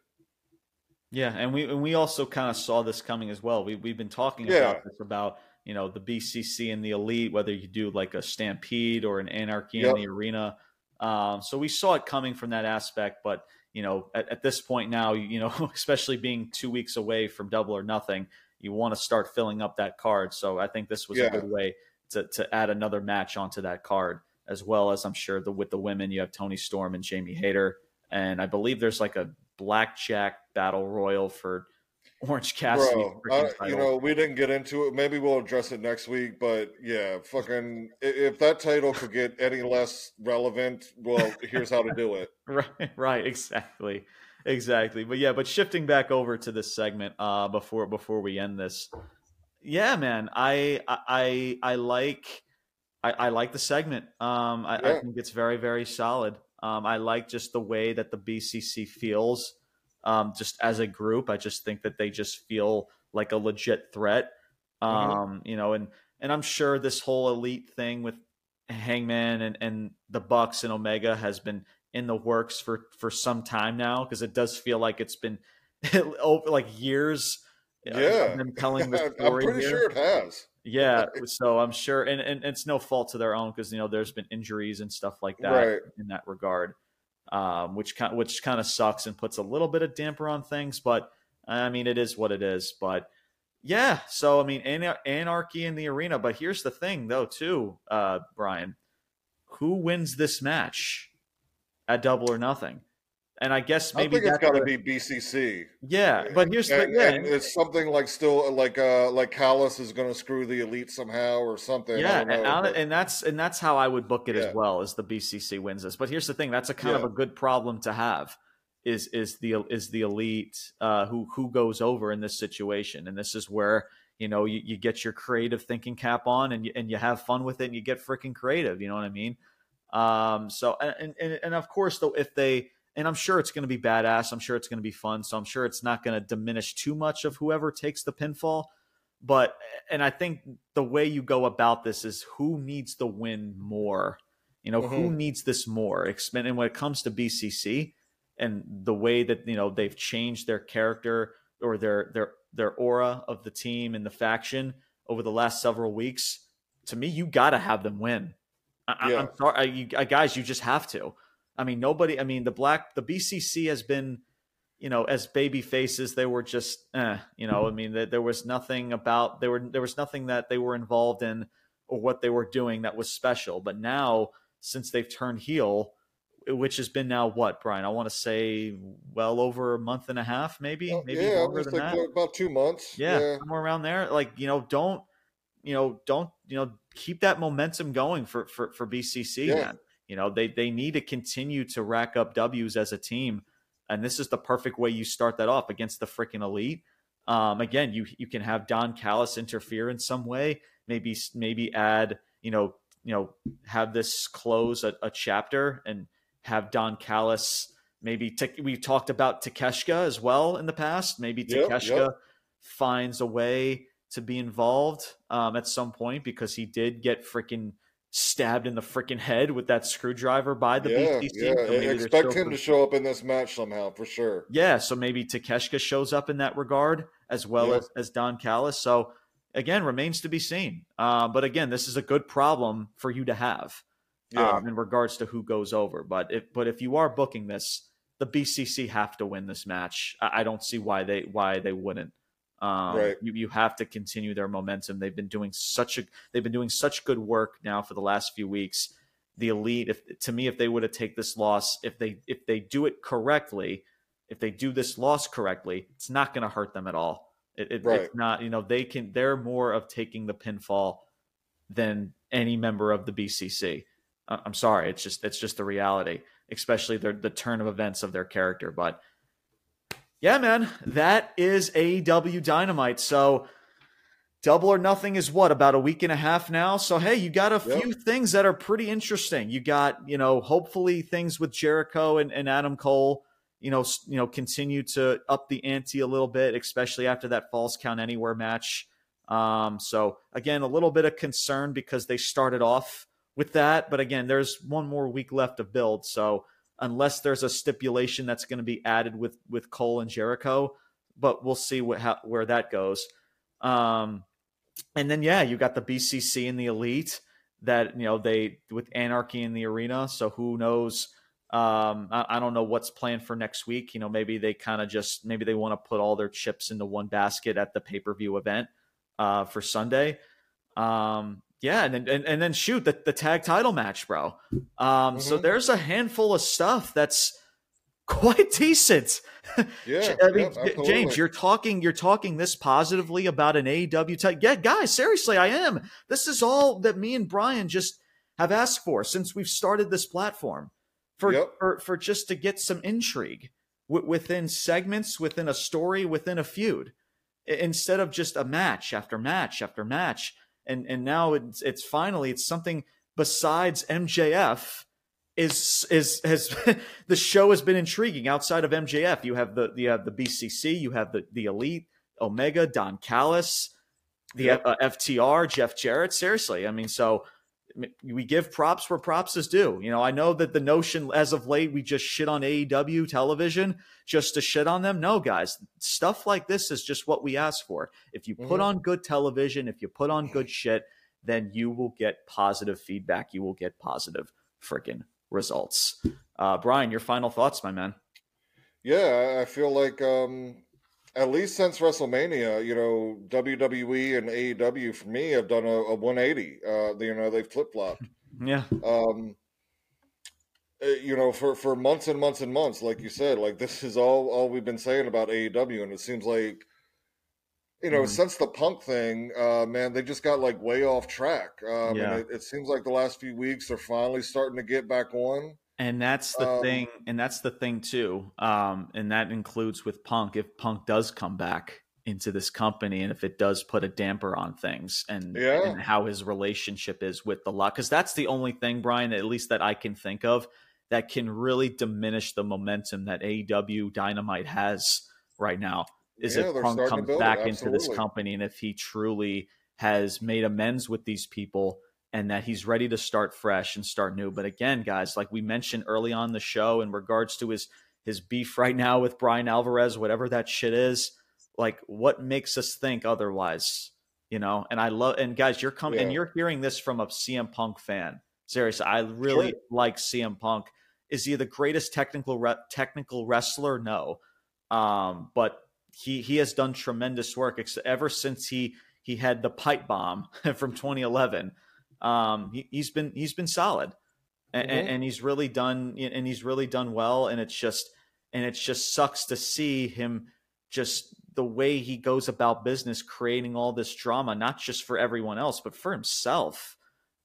S1: Yeah, and we and we also kind of saw this coming as well. We we've been talking yeah. about this about you know the BCC and the elite, whether you do like a stampede or an anarchy yep. in the arena. Um, so we saw it coming from that aspect, but you know, at, at, this point now, you know, especially being two weeks away from double or nothing, you want to start filling up that card. So I think this was yeah. a good way to, to add another match onto that card, as well as I'm sure the with the women, you have Toni Storm and Jamie Hayter. And I believe there's like a blackjack battle royal for Orange Cassidy.
S2: Bro, uh, you know, we didn't get into it. Maybe we'll address it next week. But yeah, fucking, if that title could get any less relevant, well, here's how to do it.
S1: right, right, exactly, exactly. But yeah, but shifting back over to this segment uh, before before we end this, yeah, man, I I I like I, I like the segment. Um, I, yeah. I think it's very very solid. Um, I like just the way that the BCC feels um, just as a group. I just think that they just feel like a legit threat. Mm-hmm. Um, mm-hmm. You know, and and I'm sure this whole elite thing with Hangman and and the Bucks and Omega has been in the works for for some time now because it does feel like it's been over like years.
S2: Yeah, them telling the story. I'm pretty here. sure it has.
S1: Yeah, so I'm sure, and, and it's no fault to their own because you know there's been injuries and stuff like that right. in that regard um, which kind which kind of sucks and puts a little bit of damper on things. But I mean, it is what it is. But yeah, so I mean, anarchy in the arena. But here's the thing, though, too, uh, Brian, who wins this match at Double or Nothing? And I guess maybe
S2: I think it's got to be BCC.
S1: Yeah, but here's
S2: the
S1: and, yeah,
S2: and it's something like still like uh like Callis is going to screw the elite somehow or something.
S1: Yeah,
S2: know,
S1: and, but... and, that's and that's how I would book it yeah. as well as the BCC wins this. But here's the thing: that's a kind yeah. of a good problem to have. Is is the is the elite uh, who who goes over in this situation, and this is where you know you, you get your creative thinking cap on and you, and you have fun with it and you get freaking creative. You know what I mean? Um, so and, and and of course though if they and I'm sure it's going to be badass. I'm sure it's going to be fun. So I'm sure it's not going to diminish too much of whoever takes the pinfall. But, and I think the way you go about this is who needs the win more? You know, mm-hmm. who needs this more? And when it comes to BCC and the way that, you know, they've changed their character or their, their, their aura of the team and the faction over the last several weeks, to me, you got to have them win. I, am sorry, I, you, I, guys, you just have to. I mean, nobody. I mean, the black the BCC has been, you know, as baby faces, they were just, eh, you know. I mean, there was nothing about there were there was nothing that they were involved in or what they were doing that was special. But now, since they've turned heel, which has been now what Brian? I want to say well over a month and a half, maybe, oh, maybe
S2: yeah,
S1: longer than
S2: like
S1: that.
S2: About two months.
S1: Yeah, yeah, somewhere around there. Like you know, don't you know, don't you know, keep that momentum going for for for BCC, yeah. man. You know, they they need to continue to rack up W's as a team, and this is the perfect way you start that off against the freaking elite. Um, again, you you can have Don Callis interfere in some way, maybe maybe add you know you know have this close a, a chapter and have Don Callis maybe we've talked about Takeshita as well in the past. Maybe Takeshita yep, yep. finds a way to be involved um, at some point because he did get freaking stabbed in the freaking head with that screwdriver by the
S2: yeah,
S1: BCC.
S2: Yeah, so expect him to show up in this match somehow for sure.
S1: Yeah, so maybe Takeshita shows up in that regard as well yeah. as, as Don Callis. So again, remains to be seen. Uh, but again, this is a good problem for you to have yeah. um, in regards to who goes over. But if but if you are booking this, the BCC have to win this match. I, I don't see why they why they wouldn't. Um,
S2: Right.
S1: you, you have to continue their momentum. They've been doing such a they've been doing such good work now for the last few weeks. The elite, if to me, if they would have take this loss, if they if they do it correctly, if they do this loss correctly, it's not going to hurt them at all. It, it,
S2: Right.
S1: It's not, you know, they can. They're more of taking the pinfall than any member of the BCC. I'm sorry, it's just it's just the reality, especially the the turn of events of their character. But yeah, man, that is AEW Dynamite. So double or nothing is what about a week and a half now. So hey, you got a
S2: Yep.
S1: few things that are pretty interesting. You got you know hopefully things with Jericho and, and Adam Cole. You know, you know, continue to up the ante a little bit, especially after that Falls Count Anywhere match. Um, so again, a little bit of concern because they started off with that, but again, there's one more week left to build. So unless there's a stipulation that's going to be added with with Cole and Jericho, but we'll see what how, where that goes. Um, and then yeah, you got the BCC and the Elite that you know they with Anarchy in the arena. So who knows? Um, I, I don't know what's planned for next week. You know, maybe they kind of just maybe they want to put all their chips into one basket at the pay per view event uh, for Sunday. Um, yeah, and then and, and then shoot the, the tag title match, bro. Um, So
S2: Mhm.
S1: there's a handful of stuff that's quite decent.
S2: Yeah,
S1: I mean,
S2: absolutely.
S1: James, you're talking you're talking this positively about an AEW tag. Yeah, guys, seriously, I am. This is all that me and Brian just have asked for since we've started this platform for
S2: Yep.
S1: for, for just to get some intrigue w- within segments, within a story, within a feud, instead of just a match after match after match. And and now it's it's finally it's something besides MJF is is has the show has been intriguing outside of MJF. You have the you have the BCC, you have the the Elite, Omega, Don Callis, the
S2: Yep.
S1: uh, FTR, Jeff Jarrett. Seriously, I mean, so we give props where props is due. You know, I know that the notion as of late we just shit on AEW television just to shit on them. No, guys, stuff like this is just what we ask for. If you put
S2: Mhm.
S1: on good television, if you put on good shit, then you will get positive feedback. You will get positive freaking results. Uh, Brian, your final thoughts, my man.
S2: Yeah, I- I feel like um, at least since WrestleMania, you know, WWE and AEW for me have done a, a 180. Uh, you know, they've flip flopped.
S1: Yeah,
S2: Um, uh, you know, for for months and months and months, like you said, like this is all all we've been saying about AEW, and it seems like. You know,
S1: Mhm.
S2: since the punk thing, uh, man, they just got like way off track. Um,
S1: Yeah.
S2: And it, it seems like the last few weeks they're finally starting to get back on.
S1: And that's the
S2: Um,
S1: thing, and that's the thing too. Um, and that includes with Punk. If Punk does come back into this company, and if it does put a damper on things, and
S2: Yeah.
S1: and how his relationship is with the lot, because that's the only thing, Brian, at least that I can think of that can really diminish the momentum that AEW Dynamite has right now. Is
S2: Yeah,
S1: if Punk comes back into this company, and if he truly has made amends with these people and that he's ready to start fresh and start new. But again, guys, like we mentioned early on the show in regards to his his beef right now with Bryan Alvarez, whatever that shit is, like what makes us think otherwise? You know, and I love and guys, you're coming and you're hearing this from a CM Punk fan. Seriously, I really
S2: Sure.
S1: like CM Punk. Is he the greatest technical re- technical wrestler? No, um, but he he has done tremendous work ever since he he had the pipe bomb from 2011. Um, he, he's been he's been solid, and,
S2: Mhm.
S1: and he's really done and he's really done well. And it's just and it just sucks to see him just the way he goes about business, creating all this drama, not just for everyone else, but for himself.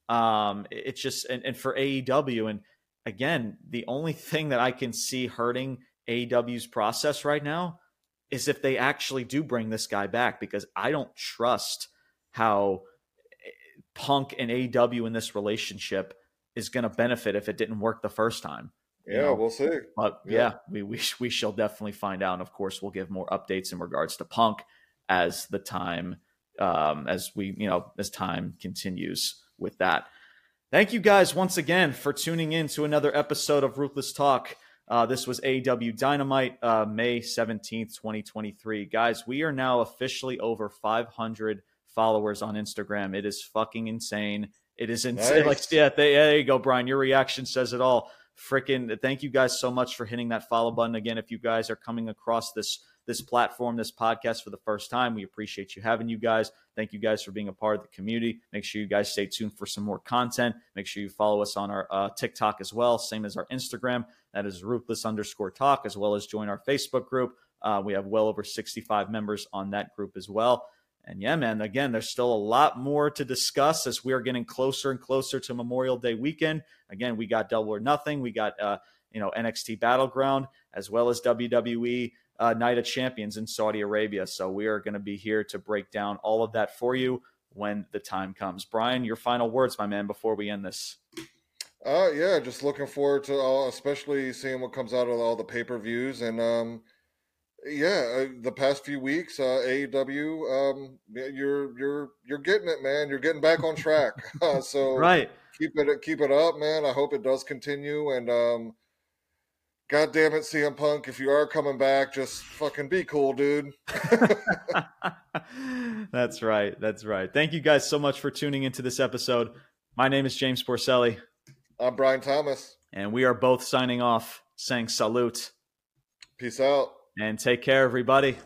S1: Um, it's just and, and for AEW and again, the only thing that I can see hurting AEW's process right now is if they actually do bring this guy back because I don't trust how Punk and AEW in this relationship is going to benefit if it didn't work the first time. you
S2: Yeah,
S1: know?
S2: we'll see.
S1: But
S2: Yeah.
S1: yeah, we, we we shall definitely find out. And of course, we'll give more updates in regards to Punk as the time um, as we you know as time continues with that. Thank you guys once again for tuning in to another episode of Ruthless Talk. Uh, this was AW Dynamite, uh, May 17th, 2023. Guys, we are now officially over 500 followers on Instagram. It is fucking insane. It is insane.
S2: Nice.
S1: Like, yeah, there, there you go, Brian. Your reaction says it all. Freaking thank you guys so much for hitting that follow button again. If you guys are coming across this this platform, this podcast for the first time. We appreciate you having you guys. Thank you guys for being a part of the community. Make sure you guys stay tuned for some more content. Make sure you follow us on our uh, TikTok as well, same as our Instagram. That is ruthless underscore talk, as well as join our Facebook group. Uh, we have well over 65 members on that group as well. And yeah, man, again, there's still a lot more to discuss as we are getting closer and closer to Memorial Day weekend. Again, we got Double or Nothing, we got uh, you know NXT Battleground, as well as WWE uh, Night of Champions in Saudi Arabia. So we are going to be here to break down all of that for you when the time comes. Brian, your final words, my man, before we end this.
S2: Uh, yeah, just looking forward to all, especially seeing what comes out of all the pay per views and um yeah, uh, the past few weeks, uh, AEW, um, you're you're you're getting it, man. You're getting back on track. Uh, so
S1: right,
S2: keep it keep it up, man. I hope it does continue. And um, God damn it, CM Punk, if you are coming back, just fucking be cool, dude.
S1: That's right. That's right. Thank you guys so much for tuning into this episode. My name is James Porcelli.
S2: I'm Brian Thomas.
S1: And we are both signing off saying salute.
S2: Peace out
S1: and take care, everybody.